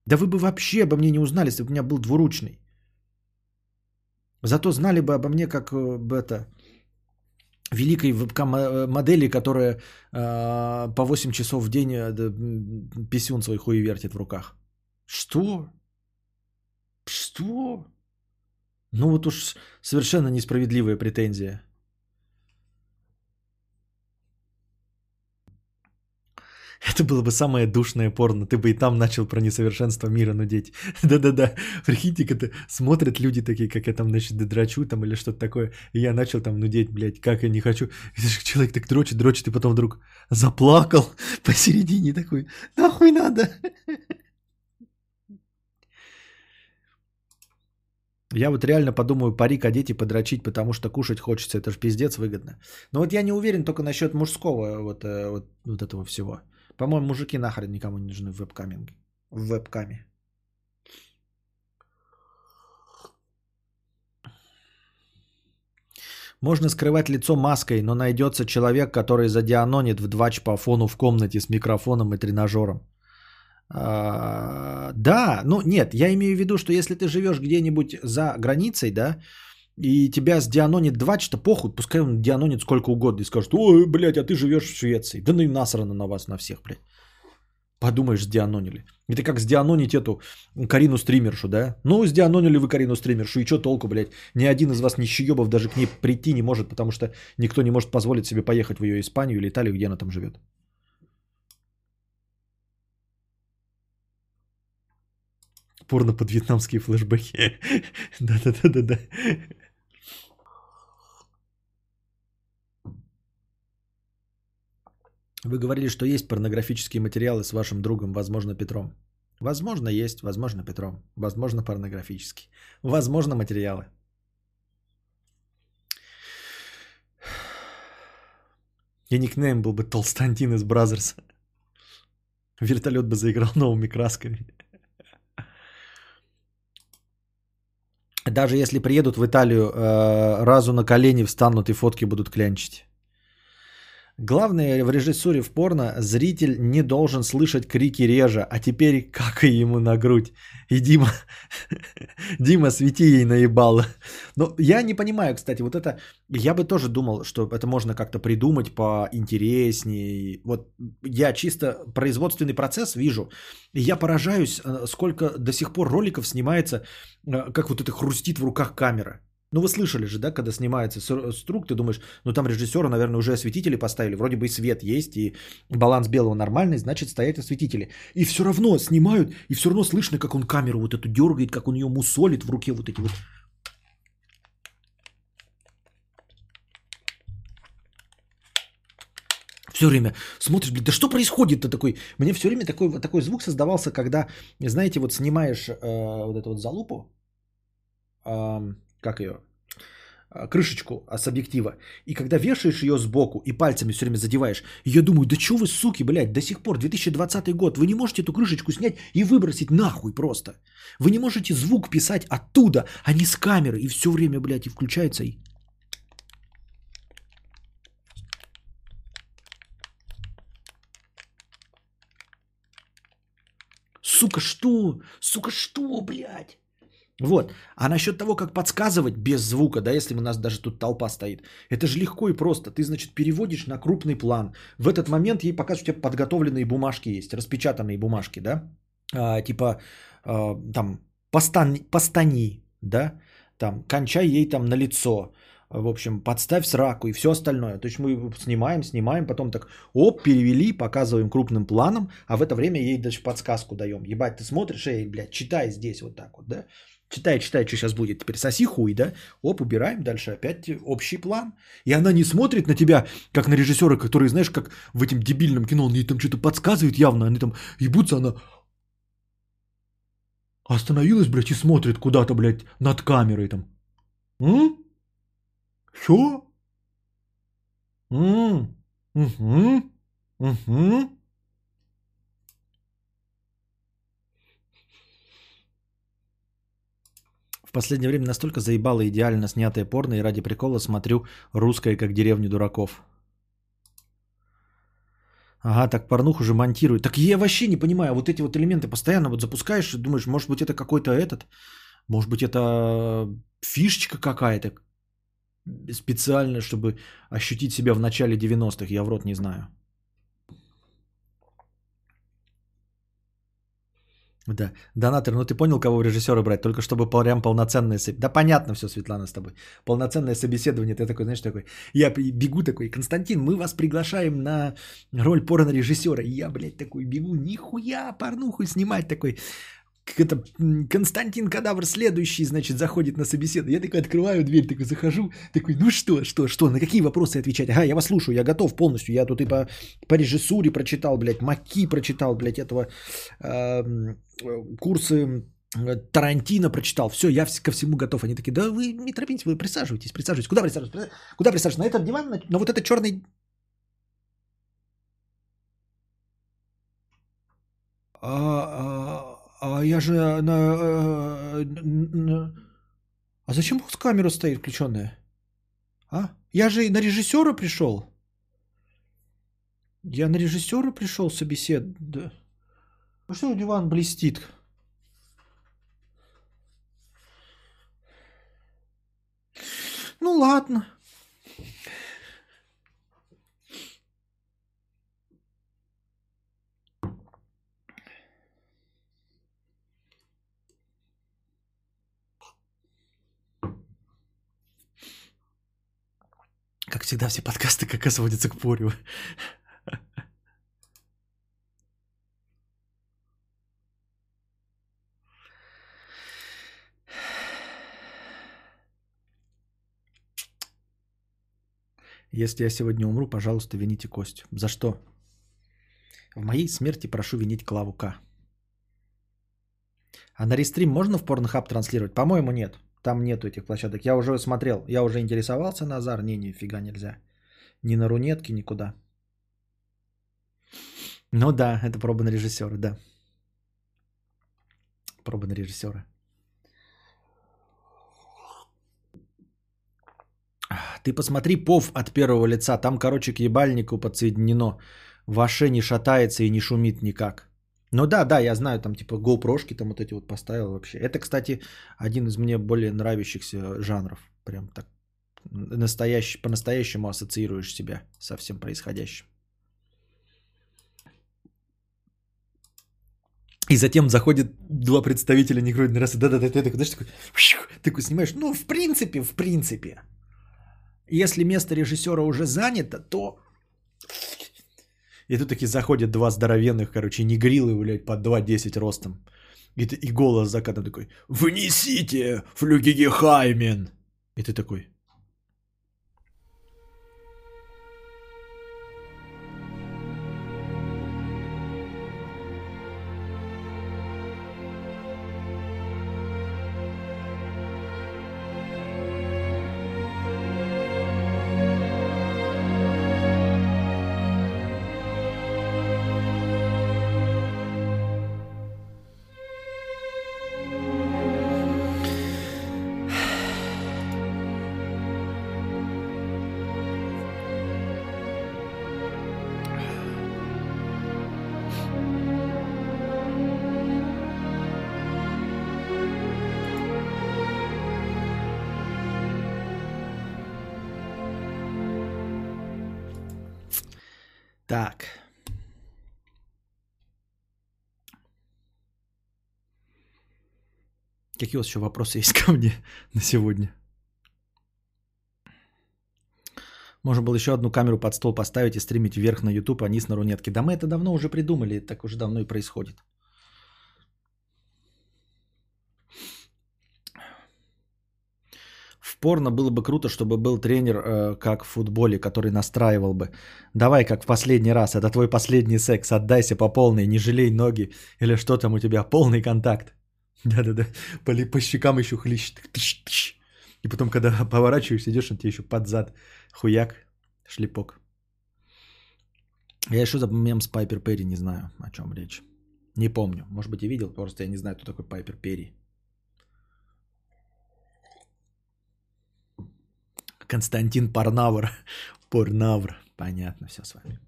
Да вы бы вообще обо мне не узнали, если бы у меня был двуручный. Зато знали бы обо мне как э, это, великой вебкам-модели, которая э, по 8 часов в день э, писюн свой хуй вертит в руках. Что? Что? Ну вот уж совершенно несправедливая претензия. Это было бы самое душное порно. Ты бы и там начал про несовершенство мира нудеть. Да-да-да. Прикиньте, когда смотрят люди такие, как я там, значит, дрочу там или что-то такое. И я начал там нудеть, блядь, как я не хочу. И человек так дрочит, дрочит, и потом вдруг заплакал посередине такой. Нахуй надо? Я вот реально подумаю, парик одеть и подрочить, потому что кушать хочется. Это же пиздец выгодно. Но вот я не уверен только насчет мужского вот, э, вот, вот этого всего. По-моему, мужики нахрен никому не нужны в вебкаминге. В вебкаме. Можно скрывать лицо маской, но найдется человек, который задианонит в двач по фону в комнате с микрофоном и тренажером. А, да, ну нет, я имею в виду, что если ты живешь где-нибудь за границей, да, и тебя с дианонит два, что похуй, пускай он дианонит сколько угодно и скажет, ой, блядь, а ты живешь в Швеции. Да ну и насрано на вас, на всех, блядь. Подумаешь, сдианонили. Это как сдианонить эту Карину стримершу, да? Ну, сдианонили вы Карину стримершу, и что толку, блядь? Ни один из вас нищеебов даже к ней прийти не может, потому что никто не может позволить себе поехать в ее Испанию или Италию, где она там живет. Порно под вьетнамские флешбеки. Да-да-да-да-да. Вы говорили, что есть порнографические материалы с вашим другом, возможно, Петром. Возможно, есть, возможно, Петром. Возможно, порнографические. Возможно, материалы. И никнейм был бы Толстантин из Бразерса. Вертолет бы заиграл новыми красками. Даже если приедут в Италию, э, разу на колени встанут и фотки будут клянчить. Главное в режиссуре в порно зритель не должен слышать крики режа, а теперь как и ему на грудь. И Дима, Дима, свети ей наебало. Но я не понимаю, кстати, вот это, я бы тоже думал, что это можно как-то придумать поинтереснее. Вот я чисто производственный процесс вижу, и я поражаюсь, э, сколько до сих пор роликов снимается, э, как вот это хрустит в руках камера. Ну вы слышали же, да, когда снимается струк, ты думаешь, ну там режиссеры, наверное, уже осветители поставили, вроде бы и свет есть, и баланс белого нормальный, значит стоят осветители. И все равно снимают, и все равно слышно, как он камеру вот эту дергает, как он ее мусолит в руке вот эти вот. Все время смотришь, блин, да что происходит-то такой? Мне все время такой, такой звук создавался, когда, знаете, вот снимаешь э, вот эту вот залупу, э, как ее, а, крышечку с объектива, и когда вешаешь ее сбоку и пальцами все время задеваешь, я думаю, да что вы, суки, блядь, до сих пор, 2020 год, вы не можете эту крышечку снять и выбросить нахуй просто. Вы не можете звук писать оттуда, а не с камеры, и все время, блядь, и включается и... Сука, что? Сука, что, блядь? Вот. А насчет того, как подсказывать без звука, да, если у нас даже тут толпа стоит, это же легко и просто. Ты, значит, переводишь на крупный план. В этот момент ей показывают, у тебя подготовленные бумажки есть, распечатанные бумажки, да, а, типа э, там, постани, постани, да, там, кончай ей там на лицо, в общем, подставь сраку и все остальное. То есть мы снимаем, снимаем, потом так, оп, перевели, показываем крупным планом, а в это время ей даже подсказку даем. Ебать, ты смотришь, эй, блядь, читай здесь вот так вот, да? Читай, читай, что сейчас будет. Теперь соси хуй, да? Оп, убираем, дальше опять общий план. И она не смотрит на тебя, как на режиссера, который, знаешь, как в этом дебильном кино, он ей там что-то подсказывает явно, они там ебутся, она остановилась, блядь, и смотрит куда-то, блядь, над камерой там. М? Что? М? Угу. Угу. В последнее время настолько заебало идеально снятое порно, и ради прикола смотрю русское, как деревню дураков. Ага, так порнуху уже монтируют. Так я вообще не понимаю, вот эти вот элементы постоянно вот запускаешь и думаешь, может быть это какой-то этот, может быть это фишечка какая-то специально, чтобы ощутить себя в начале 90-х, я в рот не знаю. Да, донатор, ну ты понял, кого режиссера брать, только чтобы прям полноценное... Да понятно все, Светлана, с тобой. Полноценное собеседование, ты такой, знаешь, такой... Я бегу такой, Константин, мы вас приглашаем на роль порно-режиссера. И я, блядь, такой бегу, нихуя порнуху снимать такой. Это, Константин Кадавр следующий, значит, заходит на собеседование. Я такой открываю дверь, такой захожу, такой, ну что, что, что, на какие вопросы отвечать? Ага, я вас слушаю, я готов полностью. Я тут и по, по режиссуре прочитал, блядь, Маки прочитал, блядь, этого э, курсы Тарантино прочитал. Все, я ко всему готов. Они такие, да вы не торопитесь, вы присаживайтесь, присаживайтесь. Куда? Присаживайтесь. Куда присаживайтесь? На этот диван? На, на вот этот черный... А, а, а я же на... э, н- н- А зачем у вас камера стоит включенная? А? Я же на режиссера пришел. Я на режиссера пришел собесед... Да. Ну что диван блестит? Ну ладно. Как всегда, все подкасты как сводятся к порю. Если я сегодня умру, пожалуйста, вините Костю. За что? В моей смерти прошу винить Клаву К. А на рестрим можно в Порнхаб транслировать? По-моему, нет. Там нету этих площадок. Я уже смотрел, я уже интересовался, Назар. Не, нифига нельзя. Ни на рунетке, никуда. Ну да, это проба на режиссера, да. Проба на режиссера. Ты посмотри пов от первого лица. Там, короче, к ебальнику подсоединено. Ваше не шатается и не шумит никак. Ну да, да, я знаю, там типа GoPro-шки там вот эти вот поставил вообще. Это, кстати, один из мне более нравящихся жанров. Прям так настоящий, по-настоящему ассоциируешь себя со всем происходящим. И затем заходят два представителя негроидной расы. Да-да-да, ты такой, такой, такой снимаешь. Ну, в принципе, в принципе. Если место режиссера уже занято, то... И тут таки заходят два здоровенных, короче, негрилы, блядь, по 2.10 ростом. И, ты- и голос закатом такой, «Внесите флюгиги Хаймен!» И ты такой, Какие у вас еще вопросы есть ко мне на сегодня? Можно было еще одну камеру под стол поставить и стримить вверх на YouTube, а низ на рунетке. Да мы это давно уже придумали, так уже давно и происходит. В порно было бы круто, чтобы был тренер, э, как в футболе, который настраивал бы. Давай, как в последний раз, это твой последний секс, отдайся по полной, не жалей ноги. Или что там у тебя, полный контакт. Да-да-да, по, по щекам еще хлещет. Тыщ, тыщ. И потом, когда поворачиваешься, идешь, он тебе еще под зад. Хуяк, шлепок. Я еще за мем с Пайпер Перри не знаю, о чем речь. Не помню. Может быть, и видел, просто я не знаю, кто такой Пайпер Перри. Константин Парнавр. Порнавр. Понятно, все с вами.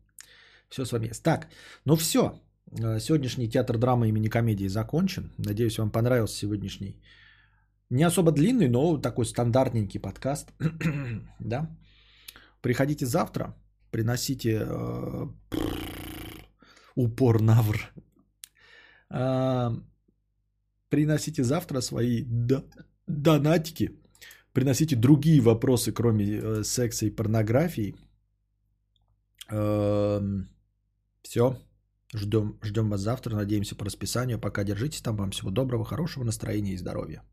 Все с вами есть. Так, ну все. Сегодняшний театр драмы имени комедии закончен. Надеюсь, вам понравился сегодняшний не особо длинный, но такой стандартненький подкаст. да? Приходите завтра, приносите э, упор навр. А, приносите завтра свои до- донатики. Приносите другие вопросы, кроме э, секса и порнографии. Все. Ждем, ждем вас завтра. Надеемся по расписанию. Пока держитесь там. Вам всего доброго, хорошего настроения и здоровья.